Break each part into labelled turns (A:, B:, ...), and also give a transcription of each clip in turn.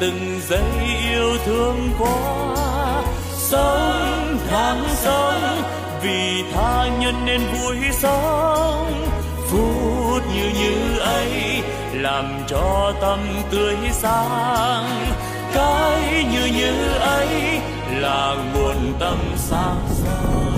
A: từng giây yêu thương quá sống tháng sống vì tha nhân nên vui sống. Phút như như ấy làm cho tâm tươi sáng. Cái như như ấy là nguồn tâm sáng soi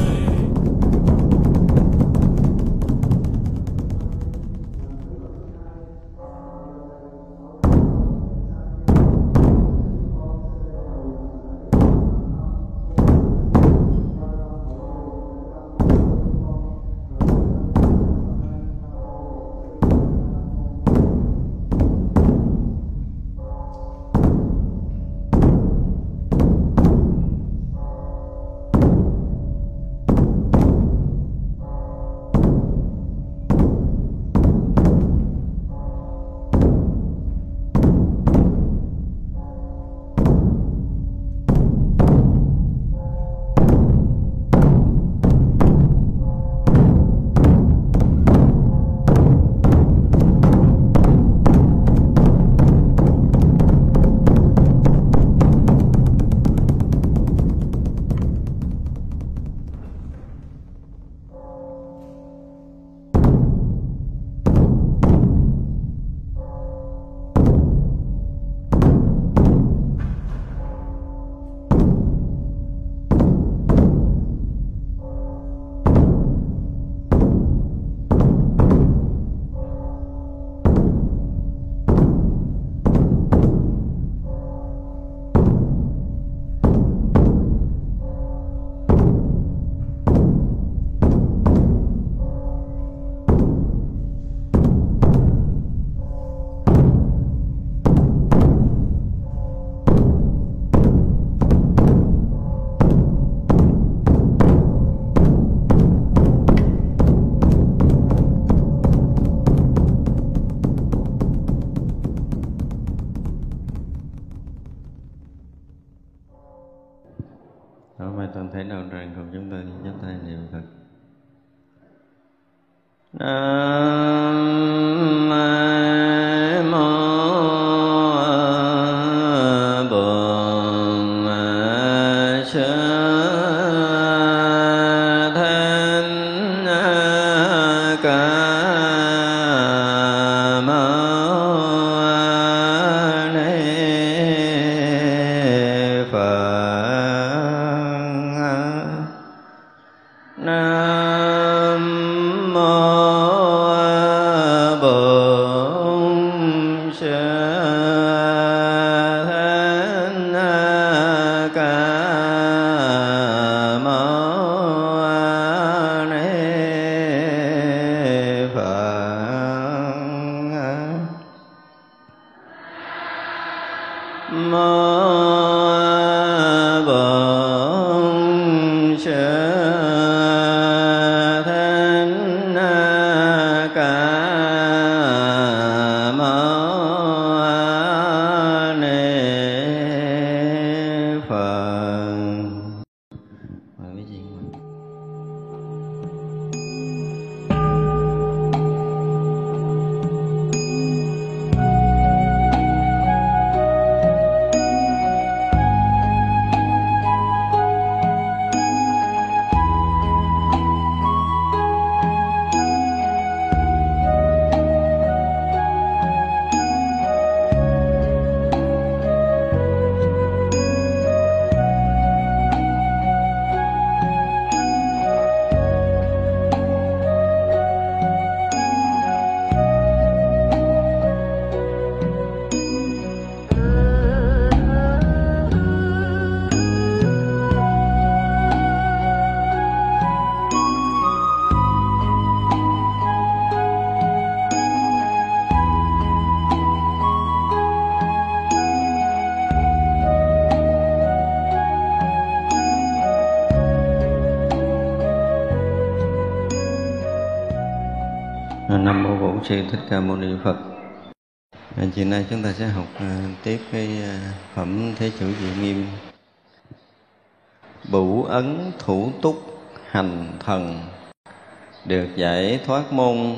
B: chúng ta sẽ học uh, tiếp cái uh, phẩm Thế Chủ Diệu Nghiêm. bửu ấn thủ túc hành thần được giải thoát môn.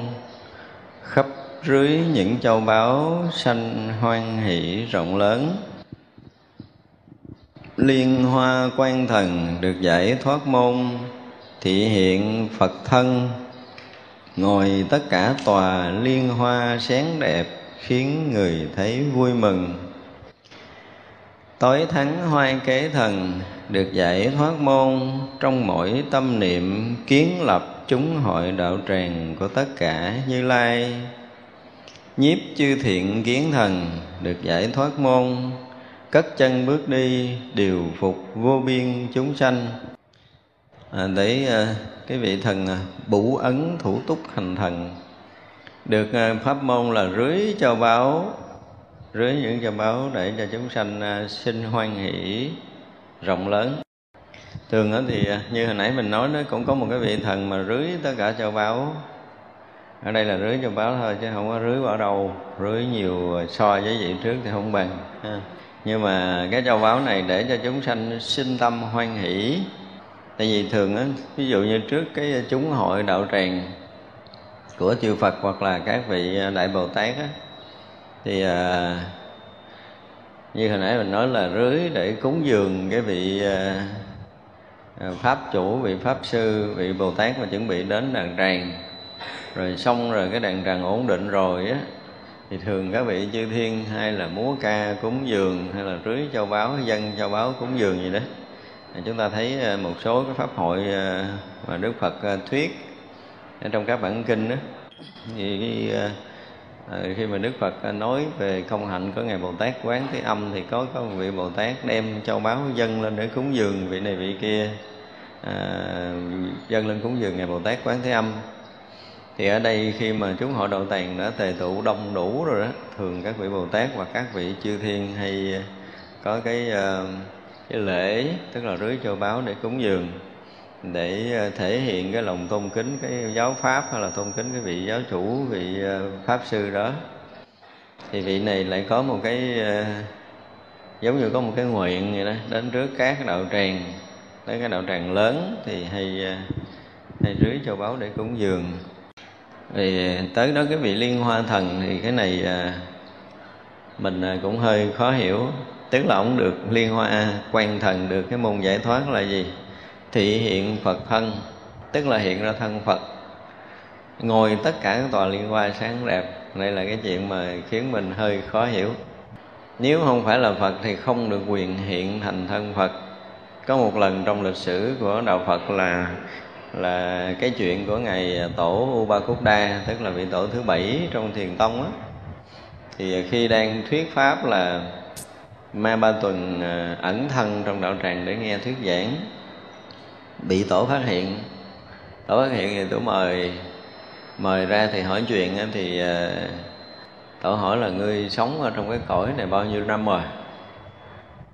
B: Khắp rưới những châu báu sanh hoan hỷ rộng lớn. Liên hoa quan thần được giải thoát môn thị hiện phật thân. Ngồi tất cả tòa liên hoa sáng đẹp khiến người thấy vui mừng. Tối thắng hoai kế thần được giải thoát môn trong mỗi tâm niệm kiến lập chúng hội đạo tràng của tất cả như lai. Nhiếp chư thiện kiến thần được giải thoát môn cất chân bước đi điều phục vô biên chúng sanh. À, để à, cái vị thần à, bủ ấn thủ túc hành thần được à, pháp môn là rưới cho báo. Rưới những cho báo để cho chúng sanh à, sinh hoan hỷ, rộng lớn. Thường đó thì à, như hồi nãy mình nói, nó cũng có một cái vị thần mà rưới tất cả châu báo. Ở đây là rưới châu báo thôi, chứ không có rưới vào đầu rưới nhiều so với vị trước thì không bằng, ha. nhưng mà cái châu báo này để cho chúng sanh sinh tâm hoan hỷ. Tại vì thường á, ví dụ như trước cái chúng hội đạo tràng của chư Phật hoặc là các vị à, đại Bồ Tát á. Thì à, như hồi nãy mình nói là rưới để cúng dường cái vị à, à pháp chủ vị pháp sư vị Bồ Tát mà chuẩn bị đến đàn tràng rồi xong rồi cái đàn tràng ổn định rồi á thì thường các vị chư thiên hay là múa ca cúng dường hay là rưới châu báu dân châu báu cúng dường gì đó. Chúng ta thấy à, một số cái pháp hội mà Đức Phật thuyết trong các bản kinh đó thì cái, à, khi mà Đức Phật ờ, nói về công hạnh của ngài Bồ Tát quán thế âm thì có có một vị Bồ Tát đem châu báu dâng lên để cúng dường vị này vị kia à, dâng lên cúng dường ngài Bồ Tát quán thế âm. Thì ở đây khi mà chúng họ độ tàn đã tề tụ đông đủ rồi đó thường các vị Bồ Tát và các vị chư thiên hay có cái cái lễ tức là rưới châu báu để cúng dường để ờ, thể hiện cái lòng tôn kính cái giáo pháp hay là tôn kính cái vị giáo chủ, vị ờ, pháp sư đó. Thì vị này lại có một cái ờ, giống như có một cái nguyện vậy đó, đến trước các đạo tràng tới cái đạo tràng lớn thì hay hay rưới châu báu để cúng dường. Thì tới đó cái vị liên hoa thần thì cái này mình cũng hơi khó hiểu. Tức là ông được liên hoa quan thần được cái môn giải thoát là gì? Thị hiện phật thân, tức là hiện ra thân phật. Ngồi tất cả các tòa liên hoa sáng đẹp, đây là cái chuyện mà khiến mình hơi khó hiểu. Nếu không phải là phật thì không được quyền hiện thành thân phật. Có một lần trong lịch sử của đạo phật là là cái chuyện của ngài tổ Uba Cúc Đa tức là vị tổ thứ bảy trong thiền tông á. Thì khi đang thuyết pháp là ma ba tuần à, ẩn thân trong đạo tràng để nghe thuyết giảng bị tổ phát hiện. Tổ phát hiện thì tổ mời mời ra thì hỏi chuyện thì ờ, tổ hỏi là ngươi sống ở trong cái cõi này bao nhiêu năm rồi?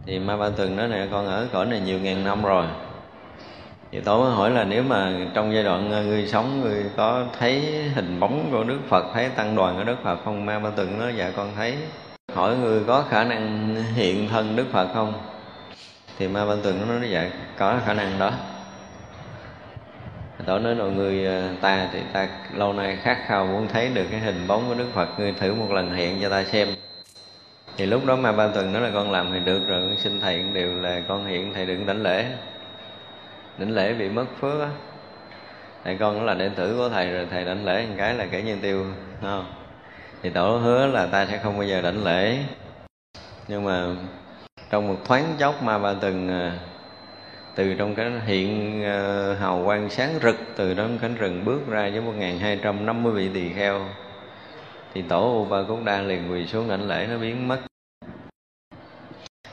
B: Thì ma ba tuần nói nè, con ở cõi này nhiều ngàn năm rồi. Thì tổ mới hỏi là, nếu mà trong giai đoạn ờ, ngươi sống, ngươi có thấy hình bóng của đức phật, thấy tăng đoàn của đức phật không? Ma ba tuần nói dạ con thấy. Hỏi người có khả năng hiện thân đức phật không? Thì ma văn tường nó nói dạ có khả năng đó tổ nói mọi người à, ta thì ta lâu nay khát khao muốn thấy được cái hình bóng của đức phật, ngươi thử một lần hiện cho ta xem. Thì lúc đó ma ba tuần nói là con làm thì được rồi xin thầy cũng đều là con hiện, thầy đừng đánh lễ. Đánh lễ bị mất phước á. Thầy con cũng là đệ tử của thầy rồi, thầy đánh lễ một cái là kể như tiêu không? Thì tổ hứa là ta sẽ không bao giờ đảnh lễ. Nhưng mà trong một thoáng chốc ma ba từng từ trong cái hiện ờ, hào quang sáng rực, từ trong cánh rừng bước ra với một nghìn hai trăm năm mươi vị tỳ kheo. Thì tổ u ba cúc đa liền quỳ xuống đảnh lễ, nó biến mất.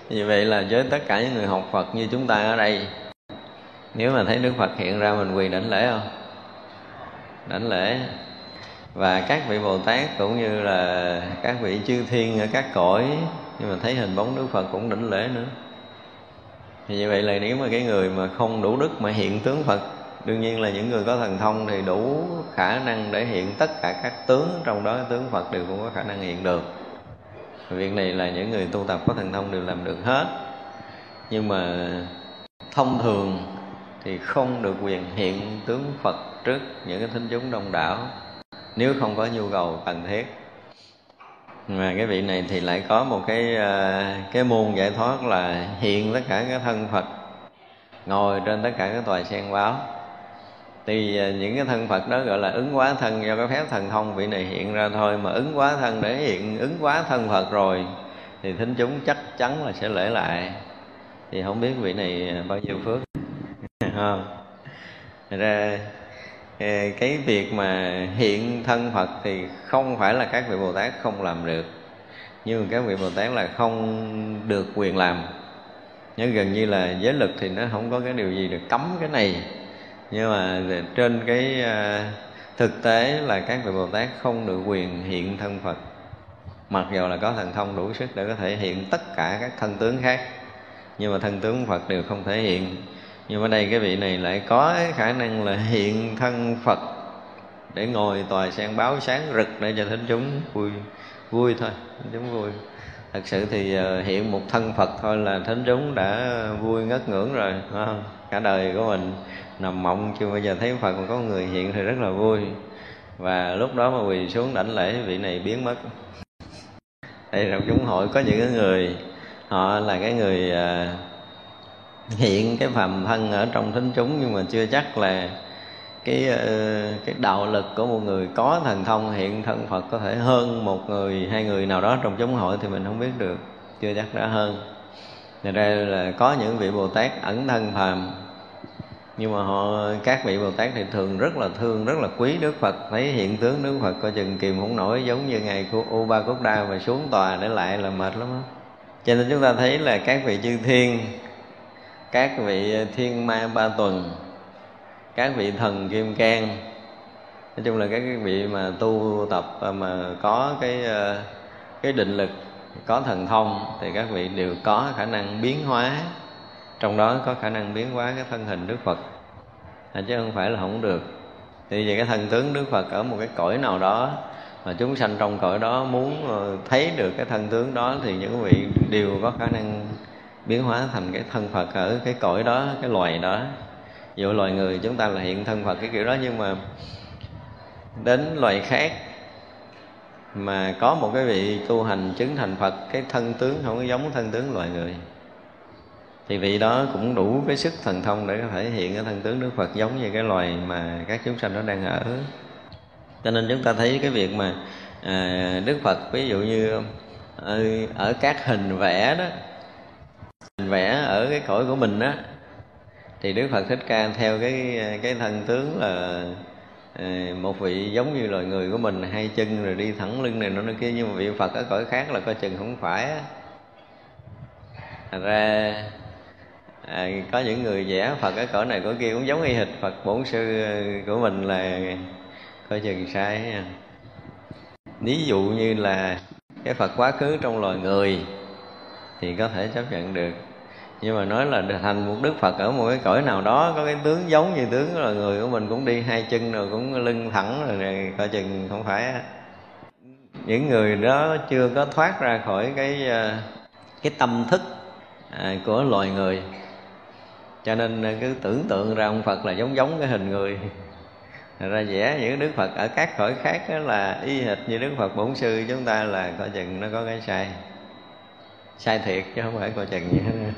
B: Như vậy là với tất cả những người học phật như chúng ta ở đây, nếu mà thấy đức phật hiện ra mình quỳ đảnh lễ không? Đảnh lễ. Và các vị bồ tát cũng như là các vị chư thiên ở các cõi, nhưng mà thấy hình bóng đức phật cũng đảnh lễ nữa thì như vậy là nếu mà cái người mà không đủ đức mà hiện tướng phật, đương nhiên là những người có thần thông thì đủ khả năng để hiện tất cả các tướng, trong đó tướng phật đều cũng có khả năng hiện được. Việc này là những người tu tập có thần thông đều làm được hết. Nhưng mà thông thường thì không được quyền hiện tướng phật trước những cái thính chúng đông đảo. Nếu không có nhu cầu cần thiết mà cái vị này thì lại có một cái ờ, cái môn giải thoát là hiện tất cả các thân Phật. Ngồi trên tất cả các tòa sen báo. Thì ờ, những cái thân Phật đó gọi là ứng quá thân, do cái phép thần thông vị này hiện ra thôi. Mà ứng quá thân để hiện, ứng quá thân Phật rồi, thì thính chúng chắc chắn là sẽ lễ lại. Thì không biết vị này bao nhiêu phước. Không? Ra Ờ, cái việc mà hiện thân Phật thì không phải là các vị Bồ Tát không làm được. Nhưng các vị Bồ Tát là không được quyền làm. Nhớ gần như là giới lực thì nó không có cái điều gì được cấm cái này. Nhưng mà trên cái ờ, thực tế là các vị Bồ Tát không được quyền hiện thân Phật. Mặc dù là có thần thông đủ sức để có thể hiện tất cả các thân tướng khác, nhưng mà thân tướng Phật đều không thể hiện nhưng mà đây, cái vị này lại có khả năng là hiện thân phật để ngồi tòa sen báo sáng rực để cho thính chúng vui vui thôi thính chúng vui. Thật sự thì ờ, hiện một thân phật thôi là thính chúng đã vui ngất ngưỡng rồi không? cả đời của mình nằm mộng chưa bao giờ thấy phật mà có người hiện thì rất là vui. Và lúc đó mà quỳ xuống đảnh lễ, vị này biến mất. Đây trong chúng hội có những người, họ là cái người ờ, hiện cái phàm thân ở trong thính chúng, nhưng mà chưa chắc là cái ờ, cái đạo lực của một người có thần thông, hiện thân Phật có thể hơn một người, hai người nào đó trong chúng hội thì mình không biết được, chưa chắc đã hơn. Thật ra là có những vị Bồ Tát ẩn thân phàm, nhưng mà họ, các vị Bồ Tát thì thường rất là thương, rất là quý Đức Phật. Thấy hiện tướng Đức Phật coi chừng kìm không nổi, giống như ngày của U Ba Cốt Đa mà xuống tòa để lại là mệt lắm á. Cho nên chúng ta thấy là các vị chư thiên các vị thiên ma ba tuần các vị thần kim cang. Nói chung là các vị mà tu tập mà có cái cái định lực có thần thông thì các vị đều có khả năng biến hóa. Trong đó có khả năng biến hóa cái thân hình đức phật. À, chứ không phải là không được. Thì về cái thân tướng đức phật ở một cái cõi nào đó mà chúng sanh trong cõi đó muốn ờ, thấy được cái thân tướng đó thì những vị đều có khả năng biến hóa thành cái thân phật ở cái cõi đó cái loài đó. Dụ loài người chúng ta là hiện thân phật cái kiểu đó nhưng mà đến loài khác mà có một cái vị tu hành chứng thành phật cái thân tướng không có giống thân tướng loài người thì vị đó cũng đủ cái sức thần thông để có thể hiện cái thân tướng đức phật giống như cái loài mà các chúng sanh nó đang ở. Cho nên chúng ta thấy cái việc mà à, đức phật ví dụ như ở, ở các hình vẽ đó hình vẽ ở cái cõi của mình á. Thì đức phật thích ca theo cái cái thân tướng là ờ, một vị giống như loài người của mình hai chân rồi đi thẳng lưng này nó kia nhưng mà vị phật ở cõi khác là coi chừng không phải thành ra à, có những người vẽ phật ở cõi này cõi kia cũng giống y hệt phật bổn sư của mình là coi chừng sai ví dụ như là cái phật quá khứ trong loài người thì có thể chấp nhận được nhưng mà nói là thành một đức phật ở một cái cõi nào đó có cái tướng giống như tướng là người của mình cũng đi hai chân rồi cũng lưng thẳng rồi, coi chừng không phải những người đó chưa có thoát ra khỏi cái ờ, cái tâm thức à, của loài người. Cho nên ờ, cứ tưởng tượng ra ông phật là giống giống cái hình người. Ra vẽ những đức phật ở các cõi khác đó là y hệt như đức phật bổn sư chúng ta là coi chừng nó có cái sai. Sai thiệt chứ không phải coi chừng gì hết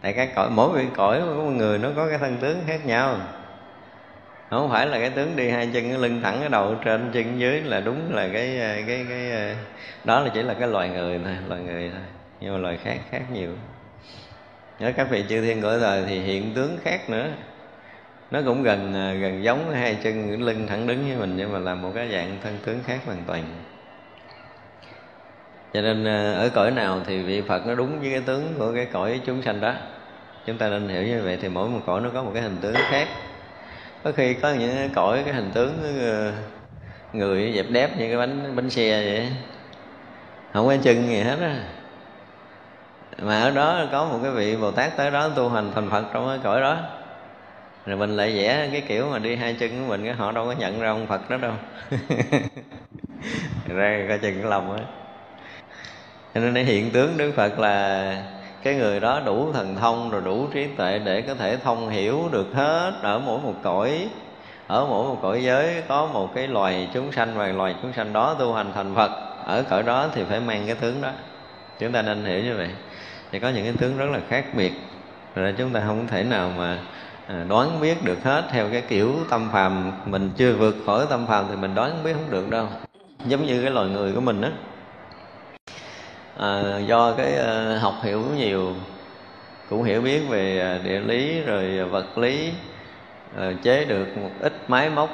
B: tại các cõi, mỗi vị cõi của một người nó có cái thân tướng khác nhau. Không phải là cái tướng đi hai chân, cái lưng thẳng, cái đầu trên chân dưới là đúng là cái cái cái, đó là chỉ là cái loài người thôi, loài người thôi. Nhưng mà loài khác khác nhiều. Ở các vị chư thiên cõi đời thì hiện tướng khác nữa. Nó cũng gần à, gần giống hai chân, lưng thẳng đứng với mình, nhưng mà là một cái dạng thân tướng khác hoàn toàn cho nên ờ, ở cõi nào thì vị phật nó đúng với cái tướng của cái cõi chúng sanh đó. Chúng ta nên hiểu như vậy thì mỗi một cõi nó có một cái hình tướng khác. Có khi có những cõi cái hình tướng ờ, người dẹp đép như cái bánh bánh xe vậy. Không có chân gì hết á. Mà ở đó có một cái vị bồ tát tới đó tu hành thành phật trong cái cõi đó. Rồi mình lại vẽ cái kiểu mà đi hai chân của mình, cái họ đâu có nhận ra ông phật đó đâu. Ra coi chừng cái lòng á cho nên hiện tướng đức phật là cái người đó đủ thần thông rồi đủ trí tuệ để có thể thông hiểu được hết ở mỗi một cõi, ở mỗi một cõi giới. Có một cái loài chúng sanh và loài chúng sanh đó tu hành thành phật, ở cõi đó thì phải mang cái tướng đó. Chúng ta nên hiểu như vậy. Thì có những cái tướng rất là khác biệt. Rồi chúng ta không thể nào mà à, đoán biết được hết theo cái kiểu tâm phàm. Mình chưa vượt khỏi tâm phàm thì mình đoán biết không được đâu. Giống như cái loài người của mình á à, do cái à, học hiểu nhiều cũng hiểu biết về ờ, địa lý rồi vật lý à, chế được một ít máy móc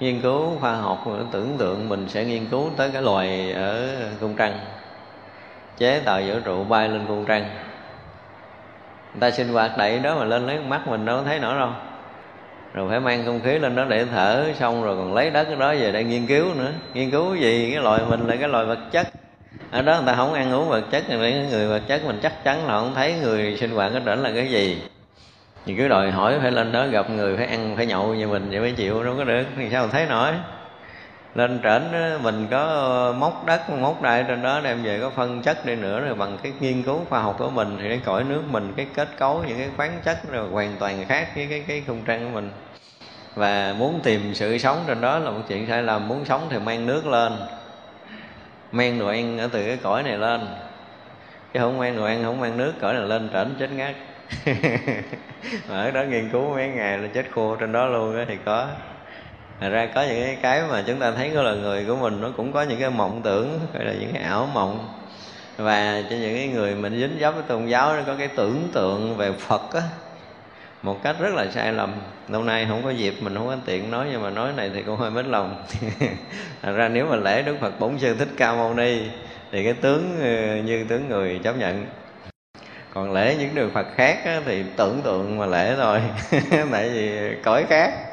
B: nghiên cứu khoa học tưởng tượng mình sẽ nghiên cứu tới cái loài ở cung trăng chế tạo vũ trụ bay lên cung trăng. Người ta sinh hoạt đẩy đó mà lên lấy mắt mình đâu có thấy nổi đâu. Rồi phải mang không khí lên đó để thở xong rồi còn lấy đất đó về để nghiên cứu nữa. Nghiên cứu gì? Cái loài mình là cái loài vật chất ở đó người ta không ăn uống vật chất, người người vật chất mình chắc chắn là không thấy người sinh hoạt ở đó là cái gì. Thì cứ đòi hỏi phải lên đó gặp người, phải ăn, phải nhậu như mình vậy mới chịu, đâu có được, thì sao mình thấy nổi. Lên trển mình có móc đất, móc đai trên đó, đem về có phân chất đi nữa, rồi bằng cái nghiên cứu khoa học của mình, thì cái cõi nước mình, cái kết cấu, những cái khoáng chất, rồi hoàn toàn khác với cái cái không trăng của mình. Và muốn tìm sự sống trên đó là một chuyện sai lầm, muốn sống thì mang nước lên men đồ ăn ở từ cái cõi này lên. Chứ không mang đồ ăn, không mang nước, cõi này lên trển chết ngắt. Mà ở đó nghiên cứu mấy ngày là chết khô trên đó luôn á thì có. Thật ra có những cái mà chúng ta thấy có là người của mình nó cũng có những cái mộng tưởng, gọi là những cái ảo mộng. Và cho những cái người mình dính dấp với tôn giáo nó có cái tưởng tượng về Phật á một cách rất là sai lầm. Lâu nay không có dịp mình không có tiện nói nhưng mà nói này thì cũng hơi mến lòng. Thật ra nếu mà lễ Đức Phật Bổn Sư Thích Ca Mâu Ni thì cái tướng ờ, như tướng người chấp nhận. Còn lễ những đường Phật khác á, thì tưởng tượng mà lễ thôi. Tại vì cõi khác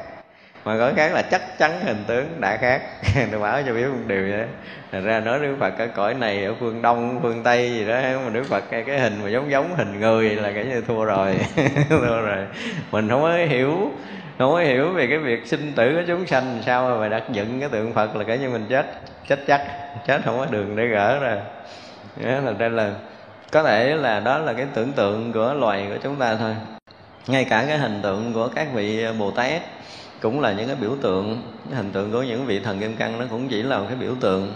B: mà cõi khác là chắc chắn hình tướng đã khác. Tôi bảo cho biết một điều vậy Thành ra nói Đức Phật ở cõi này ở phương Đông, phương Tây gì đó mà Đức Phật cái, cái hình mà giống giống hình người là cái như thua rồi. Thua rồi. Mình không có hiểu không có hiểu về cái việc sinh tử của chúng sanh sao mà đặt dựng cái tượng Phật là cái như mình chết chết chắc chết không có đường để gỡ rồi thành ra là có thể là đó là cái tưởng tượng của loài của chúng ta thôi. Ngay cả cái hình tượng của các vị bồ tát cũng là những cái biểu tượng, cái hình tượng của những vị thần kim cang nó cũng chỉ là một cái biểu tượng.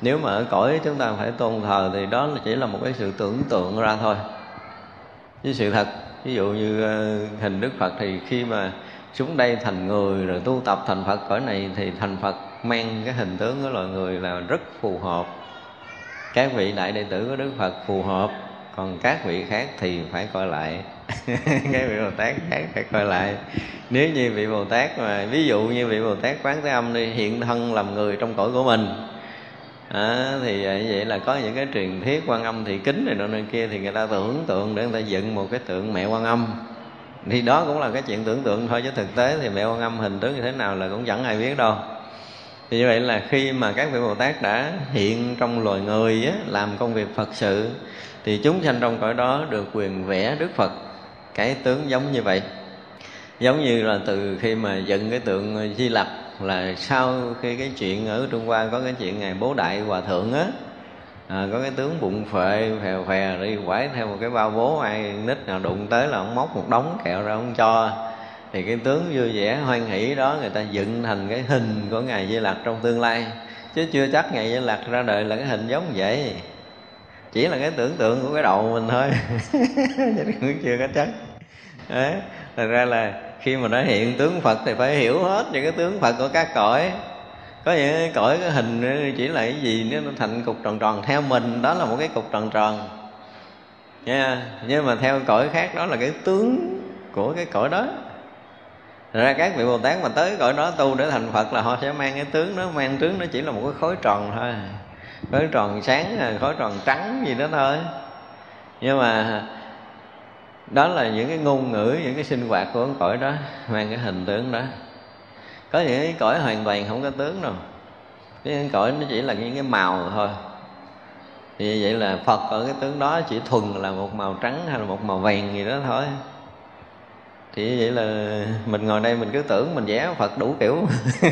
B: Nếu mà ở cõi chúng ta phải tôn thờ thì đó chỉ là một cái sự tưởng tượng ra thôi. Với sự thật, ví dụ như ờ, hình đức phật thì khi mà xuống đây thành người rồi tu tập thành phật, cõi này thì thành phật mang cái hình tướng của loài người là rất phù hợp. Các vị đại đệ tử của đức phật phù hợp, còn các vị khác thì phải coi lại. cái vị bồ tát khác phải coi lại. Nếu như vị bồ tát mà ví dụ như vị bồ tát quán thế âm đi hiện thân làm người trong cõi của mình. À, thì vậy là có những cái truyền thuyết quan âm thị kính này nọ nơi kia thì người ta tưởng tượng để người ta dựng một cái tượng mẹ quan âm. Thì đó cũng là cái chuyện tưởng tượng thôi chứ thực tế thì mẹ quan âm hình tướng như thế nào là cũng chẳng ai biết đâu. Thì như vậy là khi mà các vị bồ tát đã hiện trong loài người á, làm công việc phật sự thì chúng sanh trong cõi đó được quyền vẽ đức phật cái tướng giống như vậy. Giống như là từ khi mà dựng cái tượng di lặc là sau khi cái chuyện ở trung hoa có cái chuyện ngày bố đại hòa thượng á à, có cái tướng bụng phệ phè phè đi quải theo một cái bao bố ai nít nào đụng tới là ông móc một đống kẹo ra ông cho. Thì cái tướng vui vẻ hoan hỷ đó người ta dựng thành cái hình của ngài di lặc trong tương lai. Chứ chưa chắc ngài di lặc ra đời là cái hình giống vậy chỉ là cái tưởng tượng của cái đầu mình thôi. Chứ cũng chưa có chắc. Đấy, thật ra là khi mà nó hiện tướng phật thì phải hiểu hết những cái tướng phật của các cõi. Có những cái cõi cái hình chỉ là cái gì nó thành cục tròn tròn theo mình, đó là một cái cục tròn tròn. Nha, nhưng mà theo cõi khác đó là cái tướng của cái cõi đó. Thật ra các vị Bồ Tát mà tới cõi đó tu để thành Phật là họ sẽ mang cái tướng đó, Mang tướng nó chỉ là một cái khối tròn thôi. Khối tròn sáng, khối tròn trắng gì đó thôi. Nhưng mà đó là những cái ngôn ngữ, những cái sinh hoạt của cái cõi đó Mang cái hình tướng đó. Có những cái cõi hoàn toàn không có tướng đâu. Cái cõi nó chỉ là những cái màu thôi. Thì vậy là Phật ở cái tướng đó chỉ thuần là một màu trắng hay là một màu vàng gì đó thôi. Thì vậy là mình ngồi đây mình cứ tưởng mình vẽ phật đủ kiểu.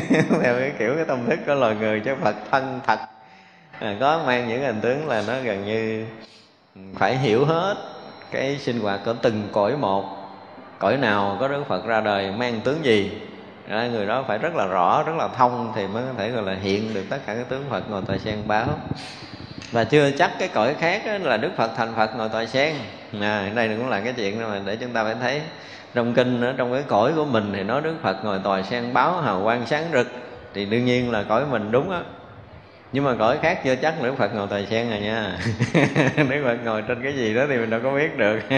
B: Theo cái kiểu cái tâm thức của loài người chứ phật thân thật à, có mang những hình tướng là nó gần như phải hiểu hết cái sinh hoạt của từng cõi một cõi nào có đức phật ra đời mang tướng gì. À, người đó phải rất là rõ rất là thông thì mới có thể gọi là hiện được tất cả các tướng phật ngồi tòa sen báo. Và chưa chắc cái cõi khác là đức phật thành phật ngồi tòa sen. À, đây cũng là cái chuyện mà để chúng ta phải thấy. Trong kinh ở trong cái cõi của mình thì nói đức phật ngồi tòa sen báo hào quang sáng rực thì đương nhiên là cõi mình đúng á nhưng mà cõi khác chưa? Chắc đức phật ngồi tài sen rồi nha. Đức phật ngồi trên cái gì đó thì mình đâu có biết được.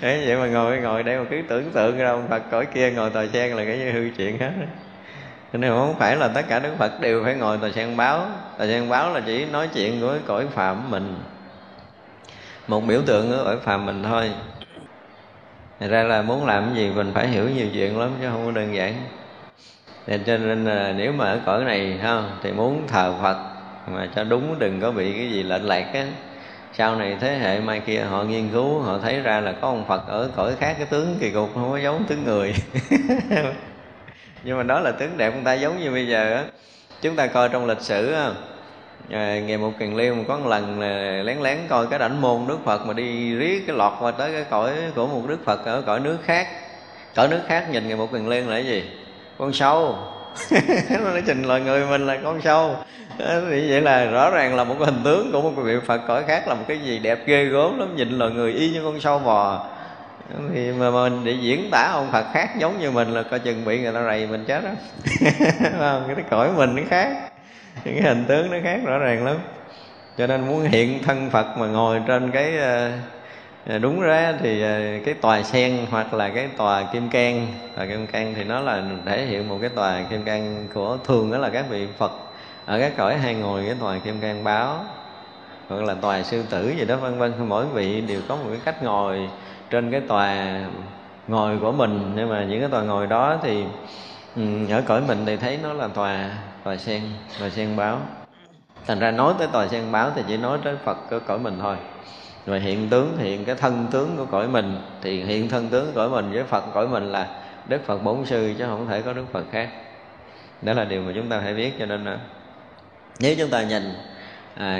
B: Thế vậy mà ngồi ngồi đây mà cứ tưởng tượng ra ông phật cõi kia ngồi tài sen là cái như hư chuyện hết. Cho nên không phải là tất cả đức phật đều phải ngồi tài sen báo. Tài sen báo là chỉ nói chuyện của cõi phạm mình. Một biểu tượng của cõi phạm mình thôi. Thật ra là muốn làm cái gì mình phải hiểu nhiều chuyện lắm chứ không có đơn giản. Nên cho nên là nếu mà ở cõi này, ha, thì muốn thờ Phật mà cho đúng đừng có bị cái gì lệch lạc á. Sau này thế hệ mai kia họ nghiên cứu họ thấy ra là có ông Phật ở cõi khác cái tướng kỳ cục không có giống tướng người. Nhưng mà đó là tướng đẹp người ta giống như bây giờ á. Chúng ta coi trong lịch sử á à, ngày một kiền liêu có một lần là lén lén coi cái đảnh môn đức phật mà đi riết cái lọt qua tới cái cõi của một đức phật ở cõi nước khác. Cõi nước khác nhìn ngày một kiền liêu là cái gì? Con sâu. Nó trình lời người mình là con sâu. thì vậy là rõ ràng là một hình tướng của một vị phật cõi khác là một cái gì đẹp ghê gớm lắm, nhìn là người y như con sâu bò. Thì mà mình để diễn tả ông phật khác giống như mình là coi chừng bị người ta rầy mình chết đó không? Cái cõi mình nó khác. Những cái hình tướng nó khác rõ ràng lắm. Cho nên muốn hiện thân phật mà ngồi trên cái ờ, ờ, đúng ra thì ờ, cái tòa sen hoặc là cái tòa kim cang. Tòa kim cang thì nó là thể hiện một cái tòa kim cang của thường đó là các vị phật ở các cõi hay ngồi, cái tòa kim cang báo, hoặc là tòa sư tử gì đó, vân vân. Mỗi vị đều có một cái cách ngồi trên cái tòa ngồi của mình. Nhưng mà những cái tòa ngồi đó thì ừ, ở cõi mình thì thấy nó là tòa tòa sen tòa sen báo. Thành ra nói tới tòa sen báo thì chỉ nói tới phật của cõi mình thôi. Rồi hiện tướng, hiện cái thân tướng của cõi mình, thì hiện thân tướng của cõi mình với phật cõi mình là đức phật bổn sư, chứ không thể có đức phật khác. Đó là điều mà chúng ta phải biết cho nên là nếu chúng ta nhìn à,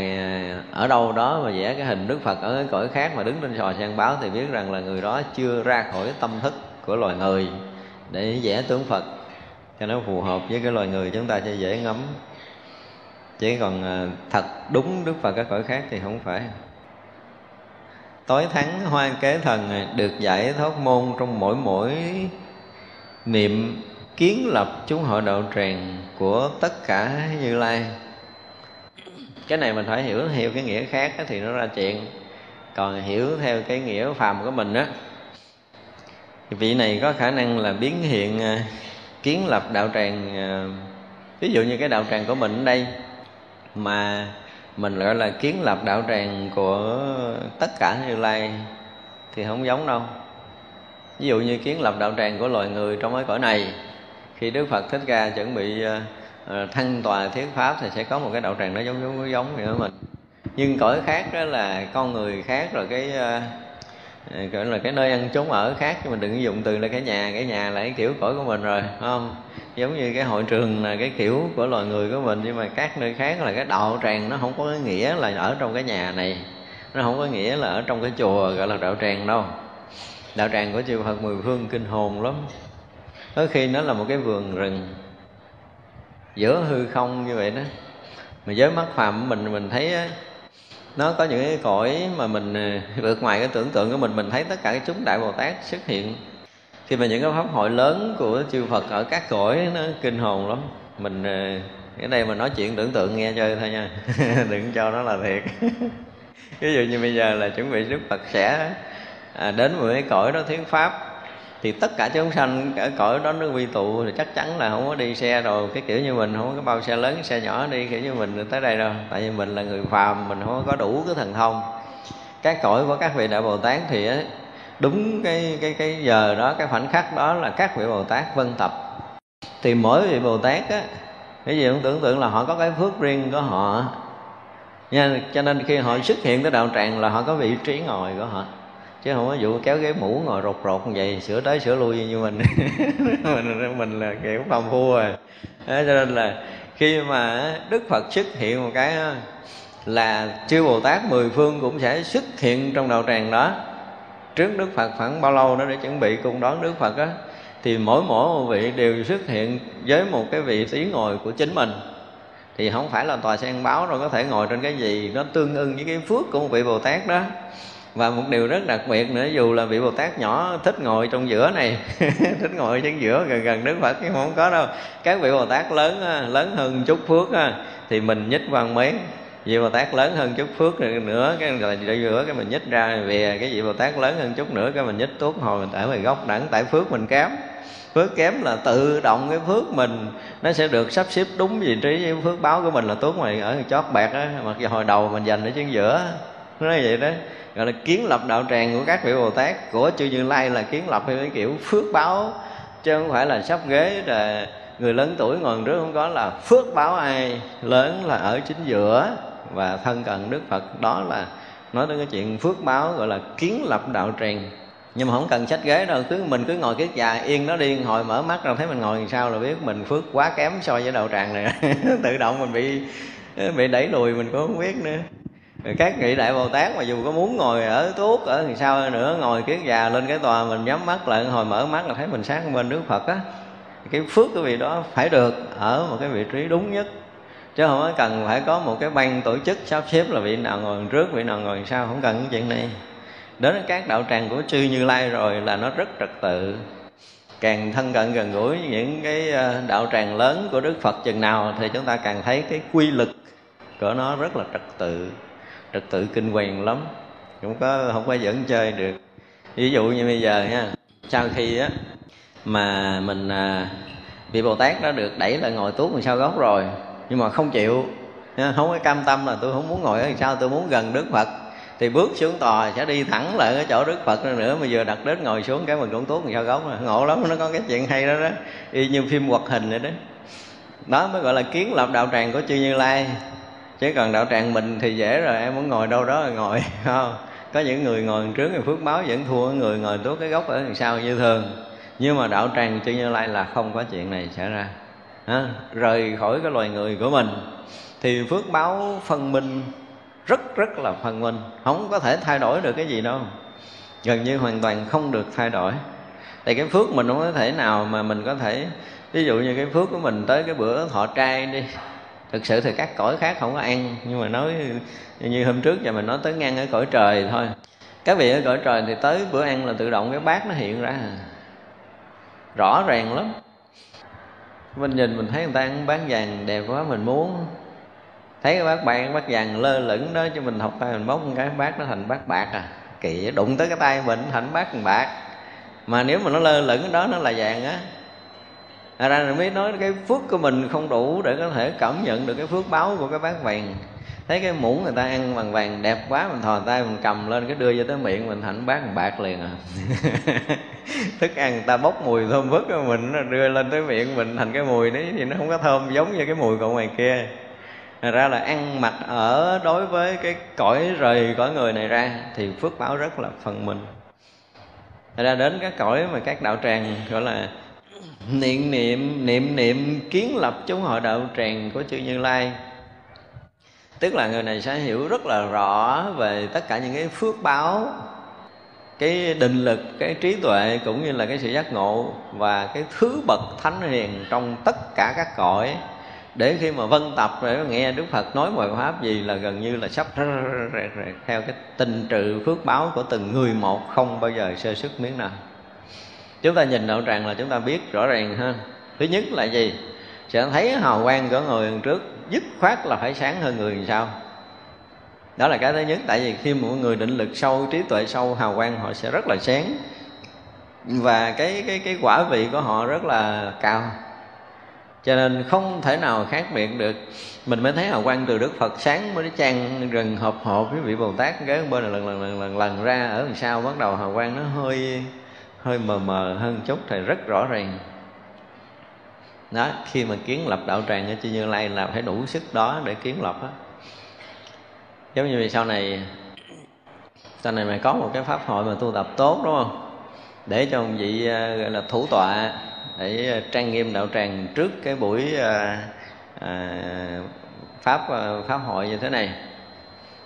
B: ở đâu đó mà vẽ cái hình đức phật ở cái cõi khác mà đứng trên sò sen báo thì biết rằng là người đó chưa ra khỏi tâm thức của loài người để vẽ tướng phật. Cho nó phù hợp với cái loài người chúng ta sẽ dễ ngắm. Chỉ còn à, thật đúng đức phật các cõi khác thì không phải. Tối thắng hoa kế thần được giải thoát môn trong mỗi mỗi niệm kiến lập chúng hội đạo tràng của tất cả như lai cái này mình phải hiểu theo cái nghĩa khác thì nó ra chuyện. Còn hiểu theo cái nghĩa phàm của mình á vị này có khả năng là biến hiện à, kiến lập đạo tràng à, ví dụ như cái đạo tràng của mình ở đây, mà mình gọi là kiến lập đạo tràng của tất cả như lai thì không giống đâu. Ví dụ như kiến lập đạo tràng của loài người trong cái cõi này, khi đức phật thích ca chuẩn bị à, Ờ, thăng tòa thuyết pháp thì sẽ có một cái đạo tràng nó giống giống giống vậy đó mình nhưng cõi khác đó là con người khác, rồi cái ờ, ờ, gọi là cái nơi ăn chốn ở khác. Nhưng mà đừng dùng từ là cái nhà cái nhà là cái kiểu cõi của mình rồi không? Giống như cái hội trường là cái kiểu của loài người của mình, nhưng mà các nơi khác là cái đạo tràng nó không có nghĩa là ở trong cái nhà này. Nó không có nghĩa là ở trong cái chùa, gọi là đạo tràng đâu. Đạo tràng của chư Phật mười phương kinh hồn lắm. Có khi nó là một cái vườn rừng giữa hư không như vậy đó. Mà với mắt phàm mình mình thấy nó có những cái cõi mà mình ờ, vượt ngoài cái tưởng tượng của mình mình thấy tất cả cái chúng đại bồ tát xuất hiện. Khi mà những cái pháp hội lớn của chư Phật ở các cõi nó kinh hồn lắm. Mình ờ, ở đây mình nói chuyện tưởng tượng nghe chơi thôi nha. Đừng cho nó là thiệt. Ví dụ như bây giờ là chuẩn bị Đức Phật sẽ à, đến một cái cõi đó thuyết pháp thì tất cả chúng sanh ở cõi đó nó quy tụ thì chắc chắn là không có đi xe rồi. Cái kiểu như mình không có bao xe lớn, xe nhỏ đi, kiểu như mình tới đây đâu. Tại vì mình là người phàm, mình không có đủ cái thần thông. Các cõi của các vị đại bồ tát thì đúng cái cái cái giờ đó, cái khoảnh khắc đó là các vị bồ tát vân tập. Thì mỗi vị bồ tát á, cái gì cũng tưởng tượng là họ có cái phước riêng của họ. Nha, cho nên khi họ xuất hiện tới đạo tràng là họ có vị trí ngồi của họ chứ không có vụ kéo ghế mũ ngồi rột rột như vậy sửa tới sửa lui như mình. Mình mình là kiểu phong phu rồi. Đó, cho nên là khi mà đức phật xuất hiện một cái là chư bồ tát mười phương cũng sẽ xuất hiện trong đạo tràng đó. Trước đức phật khoảng bao lâu đó để chuẩn bị cung đón đức phật á thì mỗi mỗi một vị đều xuất hiện với một cái vị trí ngồi của chính mình. Thì không phải là tòa sen báo rồi có thể ngồi trên cái gì nó tương ưng với cái phước của một vị bồ tát đó và một điều rất đặc biệt nữa, dù là vị bồ tát nhỏ thích ngồi trong giữa này, thích ngồi trên giữa gần gần đức phật nhưng không có đâu. Các vị bồ tát lớn à, lớn hơn chút phước à, thì mình nhích văn mấy vị bồ tát lớn hơn chút phước nữa cái là giữa cái mình nhích ra về cái vị bồ tát lớn hơn chút nữa cái mình nhích tốt hồi mình tại về góc đẳng, tại phước mình kém. Phước kém là tự động cái phước mình, nó sẽ được sắp xếp đúng vị trí với phước báo của mình là tốt mà ở chót bẹt á, mặc dù hồi đầu mình dành ở trên giữa nó nói vậy đó, gọi là kiến lập đạo tràng của các vị bồ tát. Của chư như lai là kiến lập theo cái kiểu phước báo, chứ không phải là sắp ghế là người lớn tuổi ngồi trước không có là phước báo ai. Lớn là ở chính giữa và thân cận đức phật. Đó là nói đến cái chuyện phước báo gọi là kiến lập đạo tràng. Nhưng mà không cần sách ghế đâu, cứ mình cứ ngồi kiết già, yên nó đi. Hồi mở mắt ra thấy mình ngồi làm sao là biết mình phước quá kém so với đạo tràng này. Tự động mình bị bị đẩy lùi, mình cũng không biết nữa các vị đại bồ tát mà dù có muốn ngồi ở tuốt ở thì sao nữa, ngồi kiến già lên cái tòa mình nhắm mắt lại, hồi mở mắt là thấy mình sáng bên đức phật á cái phước của vị đó phải được ở một cái vị trí đúng nhất. Chứ không có cần phải có một cái ban tổ chức sắp xếp là vị nào ngồi trước, vị nào ngồi sau, không cần cái chuyện này. Đến các đạo tràng của chư như lai rồi là nó rất trật tự. Càng thân cận gần gũi những cái ờ, đạo tràng lớn của đức phật chừng nào thì chúng ta càng thấy cái quy lực của nó rất là trật tự trật tự kinh hoàng lắm. Không có không có dẫn chơi được. Ví dụ như bây giờ nha sau khi á mà mình à, vị bồ tát đó được đẩy lại ngồi tuốt sau gốc rồi nhưng mà không chịu không có cam tâm là tôi không muốn ngồi ở sao tôi muốn gần đức phật. Thì bước xuống tòa sẽ đi thẳng lại cái chỗ đức phật nữa mà vừa đặt đến ngồi xuống cái mình cũng tuốt sao gốc rồi. Ngộ lắm nó có cái chuyện hay đó đó. Y như phim hoạt hình vậy đó. Đó mới gọi là kiến lập đạo tràng của chư như lai chứ còn đạo tràng mình thì dễ rồi em muốn ngồi đâu đó là ngồi không? Có những người ngồi trước thì phước báo vẫn thua người ngồi tuốt cái gốc ở đằng sau như thường. Nhưng mà đạo tràng chư như lai là không có chuyện này xảy ra. À, rời khỏi cái loài người của mình thì phước báo phân minh rất rất là phân minh. Không có thể thay đổi được cái gì đâu. Gần như hoàn toàn không được thay đổi. Thì cái phước mình không có thể nào mà mình có thể ví dụ như cái phước của mình tới cái bữa thọ trai đi thực sự thì các cõi khác không có ăn, nhưng mà nói như hôm trước giờ mình nói tới ngăn ở cõi trời thôi. Các vị ở cõi trời thì tới bữa ăn là tự động cái bát nó hiện ra. Rõ ràng lắm. Mình nhìn mình thấy người ta ăn bát vàng đẹp quá, mình muốn thấy cái bát bạc bát vàng lơ lửng đó cho mình học tay mình bóc cái bát nó thành bát bạc à. Kỳ đụng tới cái tay mình thành bát bạc. Mà nếu mà nó lơ lửng đó, nó là vàng á ra rồi mới nói cái phước của mình không đủ để có thể cảm nhận được cái phước báo của cái bát vàng. Thấy cái muỗng người ta ăn bằng vàng đẹp quá, mình thò tay mình cầm lên cái đưa vô tới miệng mình, thành bát bằng bạc liền à. Thức ăn người ta bốc mùi thơm phức mình đưa lên tới miệng mình thành cái mùi đấy thì nó không có thơm giống như cái mùi của ngoài kia. Thật ra là ăn mặc ở đối với cái cõi rời cõi người này ra thì phước báo rất là phần mình. Thật ra đến các cõi mà các đạo tràng gọi là niệm niệm niệm niệm, kiến lập chúng hội đạo tràng của chư Như Lai. Tức là người này sẽ hiểu rất là rõ về tất cả những cái phước báo, cái định lực, cái trí tuệ, cũng như là cái sự giác ngộ và cái thứ bậc thánh hiền trong tất cả các cõi. Để khi mà vân tập để nghe Đức Phật nói mọi pháp gì là gần như là sắp theo cái tình trự phước báo của từng người một không bao giờ sơ sức miếng nào chúng ta nhìn đạo tràng là chúng ta biết rõ ràng hơn thứ nhất là gì? Sẽ thấy hào quang của người trước dứt khoát là phải sáng hơn người làm sao? Đó là cái thứ nhất. Tại vì khi mọi người định lực sâu, trí tuệ sâu, hào quang họ sẽ rất là sáng. Và cái cái cái quả vị của họ rất là cao. Cho nên không thể nào khác biệt được. Mình mới thấy hào quang từ đức phật sáng mới trang rừng hộp hộp với vị bồ tát. Cái bên là lần lần lần lần lần ra, ở đằng sau bắt đầu hào quang nó hơi hơi mờ mờ hơn chút thì rất rõ ràng. Đó khi mà kiến lập đạo tràng ở chư như lai là phải đủ sức đó để kiến lập á. Giống như vì sau này sau này mày có một cái pháp hội mà tu tập tốt đúng không? Để cho ông vị ờ, gọi là thủ tọa để ờ, trang nghiêm đạo tràng trước cái buổi à, à, pháp pháp hội như thế này.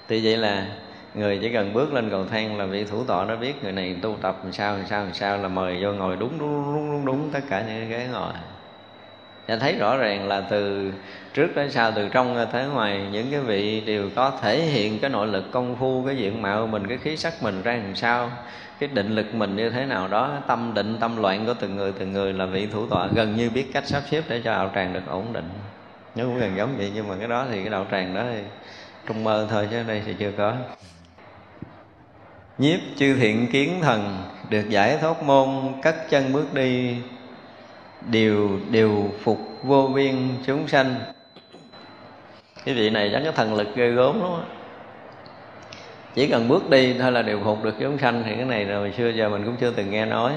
B: Thì vậy là người chỉ cần bước lên cầu thang là vị thủ tọa nó biết người này tu tập làm sao làm sao làm sao là mời vô ngồi đúng đúng đúng đúng, đúng tất cả những cái ngồi. Và thấy rõ ràng là từ trước đến sau từ trong tới ngoài những cái vị đều có thể hiện cái nội lực công phu cái diện mạo mình cái khí sắc mình ra làm sao cái định lực mình như thế nào đó tâm định tâm loạn của từng người từng người là vị thủ tọa gần như biết cách sắp xếp để cho đạo tràng được ổn định. Nó cũng gần giống vậy nhưng mà cái đó thì cái đạo tràng đó thì trong mơ thôi chứ ở đây thì chưa có nhiếp chư thiện kiến thần, được giải thoát môn, cất chân bước đi. Đều đều phục vô biên chúng sanh. Cái vị này chắc có thần lực ghê gớm lắm chỉ cần bước đi thôi là đều phục được chúng sanh, thì cái này là hồi xưa giờ mình cũng chưa từng nghe nói.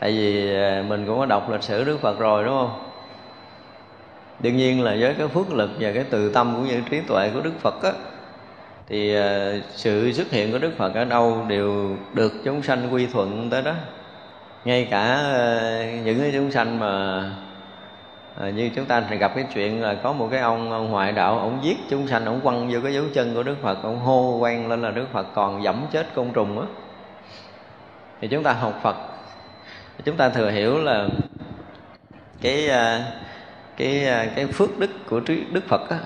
B: Tại vì à, mình cũng có đọc lịch sử đức phật rồi, đúng không? Đương nhiên là với cái phước lực và cái từ tâm cũng như trí tuệ của đức phật á thì ờ, sự xuất hiện của đức phật ở đâu đều được chúng sanh quy thuận tới đó. Ngay cả ờ, những cái chúng sanh mà à, như chúng ta thì gặp cái chuyện là có một cái ông, ông ngoại đạo ông giết chúng sanh ông quăng vô cái dấu chân của đức phật ông hô quen lên là đức phật còn dẫm chết côn trùng á. Thì chúng ta học phật. Chúng ta thừa hiểu là cái cái cái phước đức của đức phật á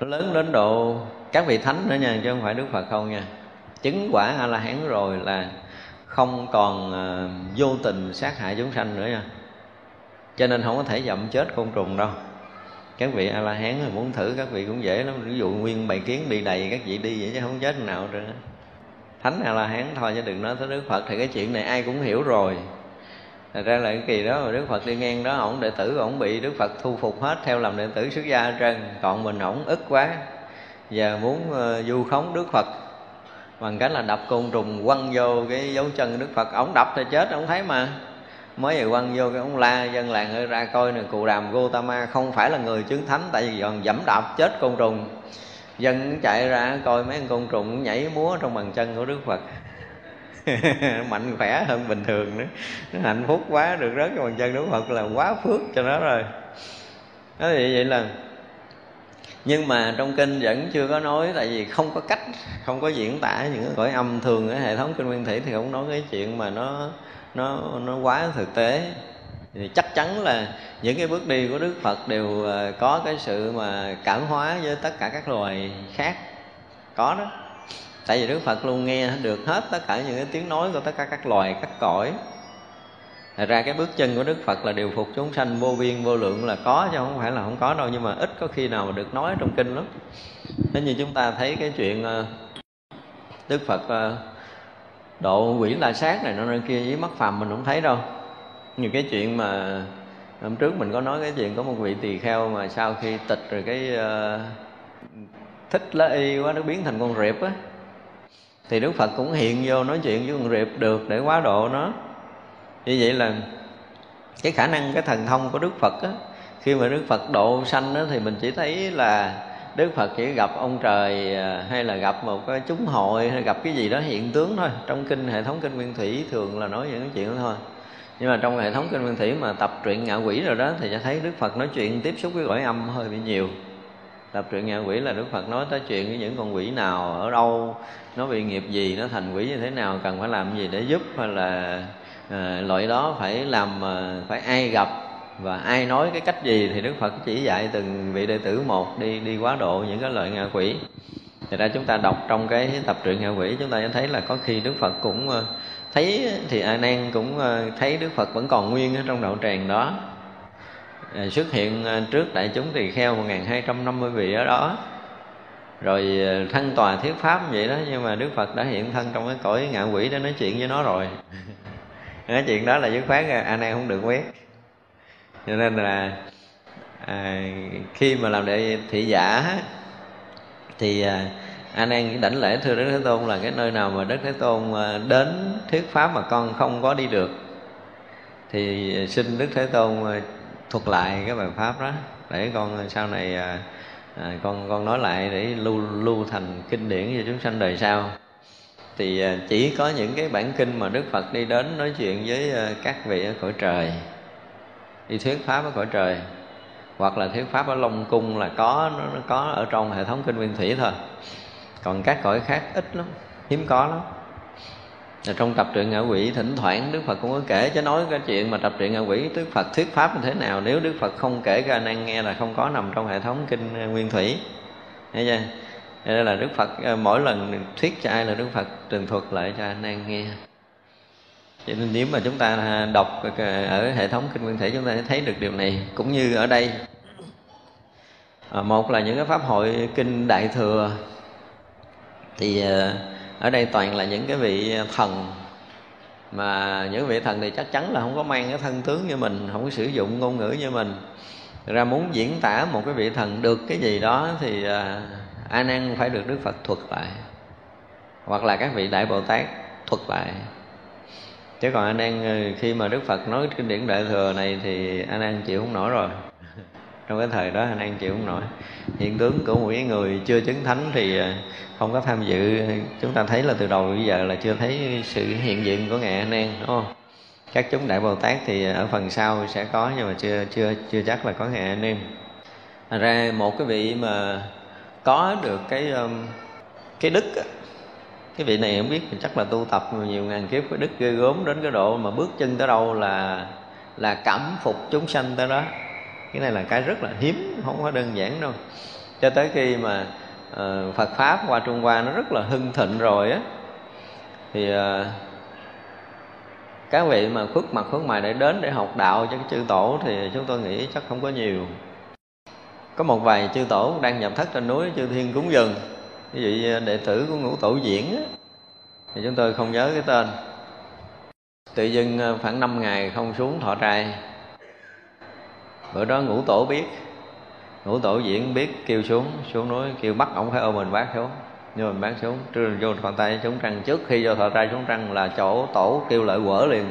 B: nó lớn đến độ các vị thánh nữa nha chứ không phải đức phật không nha. Chứng quả a la hán rồi là không còn uh, vô tình sát hại chúng sanh nữa nha. Cho nên không có thể dậm chết côn trùng đâu. Các vị a la hán muốn thử các vị cũng dễ lắm. Ví dụ nguyên bầy kiến bị đầy các vị đi vậy chứ không chết nào nữa thánh a la hán thôi chứ đừng nói tới đức phật. Thì cái chuyện này ai cũng hiểu rồi. Thật ra là cái kỳ đó mà Đức Phật đi ngang đó Ổng đệ tử ổng bị Đức Phật thu phục hết Theo làm đệ tử xuất gia trên Còn mình ổng ức quá. Và muốn ờ, uh, du khống Đức Phật. Bằng cách là đập côn trùng quăng vô cái dấu chân Đức Phật. Ổng đập thì chết, ổng thấy mà. Mới vừa quăng vô cái ông la dân làng ơi ra coi nè cụ đàm Gotama không phải là người chứng thánh tại vì còn dẫm đạp chết côn trùng. Dân chạy ra coi mấy con côn trùng nhảy múa trong bàn chân của Đức Phật. Mạnh khỏe hơn bình thường nữa. Nó hạnh phúc quá được rớt cái bàn chân đức phật là quá phước cho nó rồi. Đó thì vậy là nhưng mà trong kinh vẫn chưa có nói, tại vì không có cách, không có diễn tả những cái cõi âm thường ở hệ thống kinh nguyên thủy thì không nói cái chuyện mà nó nó nó quá thực tế. Thì chắc chắn là những cái bước đi của đức phật đều à, có cái sự mà cảm hóa với tất cả các loài khác. Có đó. Tại vì đức phật luôn nghe được hết tất cả những cái tiếng nói của tất cả các loài, các cõi. Thật ra cái bước chân của Đức Phật là điều phục chúng sanh vô biên vô lượng là có chứ không phải là không có đâu nhưng mà ít có khi nào mà được nói trong kinh lắm. Thế như chúng ta thấy cái chuyện ờ, Đức Phật ờ, độ quỷ la sát này nó nơi kia với mắt phàm mình không thấy đâu. Nhiều cái chuyện mà hôm trước mình có nói cái chuyện có một vị tỳ kheo mà sau khi tịch rồi cái uh, thích lá y quá nó biến thành con rệp á thì Đức Phật cũng hiện vô nói chuyện với con rệp được để quá độ nó như vậy là cái khả năng, cái thần thông của đức phật á, khi mà đức phật độ sanh đó thì mình chỉ thấy là đức phật chỉ gặp ông trời à, hay là gặp một cái chúng hội, hay gặp cái gì đó hiện tướng thôi. Trong kinh, hệ thống kinh nguyên thủy thường là nói những cái chuyện đó thôi. Nhưng mà trong hệ thống kinh nguyên thủy mà tập truyện ngạ quỷ rồi đó, thì sẽ thấy đức phật nói chuyện tiếp xúc với cõi âm hơi bị nhiều. Tập truyện ngạ quỷ là đức phật nói tới chuyện với những con quỷ nào ở đâu, nó bị nghiệp gì, nó thành quỷ như thế nào, cần phải làm gì để giúp, hay là à, loại đó phải làm ờ, phải ai gặp và ai nói cái cách gì thì đức phật chỉ dạy từng vị đệ tử một đi đi quá độ những cái loại ngạ quỷ. Thì ra chúng ta đọc trong cái tập truyện ngạ quỷ chúng ta sẽ thấy là có khi đức phật cũng ờ, thấy thì a nan cũng thấy đức phật vẫn còn nguyên ở trong đạo tràng đó. Xuất hiện trước đại chúng tỳ kheo 1250 vị ở đó. Rồi thân tòa thuyết pháp vậy đó nhưng mà đức phật đã hiện thân trong cái cõi ngạ quỷ để nói chuyện với nó rồi cái chuyện đó là dứt khoát à, anh em không được quét. Cho nên là à, khi mà làm đệ thị giả thì à, anh em đảnh lễ thưa đức thế tôn là cái nơi nào mà đức thế tôn à, đến thuyết pháp mà con không có đi được thì xin đức thế tôn à, thuật lại cái bài pháp đó để con sau này à, con con nói lại để lưu lưu thành kinh điển cho chúng sanh đời sau thì à, chỉ có những cái bản kinh mà đức phật đi đến nói chuyện với à, các vị ở cõi trời. Đi thuyết pháp ở cõi trời, hoặc là thuyết pháp ở long cung là có, nó có ở trong hệ thống kinh nguyên thủy thôi. Còn các cõi khác ít lắm, hiếm có lắm. Là trong tập truyện ngạ quỷ, thỉnh thoảng đức phật cũng có kể chứ nói cái chuyện mà tập truyện ngạ quỷ, đức phật thuyết pháp như thế nào. Nếu đức phật không kể cho anh em nghe là không có nằm trong hệ thống kinh à, nguyên thủy. Thấy chưa? Nên là đức phật ờ, mỗi lần thuyết cho ai là đức phật, tường thuật lại cho anh em nghe. Cho nên nếu mà chúng ta à, đọc ờ, ở hệ thống kinh nguyên thể, chúng ta sẽ thấy được điều này, cũng như ở đây. À, một là những cái pháp hội kinh đại thừa. Thì ờ, ở đây toàn là những cái vị thần. Mà những vị thần thì chắc chắn là không có mang cái thân tướng như mình, không có sử dụng ngôn ngữ như mình. Ra muốn diễn tả một cái vị thần được cái gì đó thì à, a nan phải được đức phật thuật lại. Hoặc là các vị đại bồ tát thuật lại. Chứ còn a nan ờ, khi mà đức phật nói kinh điển đại thừa này thì a nan chịu không nổi rồi. Trong cái thời đó a nan chịu không nổi. Hiện tướng của một người chưa chứng thánh thì ờ, không có tham dự. Chúng ta thấy là từ đầu bây giờ là chưa thấy sự hiện diện của ngài a nan đúng không? Các chúng đại bồ tát thì ở phần sau sẽ có nhưng mà chưa chưa chưa chắc là có ngài a nan Thành ra một cái vị mà có được cái um, cái đức cái vị này không biết chắc là tu tập nhiều ngàn kiếp cái đức ghê gớm đến cái độ mà bước chân tới đâu là là cảm phục chúng sanh tới đó. Cái này là cái rất là hiếm không có đơn giản đâu. Cho tới khi mà uh, Phật pháp qua Trung Hoa nó rất là hưng thịnh rồi á thì uh, các vị mà khuất mặt khuất mày để đến để học đạo cho cái chư tổ thì chúng tôi nghĩ chắc không có nhiều có một vài chư tổ đang nhập thất trên núi chư thiên cúng dường. Ví dụ đệ tử của ngũ tổ diễn á, thì chúng tôi không nhớ cái tên. Tự dưng ờ, khoảng 5 ngày không xuống thọ trai. Bữa đó ngũ tổ biết ngũ tổ diễn biết kêu xuống xuống núi kêu bắt ổng phải ôm mình bác xuống. Nhưng mình bác xuống trưa vô thọ tay xuống trăng. Trước khi vô thọ trai xuống trăng là chỗ tổ kêu lại quở liền.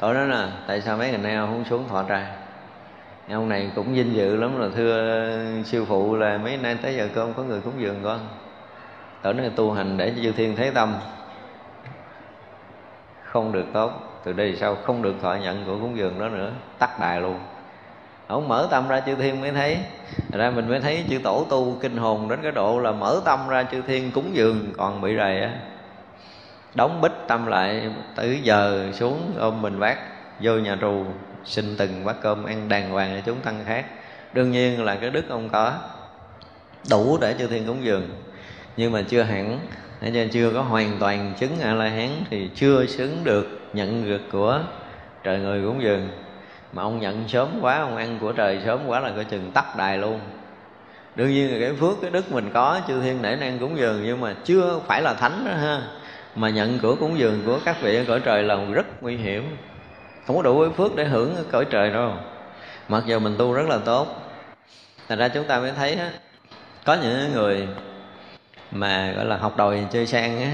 B: Tổ đó nè tại sao mấy ngày nay không xuống thọ trai? Ông này cũng vinh dự lắm là thưa sư phụ là mấy nay tới giờ cơm có người cúng dường con. Tưởng nơi tu hành để cho chư thiên thấy tâm. Không được tốt, từ đây sau không được thọ nhận của cúng dường đó nữa, tắt đài luôn. Ông mở tâm ra chư thiên mới thấy. Ra mình mới thấy chư tổ tu kinh hồn đến cái độ là mở tâm ra chư thiên cúng dường còn bị rầy á. Đóng bích tâm lại, từ giờ xuống ôm mình bác vô nhà trù xin từng bát cơm ăn đàng hoàng cho chúng tăng khác. Đương nhiên là cái đức ông có đủ để chư thiên cúng dường. Nhưng mà chưa hẳn nên chưa có hoàn toàn chứng a la hán thì chưa xứng được nhận được của trời người cúng dường. Mà ông nhận sớm quá, ông ăn của trời sớm quá là coi chừng tắt đài luôn. Đương nhiên là cái phước, cái đức mình có, chư thiên nể năng cúng dường, nhưng mà chưa phải là thánh đó ha. Mà nhận của cúng dường của các vị ở cõi trời là rất nguy hiểm không có đủ cái phước để hưởng cõi trời đâu. Mặc dù mình tu rất là tốt. Thành ra chúng ta mới thấy á, có những người mà, gọi là, học đòi chơi sang á,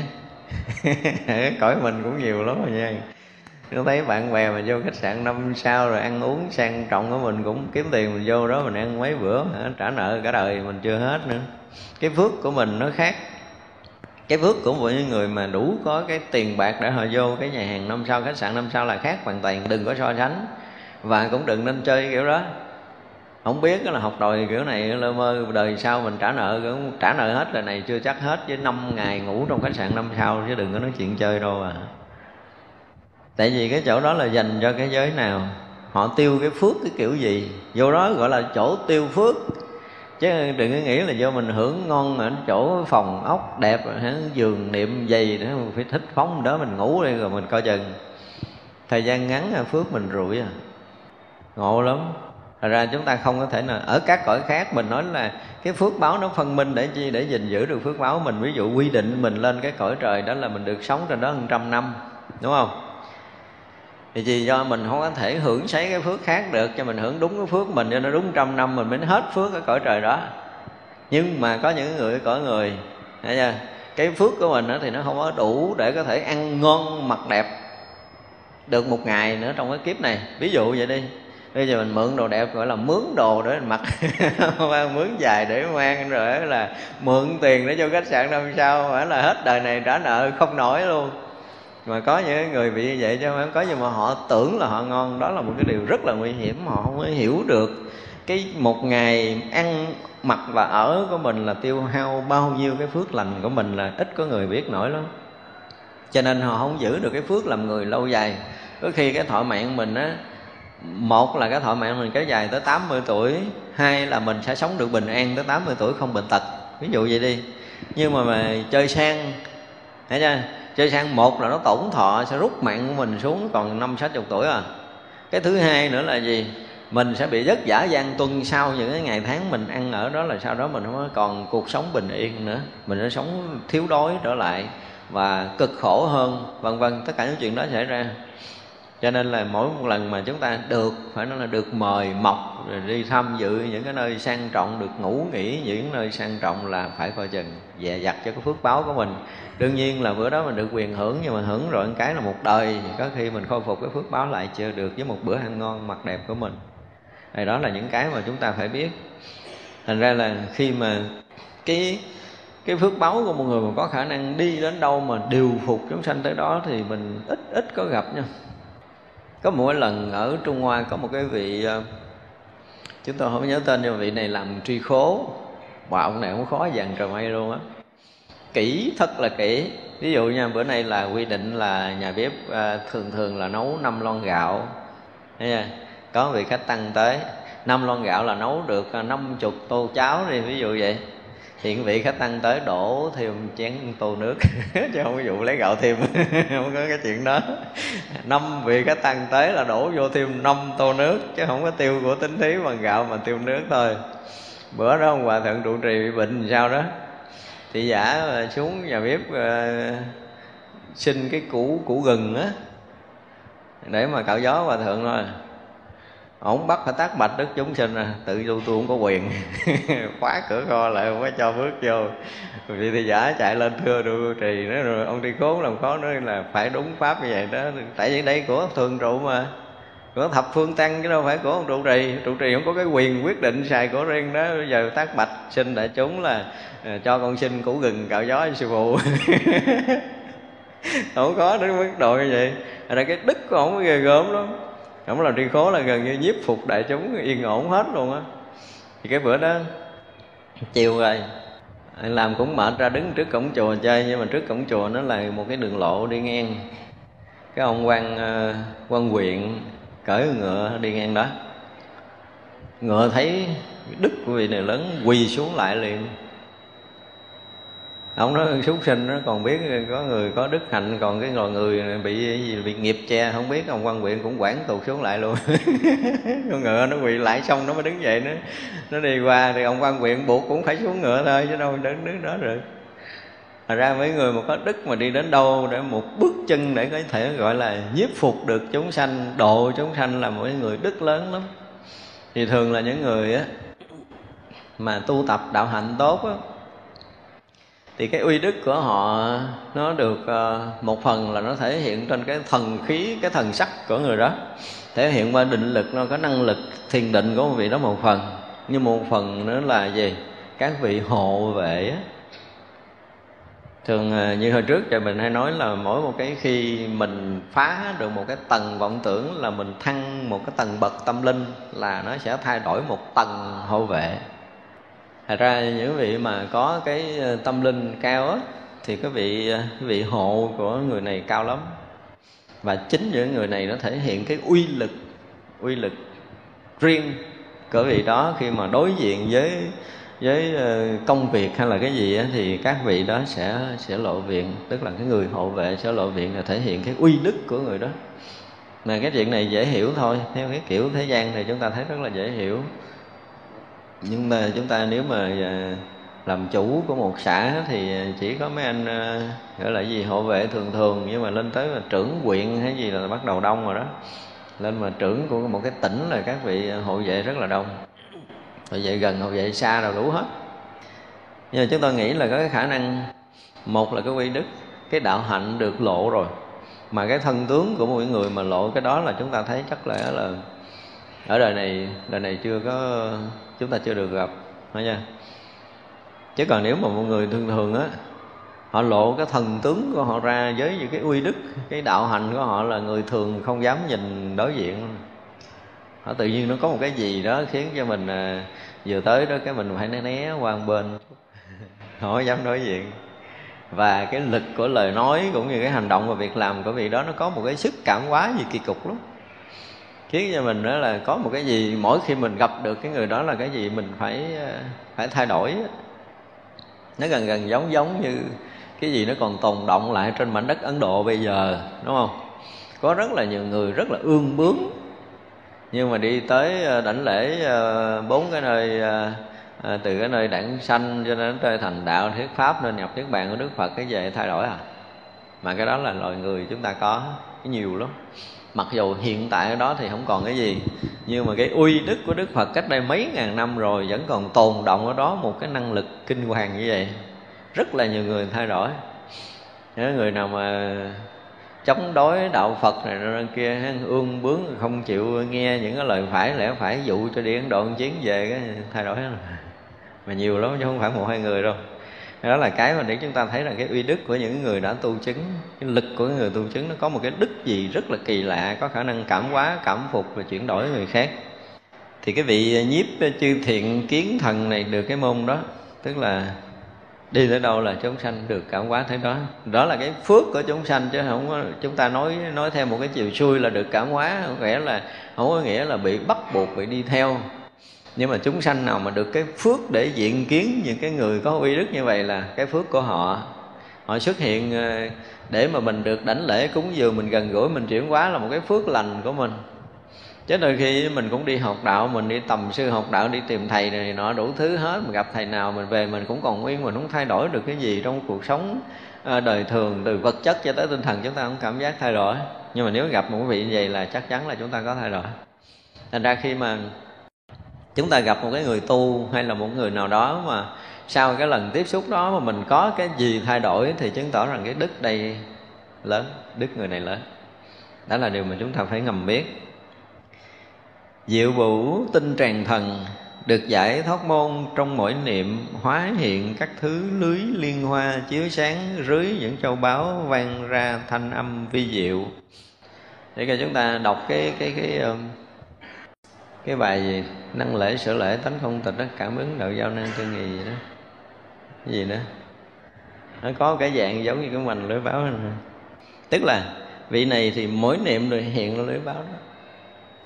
B: cõi mình cũng nhiều lắm rồi nha. Nó thấy bạn bè mà vô khách sạn năm sao rồi ăn uống sang trọng của mình cũng kiếm tiền mình vô đó mình ăn mấy bữa trả nợ cả đời mình chưa hết nữa. Cái phước của mình nó khác cái bước của mỗi người mà đủ có cái tiền bạc để họ vô cái nhà hàng năm sao, khách sạn năm sao là khác hoàn toàn, đừng có so sánh. Và cũng đừng nên chơi kiểu đó. Không biết là học đòi kiểu này, lơ mơ, đời sau mình trả nợ, cũng trả nợ hết là này, chưa chắc hết với năm ngày ngủ trong khách sạn năm sao, chứ đừng có nói chuyện chơi đâu à. Tại vì cái chỗ đó là dành cho cái giới nào, họ tiêu cái phước cái kiểu gì, vô đó gọi là chỗ tiêu phước chứ đừng có nghĩ là do mình hưởng ngon ở chỗ phòng ốc đẹp, hả, giường niệm dày nữa mình phải thích phóng đó, mình ngủ đi rồi mình coi chừng. Thời gian ngắn phước mình rủi à. Ngộ lắm. Thật ra chúng ta không có thể nào, ở các cõi khác mình nói là cái phước báo nó phân minh để chi, để gìn giữ được phước báo mình. Ví dụ quy định mình lên cái cõi trời đó là mình được sống trên đó một trăm năm, đúng không? Thì vì do mình không có thể hưởng sấy cái phước khác được, cho mình hưởng đúng cái phước mình, cho nó đúng trăm năm, mình mới hết phước ở cõi trời đó. Nhưng mà có những người cõi người, thấy chưa? Cái phước của mình thì nó không có đủ để có thể ăn ngon, mặc đẹp được một ngày nữa trong cái kiếp này. Ví dụ vậy đi. Bây giờ mình mượn đồ đẹp gọi là mướn đồ để mình mặc. Mang mướn dài để mang, rồi là mượn tiền để cho khách sạn năm sao phải là hết đời này trả nợ không nổi luôn mà có những người bị như vậy chứ không có gì mà họ tưởng là họ ngon. Đó là một cái điều rất là nguy hiểm họ không có hiểu được. Cái một ngày ăn mặc và ở của mình là tiêu hao bao nhiêu cái phước lành của mình là ít có người biết nổi lắm. Cho nên họ không giữ được cái phước làm người lâu dài. Có khi cái thọ mạng mình á một là cái thọ mạng mình kéo dài tới 80 tuổi hai là mình sẽ sống được bình an tới 80 tuổi không bệnh tật. Ví dụ vậy đi. Nhưng mà, mà chơi sang thấy chưa? Chơi sang một là nó tổn thọ, sẽ rút mạng của mình xuống, còn năm, sáu chục tuổi à. Cái thứ hai nữa là gì? Mình sẽ bị rất giả gian tuân sau những cái ngày tháng mình ăn ở đó là sau đó mình không còn cuộc sống bình yên nữa. Mình sẽ sống thiếu đói trở lại và cực khổ hơn, vân vân. Tất cả những chuyện đó xảy ra. Cho nên là mỗi một lần mà chúng ta được, phải nói là được mời, mọc, rồi đi tham dự những cái nơi sang trọng, được ngủ nghỉ những nơi sang trọng là phải coi chừng, dè dặt cho cái phước báo của mình đương nhiên là bữa đó mình được quyền hưởng, nhưng mà hưởng rồi cái là một đời. Có khi mình khôi phục cái phước báo lại chưa được với một bữa ăn ngon mặt đẹp của mình. Thì đó là những cái mà chúng ta phải biết. Thành ra là khi mà cái cái phước báo của một người mà có khả năng đi đến đâu mà điều phục chúng sanh tới đó thì mình ít ít có gặp nha. Có mỗi lần ở trung hoa có một cái vị ờ, chúng tôi không nhớ tên nhưng mà vị này làm tri khố. Và ông này cũng khó dằn trời mây luôn á kỹ thật là kỹ. Ví dụ nha bữa nay là quy định là nhà bếp à, thường thường là nấu 5 lon gạo. Nha có vị khách tăng tới năm lon gạo là nấu được à, năm chục tô cháo đi ví dụ vậy. Hiện vị khách tăng tới đổ thêm chén tô nước chứ không ví dụ lấy gạo thêm. Không có cái chuyện đó. Năm vị khách tăng tới là đổ vô thêm năm tô nước chứ không có tiêu của tính thí bằng gạo mà tiêu nước thôi. Bữa đó ông hòa thượng trụ trì bị bệnh sao đó? Thì giả ờ, xuống nhà bếp uh, xin cái củ củ gừng á để mà cạo gió hòa thượng thôi. Ổng bắt phải tác bạch đức chúng sinh à tự tu tu không có quyền. Khóa cửa kho lại không có cho bước vô. Vì thì giả chạy lên thưa trụ trì nữa rồi ông đi khốn làm khó nữa là phải đúng pháp như vậy đó. Tại vì đây của thường trụ mà của thập phương tăng chứ đâu phải của ông trụ trì. Trụ trì không có cái quyền quyết định xài của riêng đó. Bây giờ tác bạch xin đại chúng là ờ, cho con xin củ gừng cạo gió sư phụ. Không có đến mức độ như vậy. Ra cái đức của ổng ghê gớm lắm. Ổng làm tri khố là gần như nhiếp phục đại chúng, yên ổn hết luôn á. Thì cái bữa đó, chiều rồi làm cũng mệt ra đứng trước cổng chùa chơi, nhưng mà trước cổng chùa nó là một cái đường lộ đi ngang. Cái ông quan ờ, quan huyện cởi ngựa đi ngang đó. Ngựa thấy đức của vị này lớn, quỳ xuống lại liền. Ông nói súc sinh nó còn biết có người có đức hạnh, còn cái loài người bị gì, bị nghiệp che, không biết ông quan huyện cũng quản tụt xuống lại luôn. Con ngựa nó quỳ lại xong nó mới đứng dậy, nó nó đi qua, thì ông quan huyện buộc cũng phải xuống ngựa thôi, chứ đâu đứng đứng đó rồi Thật ra mấy người mà có đức mà đi đến đâu để một bước chân để có thể gọi là nhiếp phục được chúng sanh, độ chúng sanh là một người đức lớn lắm. Thì thường là những người á mà tu tập đạo hạnh tốt á thì cái uy đức của họ nó được ờ, một phần là nó thể hiện trên cái thần khí cái thần sắc của người đó. Thể hiện qua định lực nó có năng lực thiền định của một vị đó một phần. Nhưng một phần nữa là gì? Các vị hộ vệ á thường ờ, như hồi trước trời mình hay nói là mỗi một cái khi mình phá được một cái tầng vọng tưởng là mình thăng một cái tầng bậc tâm linh là nó sẽ thay đổi một tầng hộ vệ. Thật ra những vị mà có cái ờ, tâm linh cao á, thì cái vị cái vị hộ của người này cao lắm. Và chính những người này nó thể hiện cái uy lực uy lực riêng của vị đó khi mà đối diện với với ờ, công việc hay là cái gì á, thì các vị đó sẽ sẽ lộ viện tức là cái người hộ vệ sẽ lộ viện là thể hiện cái uy đức của người đó. Mà cái chuyện này dễ hiểu thôi theo cái kiểu thế gian thì chúng ta thấy rất là dễ hiểu. Nhưng mà chúng ta nếu mà ờ, làm chủ của một xã thì chỉ có mấy anh ờ, gọi là gì hộ vệ thường thường nhưng mà lên tới mà trưởng quyện hay gì là bắt đầu đông rồi đó. Lên mà trưởng của một cái tỉnh là các vị hộ vệ rất là đông hộ vệ gần hoặc vệ xa rồi đủ hết. Nhưng mà chúng tôi nghĩ là có cái khả năng, một là cái quy đức, cái đạo hạnh được lộ rồi. Mà cái thân tướng của một người mà lộ cái đó là chúng ta thấy chắc là là ở đời này đời này chưa có, chúng ta chưa được gặp, phải nha chứ còn nếu mà một người thường thường á, họ lộ cái thần tướng của họ ra với những cái uy đức, cái đạo hành của họ là người thường không dám nhìn đối diện họ tự nhiên nó có một cái gì đó khiến cho mình à, vừa tới đó cái mình phải né né qua một bên. Không dám đối diện. Và cái lực của lời nói cũng như cái hành động và việc làm của vị đó nó có một cái sức cảm hóa gì kỳ cục lắm. Khiến cho mình đó là có một cái gì mỗi khi mình gặp được cái người đó là cái gì mình phải à, phải thay đổi nó gần gần giống giống như cái gì nó còn tồn động lại trên mảnh đất Ấn Độ bây giờ đúng không? Có rất là nhiều người rất là ương bướng nhưng mà đi tới ờ, đảnh lễ ờ, bốn cái nơi ờ, từ cái nơi đảng sanh cho đến tới thành đạo, thuyết pháp nên nhập niết bàn của Đức Phật, cái về thay đổi à? Mà cái đó là loài người chúng ta có nhiều lắm. Mặc dù hiện tại ở đó thì không còn cái gì, nhưng mà cái uy đức của đức phật cách đây mấy ngàn năm rồi vẫn còn tồn động ở đó một cái năng lực kinh hoàng như vậy. Rất là nhiều người thay đổi. Nếu người nào mà chống đối đạo Phật này nơi kia ương bướng, không chịu nghe những cái lời phải lẽ phải dụ cho đi Ấn Độ chiến về cái thay đổi mà nhiều lắm chứ không phải một hai người đâu. Đó là cái mà để chúng ta thấy là cái uy đức của những người đã tu chứng, cái lực của người tu chứng nó có một cái đức gì rất là kỳ lạ, có khả năng cảm hóa, cảm phục và chuyển đổi người khác. Thì cái vị nhiếp chư thiện kiến thần này được cái môn đó, tức là đi tới đâu là chúng sanh được cảm hóa thế đó. Đó là cái phước của chúng sanh chứ không có, chúng ta nói nói theo một cái chiều xuôi là được cảm hóa không nghĩa là, không có nghĩa là bị bắt buộc, bị đi theo. Nhưng mà chúng sanh nào mà được cái phước để diện kiến những cái người có uy đức như vậy là cái phước của họ. Họ xuất hiện ờ, để mà mình được đảnh lễ cúng dường, mình gần gũi, mình chuyển hóa là một cái phước lành của mình chứ đôi khi mình cũng đi học đạo, mình đi tầm sư học đạo, đi tìm thầy này nọ, đủ thứ hết. Mình gặp thầy nào mình về, mình cũng còn nguyên, mình không thay đổi được cái gì trong cuộc sống ờ, đời thường, từ vật chất cho tới tinh thần. Chúng ta không cảm giác thay đổi. Nhưng mà nếu gặp một vị như vậy là chắc chắn là chúng ta có thay đổi. Thành ra khi mà chúng ta gặp một cái người tu hay là một người nào đó mà sau cái lần tiếp xúc đó mà mình có cái gì thay đổi thì chứng tỏ rằng cái đức đây lớn, đức người này lớn. Đó là điều mà chúng ta phải ngầm biết diệu vũ tinh tràn thần, được giải thoát môn trong mỗi niệm, hóa hiện các thứ lưới liên hoa chiếu sáng, rưới những châu báu vang ra thanh âm vi diệu. Để cho chúng ta đọc cái cái cái um, cái bài gì? Năng lễ sở lễ tánh không tịch đó, cảm ứng đạo giao năng chân nghị gì đó. Cái gì nữa nó có cái dạng giống như cái mình, lưới báo này. tức là vị này thì mỗi niệm rồi hiện lưới báo đó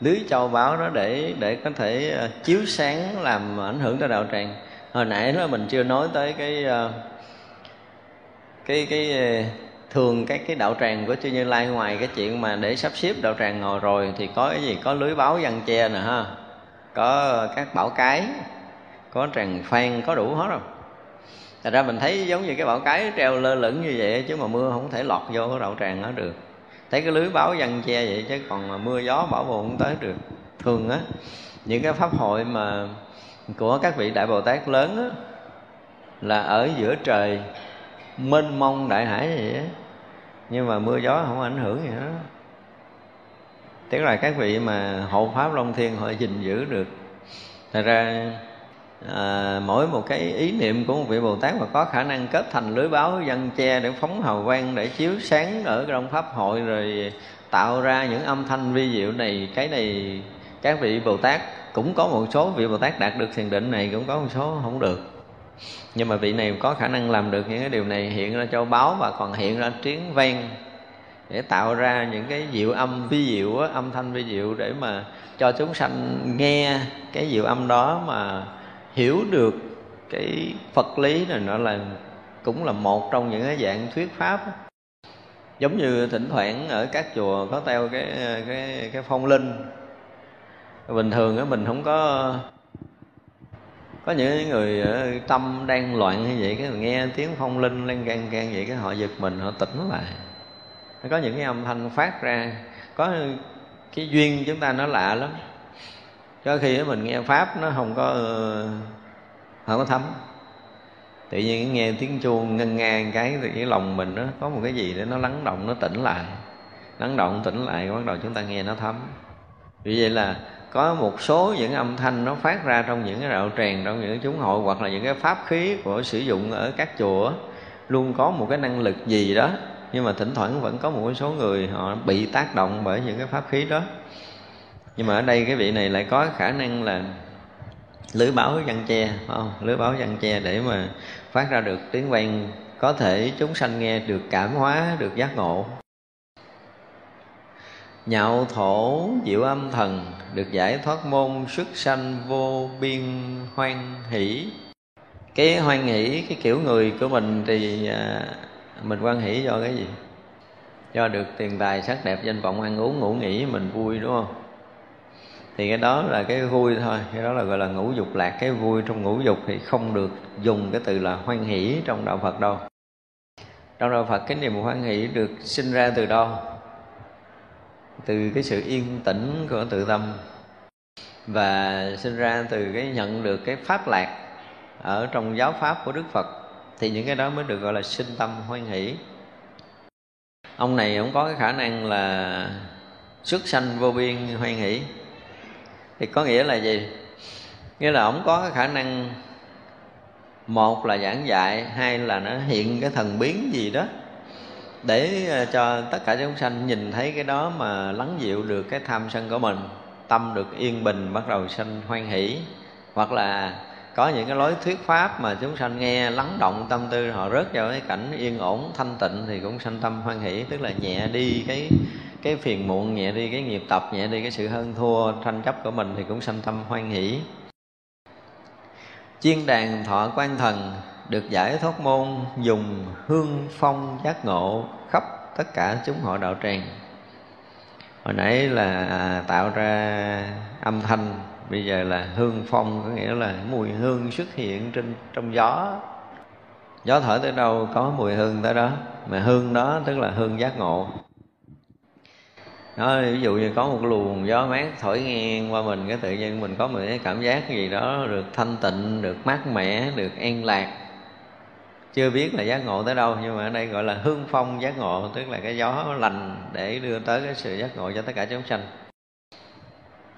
B: lưới châu báu đó để để có thể ờ, chiếu sáng làm ảnh hưởng tới đạo tràng. Hồi nãy đó mình chưa nói tới cái ờ, cái cái ờ, thường các cái đạo tràng của chư như lai ngoài cái chuyện mà để sắp xếp đạo tràng ngồi rồi thì có cái gì? Có lưới báo văn che nè ha. Có các bảo cái, có tràng phan, có đủ hết rồi. Thật ra mình thấy giống như cái bảo cái treo lơ lửng như vậy chứ mà mưa không thể lọt vô cái đạo tràng đó được thấy cái lưới báo văn che vậy chứ còn mà mưa gió bảo bùng không tới được. Thường á, những cái pháp hội mà của các vị đại bồ tát lớn á, là ở giữa trời, mênh mông đại hải vậy á. Nhưng mà mưa gió không ảnh hưởng gì hết. Tức là các vị mà hộ pháp long thiên họ gìn giữ được. Thật ra à, mỗi một cái ý niệm của một vị bồ tát mà có khả năng kết thành lưới báo dân che để phóng hào quang để chiếu sáng ở trong pháp hội rồi tạo ra những âm thanh vi diệu này cái này các vị bồ tát cũng có một số vị bồ tát đạt được thiền định này cũng có một số không được. Nhưng mà vị này có khả năng làm được những cái điều này hiện ra cho báo và còn hiện ra tiếng vang để tạo ra những cái diệu âm vi diệu âm thanh vi diệu để mà cho chúng sanh nghe cái diệu âm đó mà hiểu được cái phật lý này, nó là, cũng là một trong những cái dạng thuyết pháp. Giống như thỉnh thoảng ở các chùa có theo cái cái cái phong linh. Bình thường á, mình không có có những người tâm đang loạn như vậy, cái nghe tiếng phong linh lên gan gan vậy, cái họ giật mình, họ tỉnh lại. Có những cái âm thanh phát ra. Có cái duyên chúng ta nó lạ lắm có khi mình nghe pháp nó không có ờ, không có thấm. Tự nhiên nghe tiếng chuông ngân nga cái thì cái lòng mình nó có một cái gì để nó lắng động, nó tỉnh lại. Lắng động tỉnh lại, bắt đầu chúng ta nghe nó thấm. Vì vậy là có một số những âm thanh nó phát ra trong những cái đạo tràng, trong những cái chúng hội, hoặc là những cái pháp khí của sử dụng ở các chùa luôn có một cái năng lực gì đó. Nhưng mà thỉnh thoảng vẫn có một số người họ bị tác động bởi những cái pháp khí đó nhưng mà ở đây cái vị này lại có khả năng là lưới báo văn che không? lưới báo văn che để mà phát ra được tiếng vang có thể chúng sanh nghe được cảm hóa được giác ngộ. Nhạo thổ diệu âm thần được giải thoát môn xuất sanh vô biên hoan hỷ. Cái hoan hỷ cái kiểu người của mình thì à, mình hoan hỷ do cái gì? Do được tiền tài sắc đẹp danh vọng ăn uống ngủ nghỉ mình vui đúng không? Thì cái đó là cái vui thôi. Cái đó là gọi là ngũ dục lạc. Cái vui trong ngũ dục thì không được dùng cái từ là hoan hỷ trong đạo phật đâu. Trong đạo phật, cái niềm hoan hỷ được sinh ra từ đâu? Từ cái sự yên tĩnh của tự tâm. Và sinh ra từ cái nhận được cái pháp lạc ở trong giáo pháp của đức phật. Thì những cái đó mới được gọi là sinh tâm hoan hỷ. Ông này cũng có cái khả năng là xuất sanh vô biên hoan hỷ thì có nghĩa là gì? Nghĩa là ông có cái khả năng, một là giảng dạy, hai là nó hiện cái thần biến gì đó để ờ, cho tất cả chúng sanh nhìn thấy cái đó mà lắng dịu được cái tham sân của mình, tâm được yên bình, bắt đầu sanh hoan hỷ. Hoặc là có những cái lối thuyết pháp mà chúng sanh nghe lắng động tâm tư họ rớt vào cái cảnh yên ổn, thanh tịnh thì cũng sanh tâm hoan hỷ, tức là nhẹ đi cái cái phiền muộn nhẹ đi, cái nghiệp tập nhẹ đi, cái sự hơn thua tranh chấp của mình thì cũng sanh tâm hoan hỷ. Chiên đàn thọ quan thần được giải thoát môn dùng hương phong giác ngộ khắp tất cả chúng họ đạo tràng. Hồi nãy là tạo ra âm thanh, bây giờ là hương phong, có nghĩa là mùi hương xuất hiện trên, trong gió. Gió thở tới đâu có mùi hương tới đó, mà hương đó tức là hương giác ngộ đó, ví dụ như có một luồng gió mát thổi ngang qua mình, cái tự nhiên mình có một cái cảm giác gì đó được thanh tịnh, được mát mẻ, được an lạc. Chưa biết là giác ngộ tới đâu, nhưng mà ở đây gọi là hương phong giác ngộ, tức là cái gió lành để đưa tới cái sự giác ngộ cho tất cả chúng sanh.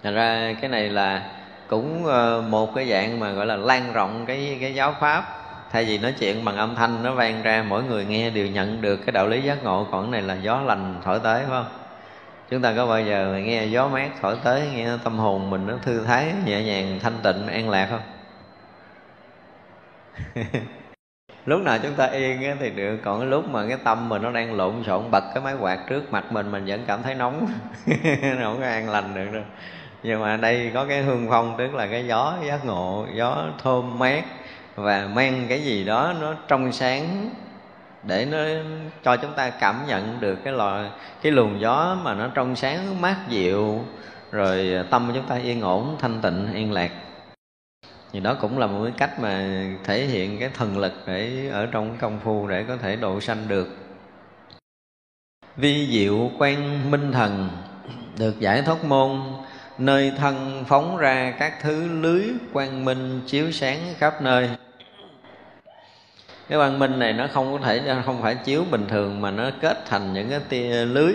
B: Thành ra cái này là cũng ờ, một cái dạng mà gọi là lan rộng cái cái giáo pháp. Thay vì nói chuyện bằng âm thanh nó vang ra, mỗi người nghe đều nhận được cái đạo lý giác ngộ, còn cái này là gió lành thổi tới, phải không? Chúng ta có bao giờ nghe gió mát thổi tới nghe tâm hồn mình nó thư thái nhẹ nhàng thanh tịnh an lạc không? Lúc nào chúng ta yên ấy, thì được còn cái lúc mà cái tâm mình nó đang lộn xộn bật cái máy quạt trước mặt mình mình vẫn cảm thấy nóng. Không có an lành được đâu. Nhưng mà đây có cái hương phong tức là cái gió giác ngộ gió thơm mát và mang cái gì đó nó trong sáng để nó cho chúng ta cảm nhận được cái loại cái luồng gió mà nó trong sáng mát dịu, rồi tâm chúng ta yên ổn, thanh tịnh, yên lạc. Thì đó cũng là một cái cách mà thể hiện cái thần lực để ở trong công phu để có thể độ sanh được. Vi diệu quan minh thần, được giải thoát môn, nơi thân phóng ra các thứ lưới quang minh chiếu sáng khắp nơi cái quang minh này nó không có thể không phải chiếu bình thường mà nó kết thành những cái tia lưới.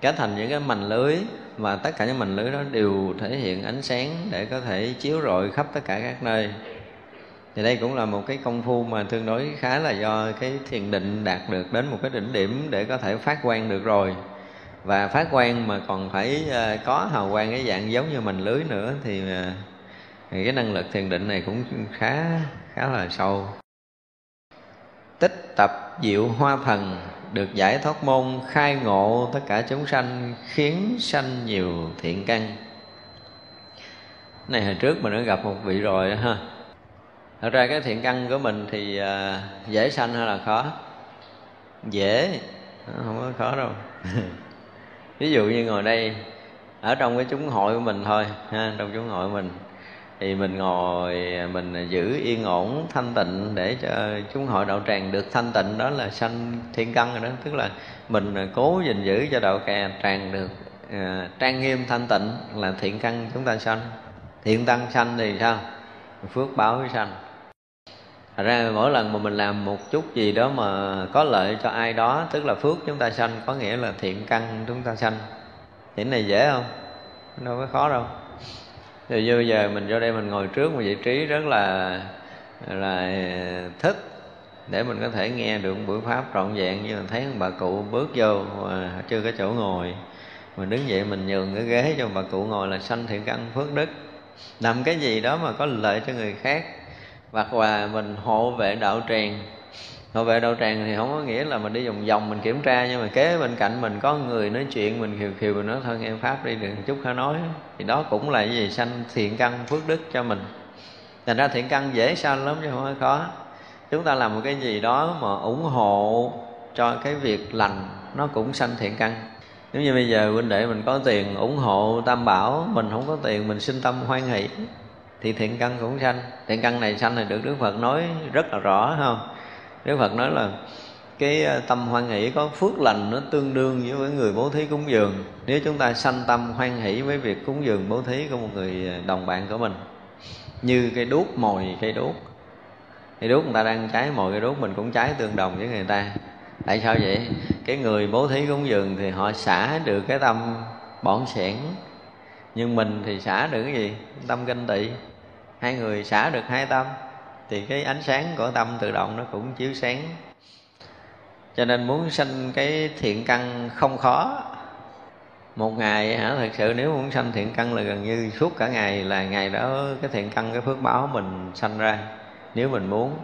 B: Kết thành những cái mảnh lưới mà tất cả những mảnh lưới đó đều thể hiện ánh sáng để có thể chiếu rọi khắp tất cả các nơi. Thì đây cũng là một cái công phu mà tương đối khá là do cái thiền định đạt được đến một cái đỉnh điểm để có thể phát quang được rồi. Và phát quang mà còn phải ờ, có hào quang cái dạng giống như mình lưới nữa thì, ờ, thì cái năng lực thiền định này cũng khá khá là sâu. Tích tập diệu hoa thần được giải thoát môn khai ngộ tất cả chúng sanh khiến sanh nhiều thiện căn. Này hồi trước mình đã gặp một vị rồi ha. Thật ra cái thiện căn của mình thì uh, dễ sanh hay là khó. Dễ không có khó đâu. Ví dụ như ngồi đây ở trong cái chúng hội của mình thôi ha trong chúng hội của mình thì mình ngồi mình giữ yên ổn thanh tịnh để cho chúng hội đạo tràng được thanh tịnh đó là sanh thiên căn rồi đó. Tức là mình cố gìn giữ cho đạo kè tràng được à, trang nghiêm thanh tịnh là thiện căn chúng ta sanh. Thiện tăng sanh thì sao? Phước báo với sanh. Thật ra mỗi lần mà mình làm một chút gì đó mà có lợi cho ai đó Tức là phước chúng ta sanh Có nghĩa là thiện căn chúng ta sanh. Thì này dễ không? Đâu có khó đâu. Thì như giờ mình vô đây mình ngồi trước một vị trí rất là là thích để mình có thể nghe được buổi pháp trọn vẹn như mình thấy bà cụ bước vô mà chưa có chỗ ngồi. Mình đứng dậy mình nhường cái ghế cho bà cụ ngồi là sanh thiện căn phước đức. Làm cái gì đó mà có lợi cho người khác. Hoặc là mình hộ vệ đạo tràng hộ vệ đạo tràng thì không có nghĩa là mình đi vòng vòng, mình kiểm tra, nhưng mà kế bên cạnh mình có người nói chuyện, mình khiều khiều mình nói thân em pháp đi, đừng chút khá nói. Thì đó cũng là gì? Sanh thiện căn phước đức cho mình. Thành ra thiện căn dễ sanh lắm chứ không có khó. Chúng ta làm một cái gì đó mà ủng hộ cho cái việc lành, nó cũng sanh thiện căn. Nếu như bây giờ huynh đệ mình có tiền ủng hộ tam bảo, mình không có tiền mình sinh tâm hoan hỷ, thì thiện căn cũng sanh. Thiện căn này sanh thì được đức phật nói rất là rõ không? Đức phật nói là cái ờ, tâm hoan hỷ có phước lành nó tương đương với người bố thí cúng dường. Nếu chúng ta sanh tâm hoan hỷ với việc cúng dường bố thí của một người ờ, đồng bạn của mình, như cây đuốc mồi cây đuốc. Cây đuốc người ta đang cháy, mồi cây đuốc mình cũng cháy tương đồng với người ta. Tại sao vậy? Cái người bố thí cúng dường thì họ xả được cái tâm bọn xẻn nhưng mình thì xả được cái gì? Tâm ganh tị. Hai người xả được hai tâm thì cái ánh sáng của tâm tự động nó cũng chiếu sáng. Cho nên muốn sanh cái thiện căn không khó. Một ngày, hả thật sự nếu muốn sanh thiện căn là gần như suốt cả ngày, là ngày đó cái thiện căn, cái phước báo mình sanh ra, nếu mình muốn.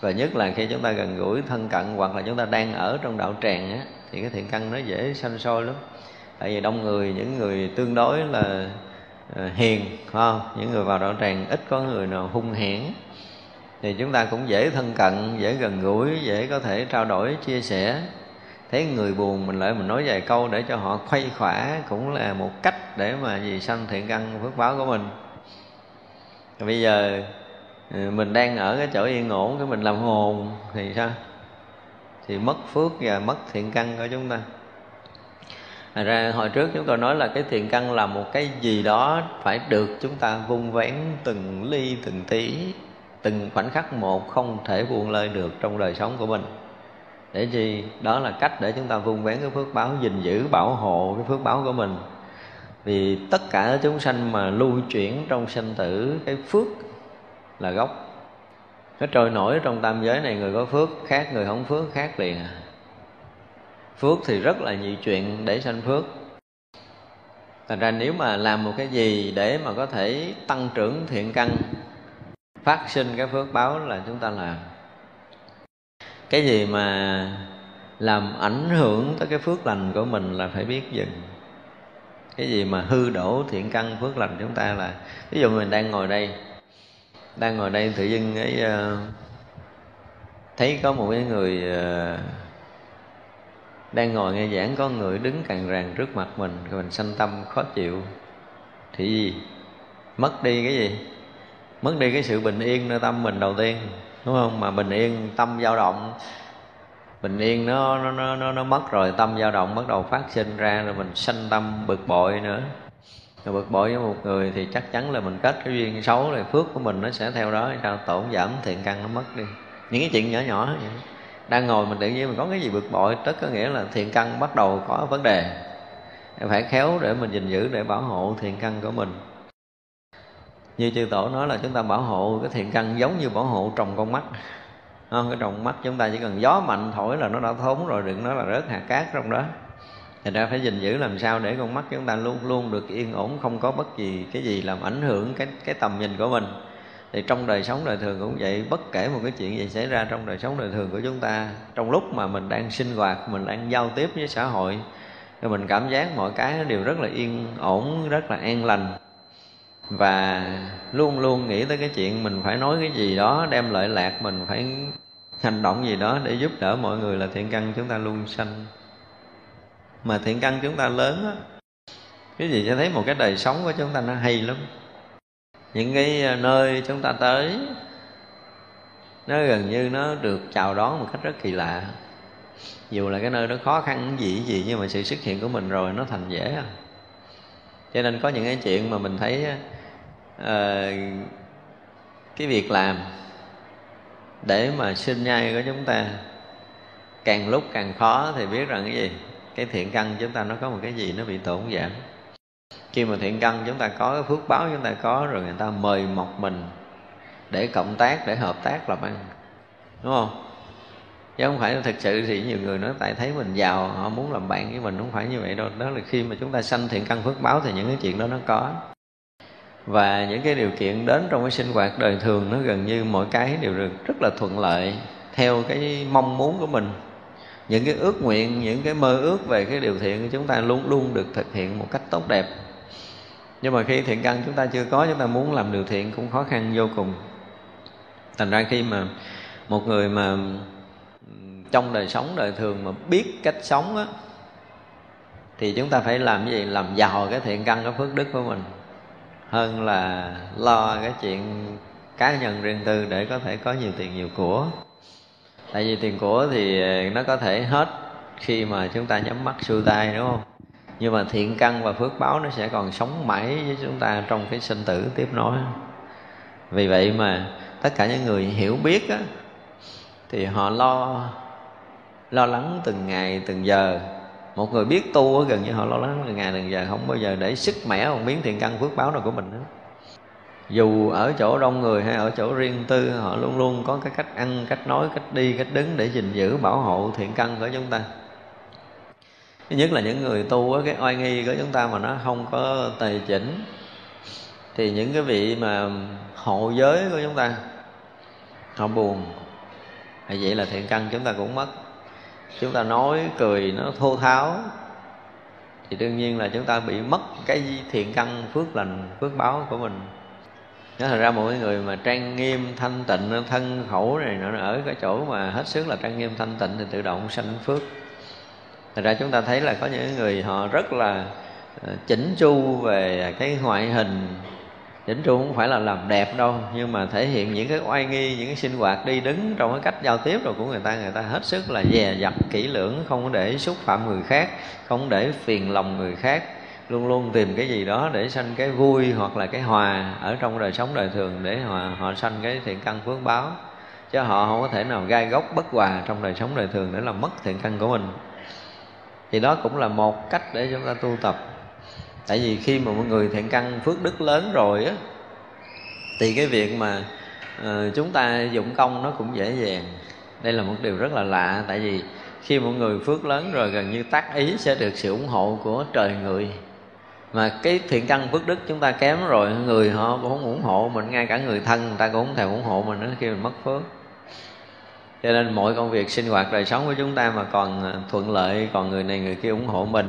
B: Và nhất là khi chúng ta gần gũi, thân cận, hoặc là chúng ta đang ở trong đạo tràng á, thì cái thiện căn nó dễ sanh sôi lắm. Tại vì đông người, những người tương đối là ờ, hiền, phải không? Những người vào đạo tràng ít có người nào hung hãn thì chúng ta cũng dễ thân cận, dễ gần gũi, dễ có thể trao đổi, chia sẻ. Thấy người buồn mình lại mình nói vài câu để cho họ khuây khỏa cũng là một cách để mà gì sanh thiện căn phước báo của mình. Bây giờ ừ, mình đang ở cái chỗ yên ổn, cái mình làm hồn thì sao? Thì mất phước và mất thiện căn của chúng ta. Thật ra, hồi trước chúng tôi nói là cái thiện căn là một cái gì đó phải được chúng ta vung vén từng ly, từng tí từng khoảnh khắc một không thể buông lơi được trong đời sống của mình. Để chi? Đó là cách để chúng ta vun vén cái phước báo, gìn giữ, bảo hộ cái phước báo của mình. Vì tất cả chúng sanh mà lưu chuyển trong sanh tử, cái phước là gốc. Nó trôi nổi trong tam giới này, người có phước khác, người không phước khác liền à. Phước thì rất là nhiều chuyện để sanh phước. Thành ra nếu mà làm một cái gì để mà có thể tăng trưởng thiện căn phát sinh cái phước báo là chúng ta làm. Cái gì mà làm ảnh hưởng tới cái phước lành của mình là phải biết dừng. Cái gì mà hư đổ thiện căn phước lành chúng ta là ví dụ mình đang ngồi đây đang ngồi đây tự dưng ấy uh, ờ, thấy có một cái người uh, đang ngồi nghe giảng có người đứng càng ràng trước mặt mình rồi mình sanh tâm khó chịu. Thì gì mất đi cái gì? Mất đi cái sự bình yên nơi tâm mình đầu tiên đúng không? Mà bình yên tâm dao động. Bình yên nó nó nó nó, nó mất rồi tâm dao động bắt đầu phát sinh ra rồi mình sanh tâm bực bội nữa. Rồi bực bội với một người thì chắc chắn là mình kết cái duyên xấu rồi phước của mình nó sẽ theo đó. Sao? Tổn giảm thiện căn nó mất đi. Những cái chuyện nhỏ nhỏ vậy. Đang ngồi mình tự nhiên mình có cái gì bực bội tất có nghĩa là thiện căn bắt đầu có vấn đề. Phải khéo để mình gìn giữ để bảo hộ thiện căn của mình như chư tổ nói là chúng ta bảo hộ cái thiện căn giống như bảo hộ trồng con mắt. Không cái trồng mắt chúng ta chỉ cần gió mạnh thổi là nó đã thốn rồi, đừng nói là rớt hạt cát trong đó. Thì ra phải gìn giữ làm sao để con mắt chúng ta luôn luôn được yên ổn, không có bất kỳ cái gì làm ảnh hưởng cái cái tầm nhìn của mình. Thì trong đời sống đời thường cũng vậy, bất kể một cái chuyện gì xảy ra trong đời sống đời thường của chúng ta, trong lúc mà mình đang sinh hoạt, mình đang giao tiếp với xã hội, thì mình cảm giác mọi cái đều rất là yên ổn, rất là an lành và luôn luôn nghĩ tới cái chuyện mình phải nói cái gì đó, đem lợi lạc mình, phải hành động gì đó để giúp đỡ mọi người là thiện căn chúng ta luôn sanh. Mà thiện căn chúng ta lớn á, cái gì cho thấy một cái đời sống của chúng ta nó hay lắm. Những cái ờ, nơi chúng ta tới, nó gần như nó được chào đón một cách rất kỳ lạ. Dù là cái nơi đó khó khăn gì gì nhưng mà sự xuất hiện của mình rồi nó thành dễ à. Cho nên có những cái chuyện mà mình thấy uh, cái việc làm để mà sinh nhai của chúng ta càng lúc càng khó thì biết rằng cái gì? Cái thiện căn chúng ta nó có một cái gì nó bị tổn giảm. Khi mà thiện căn chúng ta có cái phước báo chúng ta có rồi người ta mời mọc mình để cộng tác để hợp tác làm ăn. Đúng không? Chứ không phải thực sự thì nhiều người nói tại thấy mình giàu họ muốn làm bạn với mình không phải như vậy đâu. Đó là khi mà chúng ta sanh thiện căn phước báo thì những cái chuyện đó nó có và những cái điều kiện đến trong cái sinh hoạt đời thường nó gần như mọi cái đều được rất là thuận lợi theo cái mong muốn của mình. Những cái ước nguyện, những cái mơ ước về cái điều thiện của chúng ta luôn luôn được thực hiện một cách tốt đẹp. Nhưng mà khi thiện căn chúng ta chưa có, chúng ta muốn làm điều thiện cũng khó khăn vô cùng. Thành ra khi mà một người mà ừ, trong đời sống đời thường mà biết cách sống á, thì chúng ta phải làm gì? Làm giàu cái thiện căn, cái phước đức của mình hơn là lo cái chuyện cá nhân riêng tư để có thể có nhiều tiền nhiều của. Tại vì tiền của thì nó có thể hết khi mà chúng ta nhắm mắt xuôi tay đúng không? Nhưng mà thiện căn và phước báo nó sẽ còn sống mãi với chúng ta trong cái sinh tử tiếp nối. Vì vậy mà tất cả những người hiểu biết á, thì họ lo lo lắng từng ngày từng giờ một người biết tu gần như họ lo lắng ngày đừng giờ không bao giờ để sức mẻ một miếng thiện căn phước báo nào của mình nữa dù ở chỗ đông người hay ở chỗ riêng tư, họ luôn luôn có cái cách ăn, cách nói, cách đi, cách đứng để gìn giữ, bảo hộ thiện căn của chúng ta. Thứ nhất là những người tu cái oai nghi của chúng ta mà nó không có tề chỉnh, thì những cái vị mà hộ giới của chúng ta, họ buồn. Hay vậy là thiện căn chúng ta cũng mất chúng ta nói cười nó thô tháo, thì đương nhiên là chúng ta bị mất cái thiện căn phước lành, phước báo của mình. Nó thành ra mỗi người mà trang nghiêm, thanh tịnh, thân khẩu này nó ở cái chỗ mà hết sức là trang nghiêm, thanh tịnh thì tự động sanh phước. Thật ra chúng ta thấy là có những người họ rất là ờ, chỉnh chu về cái ngoại hình chỉnh chu không phải là làm đẹp đâu, nhưng mà thể hiện những cái oai nghi, những cái sinh hoạt đi đứng trong cái cách giao tiếp rồi của người ta người ta hết sức là dè dặt, kỹ lưỡng, không để xúc phạm người khác, không để phiền lòng người khác. Luôn luôn tìm cái gì đó để sanh cái vui hoặc là cái hòa ở trong đời sống đời thường để họ họ sanh cái thiện căn phước báo. Chứ họ không có thể nào gai góc bất hòa trong đời sống đời thường để làm mất thiện căn của mình. Thì đó cũng là một cách để chúng ta tu tập tại vì khi mà mọi người thiện căn phước đức lớn rồi á thì cái việc mà uh, chúng ta dụng công nó cũng dễ dàng. Đây là một điều rất là lạ tại vì khi mọi người phước lớn rồi gần như tác ý sẽ được sự ủng hộ của trời người. Mà cái thiện căn phước đức chúng ta kém rồi người họ cũng không ủng hộ mình ngay cả người thân người ta cũng không thèm ủng hộ mình nữa khi mình mất phước. Cho nên mọi công việc sinh hoạt đời sống của chúng ta mà còn ờ, thuận lợi còn người này người kia ủng hộ mình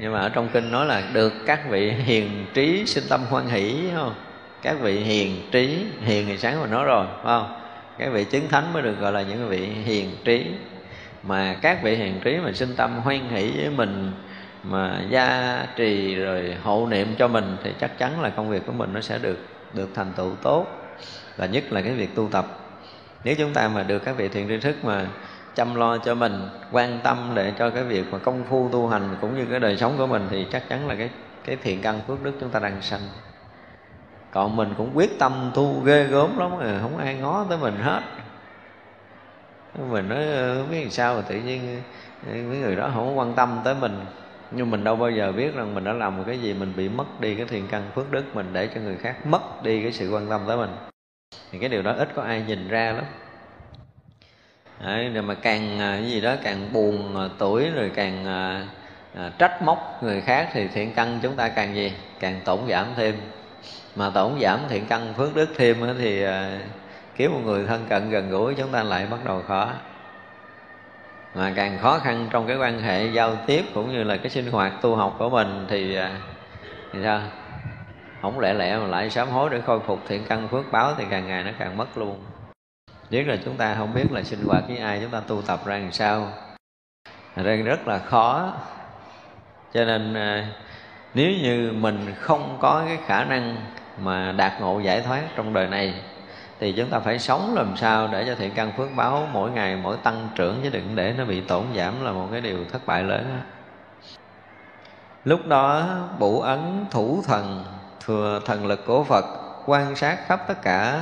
B: nhưng mà ở trong kinh nói là được các vị hiền trí sinh tâm hoan hỷ không? Các vị hiền trí, hiền thì sáng mà nói rồi, phải không? Các vị chứng thánh mới được gọi là những vị hiền trí. Mà các vị hiền trí mà sinh tâm hoan hỷ với mình, mà gia trì rồi hộ niệm cho mình thì chắc chắn là công việc của mình nó sẽ được được thành tựu tốt. Và nhất là cái việc tu tập. Nếu chúng ta mà được các vị thiện tri thức mà chăm lo cho mình quan tâm để cho cái việc mà công phu tu hành cũng như cái đời sống của mình thì chắc chắn là cái cái thiện căn phước đức chúng ta đang sanh. Còn mình cũng quyết tâm tu ghê gớm lắm rồi, không ai ngó tới mình hết. Mình nói không biết làm sao mà tự nhiên mấy người đó không quan tâm tới mình. Nhưng mình đâu bao giờ biết rằng mình đã làm một cái gì mình bị mất đi cái thiện căn phước đức mình để cho người khác mất đi cái sự quan tâm tới mình. Thì cái điều đó ít có ai nhìn ra lắm. Đấy, rồi mà càng à, cái gì đó càng buồn à, tuổi rồi càng à, à, trách móc người khác thì thiện căn chúng ta càng gì? Càng tổn giảm thêm. Mà tổn giảm thiện căn phước đức thêm thì à, kiếm một người thân cận gần gũi chúng ta lại bắt đầu khó. Mà càng khó khăn trong cái quan hệ giao tiếp cũng như là cái sinh hoạt tu học của mình thì, à, thì sao? Không lẽ lẽ mà lại sám hối để khôi phục thiện căn phước báo thì càng ngày nó càng mất luôn nhất là chúng ta không biết là sinh hoạt với ai, chúng ta tu tập ra làm sao? Ra rất là khó. Cho nên à, nếu như mình không có cái khả năng mà đạt ngộ giải thoát trong đời này, thì chúng ta phải sống làm sao để cho thiện căn phước báo mỗi ngày, mỗi tăng trưởng, chứ đừng để nó bị tổn giảm là một cái điều thất bại lớn. Lúc đó bụ ấn thủ thần, thừa thần lực của phật, quan sát khắp tất cả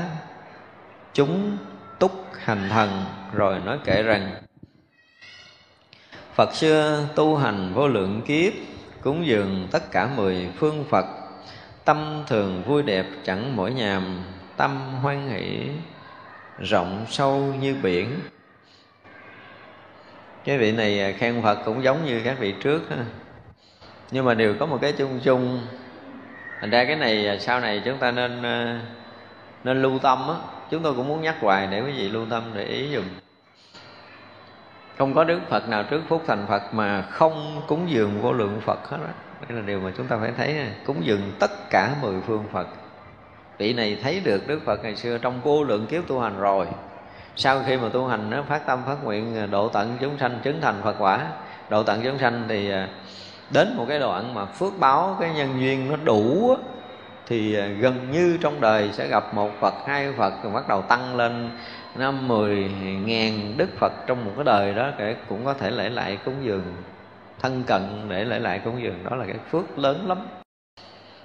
B: chúng túc hành thần, rồi nói kể rằng, Phật xưa tu hành vô lượng kiếp, Cúng dường tất cả mười phương Phật. Tâm thường vui đẹp chẳng mỗi nhàm, Tâm hoan hỷ rộng sâu như biển. Cái vị này khen Phật cũng giống như các vị trước ha. Nhưng mà đều có một cái chung chung. Thành ra cái này à, sau này chúng ta nên à, nên lưu tâm á chúng tôi cũng muốn nhắc hoài để quý vị lưu tâm, để ý dùm không có đức phật nào trước phút thành phật mà không cúng dường vô lượng phật hết đó đây là điều mà chúng ta phải thấy cúng dường tất cả mười phương phật. Vị này thấy được đức phật ngày xưa trong vô lượng kiếp tu hành rồi. Sau khi mà tu hành nó phát tâm phát nguyện à, độ tận chúng sanh chứng thành phật quả. Độ tận chúng sanh thì à, đến một cái đoạn mà phước báo cái nhân duyên nó đủ thì à, gần như trong đời sẽ gặp một Phật, hai Phật rồi bắt đầu tăng lên. Năm mười ngàn Đức Phật trong một cái đời đó kể cũng có thể lễ lại cúng dường thân cận để lễ lại cúng dường. Đó là cái phước lớn lắm.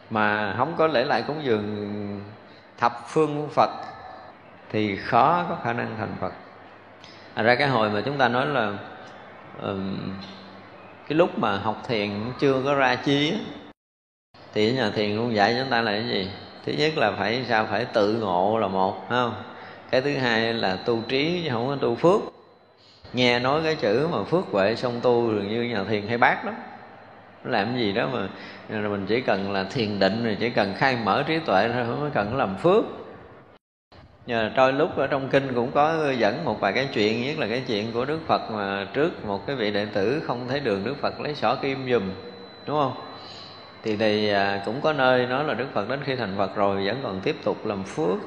B: Mà không có lễ lại cúng dường thập phương Phật thì khó có khả năng thành Phật. À, ra cái hồi mà chúng ta nói là um, cái lúc mà học thiền chưa có ra chí thì nhà thiền luôn dạy chúng ta là cái gì? Thứ nhất là phải sao? Phải tự ngộ là một không? Cái thứ hai là tu trí chứ không có tu phước. Nghe nói cái chữ mà phước huệ song tu dường như nhà thiền hay bác lắm. Làm gì đó mà mình chỉ cần là thiền định rồi chỉ cần khai mở trí tuệ thôi, không cần làm phước. Nhờ trôi lúc ở trong kinh cũng có dẫn một vài cái chuyện, nhất là cái chuyện của đức phật mà trước một cái vị đệ tử không thấy đường đức phật lấy sỏ kim dùm đúng không? Thì thì à, cũng có nơi nói là đức phật đến khi thành phật rồi vẫn còn tiếp tục làm phước,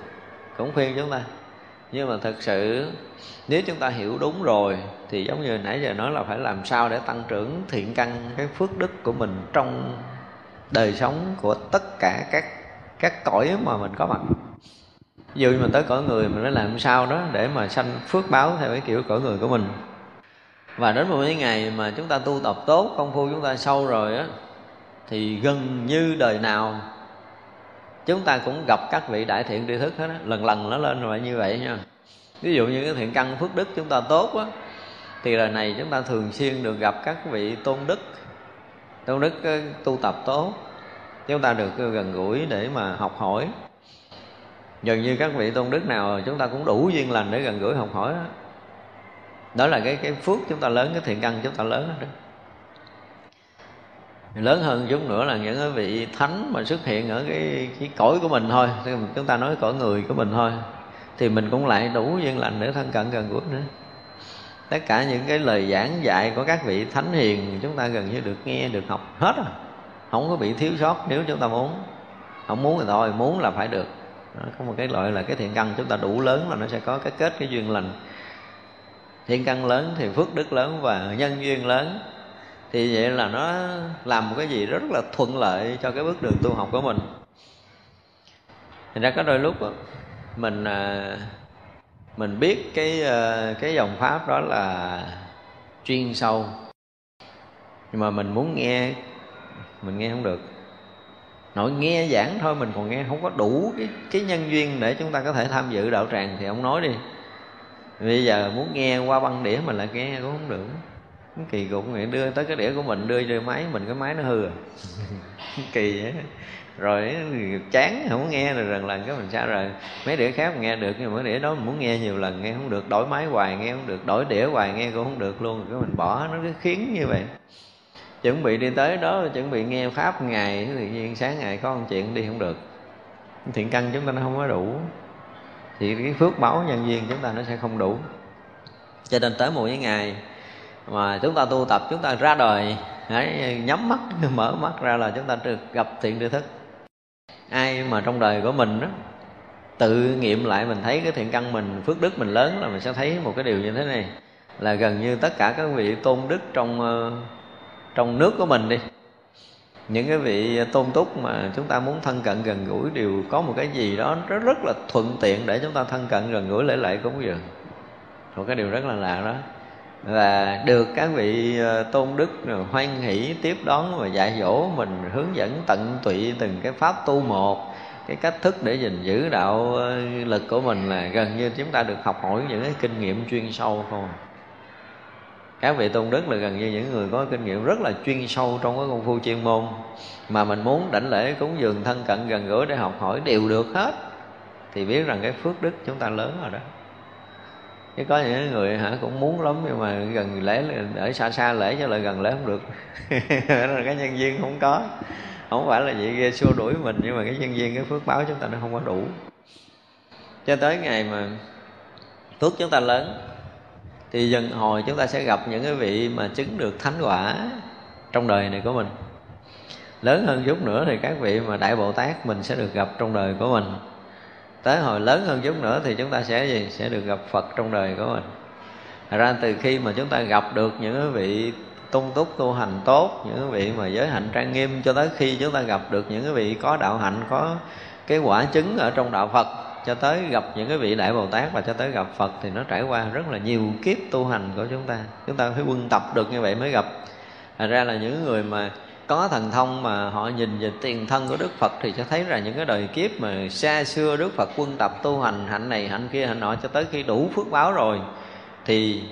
B: cũng khuyên chúng ta. Nhưng mà thực sự, nếu chúng ta hiểu đúng rồi, thì giống như nãy giờ nói là phải làm sao để tăng trưởng thiện căn, cái phước đức của mình trong đời sống của tất cả các các cõi mà mình có mặt. Ví dụ như mình tới cõi người, mình phải làm sao đó để mà sanh phước báo theo cái kiểu cõi người của mình. Và đến một cái ngày mà chúng ta tu tập tốt, công phu chúng ta sâu rồi á thì gần như đời nào chúng ta cũng gặp các vị đại thiện tri thức hết á. Lần lần nó lên rồi như vậy nha. Ví dụ như cái thiện căn phước đức chúng ta tốt á thì đời này chúng ta thường xuyên được gặp các vị tôn đức. Tôn đức ờ, tu tập tốt. Chúng ta được ờ, gần gũi để mà học hỏi. Gần như các vị tôn đức nào chúng ta cũng đủ duyên lành để gần gũi học hỏi đó, đó là cái cái phước chúng ta lớn cái thiện căn chúng ta lớn đó lớn hơn chút nữa là những cái vị thánh mà xuất hiện ở cái cái cõi của mình thôi. Chúng ta nói cõi người của mình thôi. Thì mình cũng lại đủ duyên lành để thân cận gần gũi nữa. Tất cả những cái lời giảng dạy của các vị thánh hiền, chúng ta gần như được nghe, được học hết rồi. Không có bị thiếu sót nếu chúng ta muốn. Không muốn thì thôi, muốn là phải được. Có một cái loại là cái thiện căn chúng ta đủ lớn là nó sẽ có cái kết cái duyên lành. Thiện căn lớn thì phước đức lớn và nhân duyên lớn thì vậy là nó làm một cái gì rất là thuận lợi cho cái bước đường tu học của mình. Thành ra có đôi lúc đó, mình à, mình biết cái à, cái dòng pháp đó là chuyên sâu. Nhưng mà mình muốn nghe mình nghe không được. Nội nghe giảng thôi mình còn nghe không có đủ cái cái nhân duyên để chúng ta có thể tham dự đạo tràng thì ông nói đi. Bây giờ muốn nghe qua băng đĩa mình lại nghe cũng không được kỳ cục nghĩ đưa tới cái đĩa của mình đưa cho máy mình cái máy nó hư à. Kỳ vậy. Rồi chán không nghe rồi lần lần cái mình xa rồi mấy đĩa khác mình nghe được nhưng mà mấy đĩa đó mình muốn nghe nhiều lần nghe không được. Đổi máy hoài nghe không được. Đổi đĩa hoài nghe cũng không được luôn. Cái mình bỏ nó cứ khiến như vậy. Chuẩn bị đi tới đó chuẩn bị nghe pháp ngày tự nhiên sáng ngày có một chuyện đi không được. Thiện căn chúng ta nó không có đủ. Thì cái phước báo nhân duyên chúng ta nó sẽ không đủ. Cho nên tới một cái ngày mà chúng ta tu tập, chúng ta ra đời, hãy nhắm mắt, mở mắt ra là chúng ta được gặp thiện tri thức. Ai mà trong đời của mình đó tự nghiệm lại mình thấy cái thiện căn mình, phước đức mình lớn là mình sẽ thấy một cái điều như thế này. Là gần như tất cả các vị tôn đức trong ờ, trong nước của mình đi. Những cái vị tôn túc mà chúng ta muốn thân cận gần gũi đều có một cái gì đó rất rất là thuận tiện để chúng ta thân cận gần gũi lễ lệ cúng dường. Một cái điều rất là lạ đó và được các vị ờ, tôn đức hoan hỷ tiếp đón và dạy dỗ mình, hướng dẫn tận tụy từng cái pháp tu một. Cái cách thức để gìn giữ đạo ờ, lực của mình là gần như chúng ta được học hỏi những cái kinh nghiệm chuyên sâu không các vị tôn đức là gần như những người có kinh nghiệm rất là chuyên sâu trong cái công phu chuyên môn, mà mình muốn đảnh lễ cúng dường thân cận gần gũi để học hỏi đều được hết. Thì biết rằng cái phước đức chúng ta lớn rồi đó chứ có những người hả, cũng muốn lắm, nhưng mà gần lễ ở xa xa lễ cho lại gần lễ không được. Là cái nhân viên không có. Không phải là vậy xua đuổi mình, nhưng mà cái nhân viên, cái phước báo chúng ta nó không có đủ. Cho tới ngày mà phước chúng ta lớn, thì dần hồi chúng ta sẽ gặp những cái vị mà chứng được thánh quả trong đời này của mình. Lớn hơn chút nữa thì các vị mà đại bồ tát mình sẽ được gặp trong đời của mình tới hồi lớn hơn chút nữa thì chúng ta sẽ gì? Sẽ được gặp phật trong đời của mình. Thật ra từ khi mà chúng ta gặp được những vị tung túc tu hành tốt, những vị mà giới hạnh trang nghiêm cho tới khi chúng ta gặp được những vị có đạo hạnh, có cái quả chứng ở trong đạo phật, cho tới gặp những cái vị đại bồ tát và cho tới gặp phật thì nó trải qua rất là nhiều kiếp tu hành của chúng ta. Chúng ta phải quân tập được như vậy mới gặp. Thật ra là những người mà có thần thông mà họ nhìn về tiền thân của Đức Phật thì sẽ thấy là những cái đời kiếp mà xa xưa Đức Phật quân tập tu hành, hạnh này, hạnh kia, hạnh nọ cho tới khi đủ phước báo rồi, thì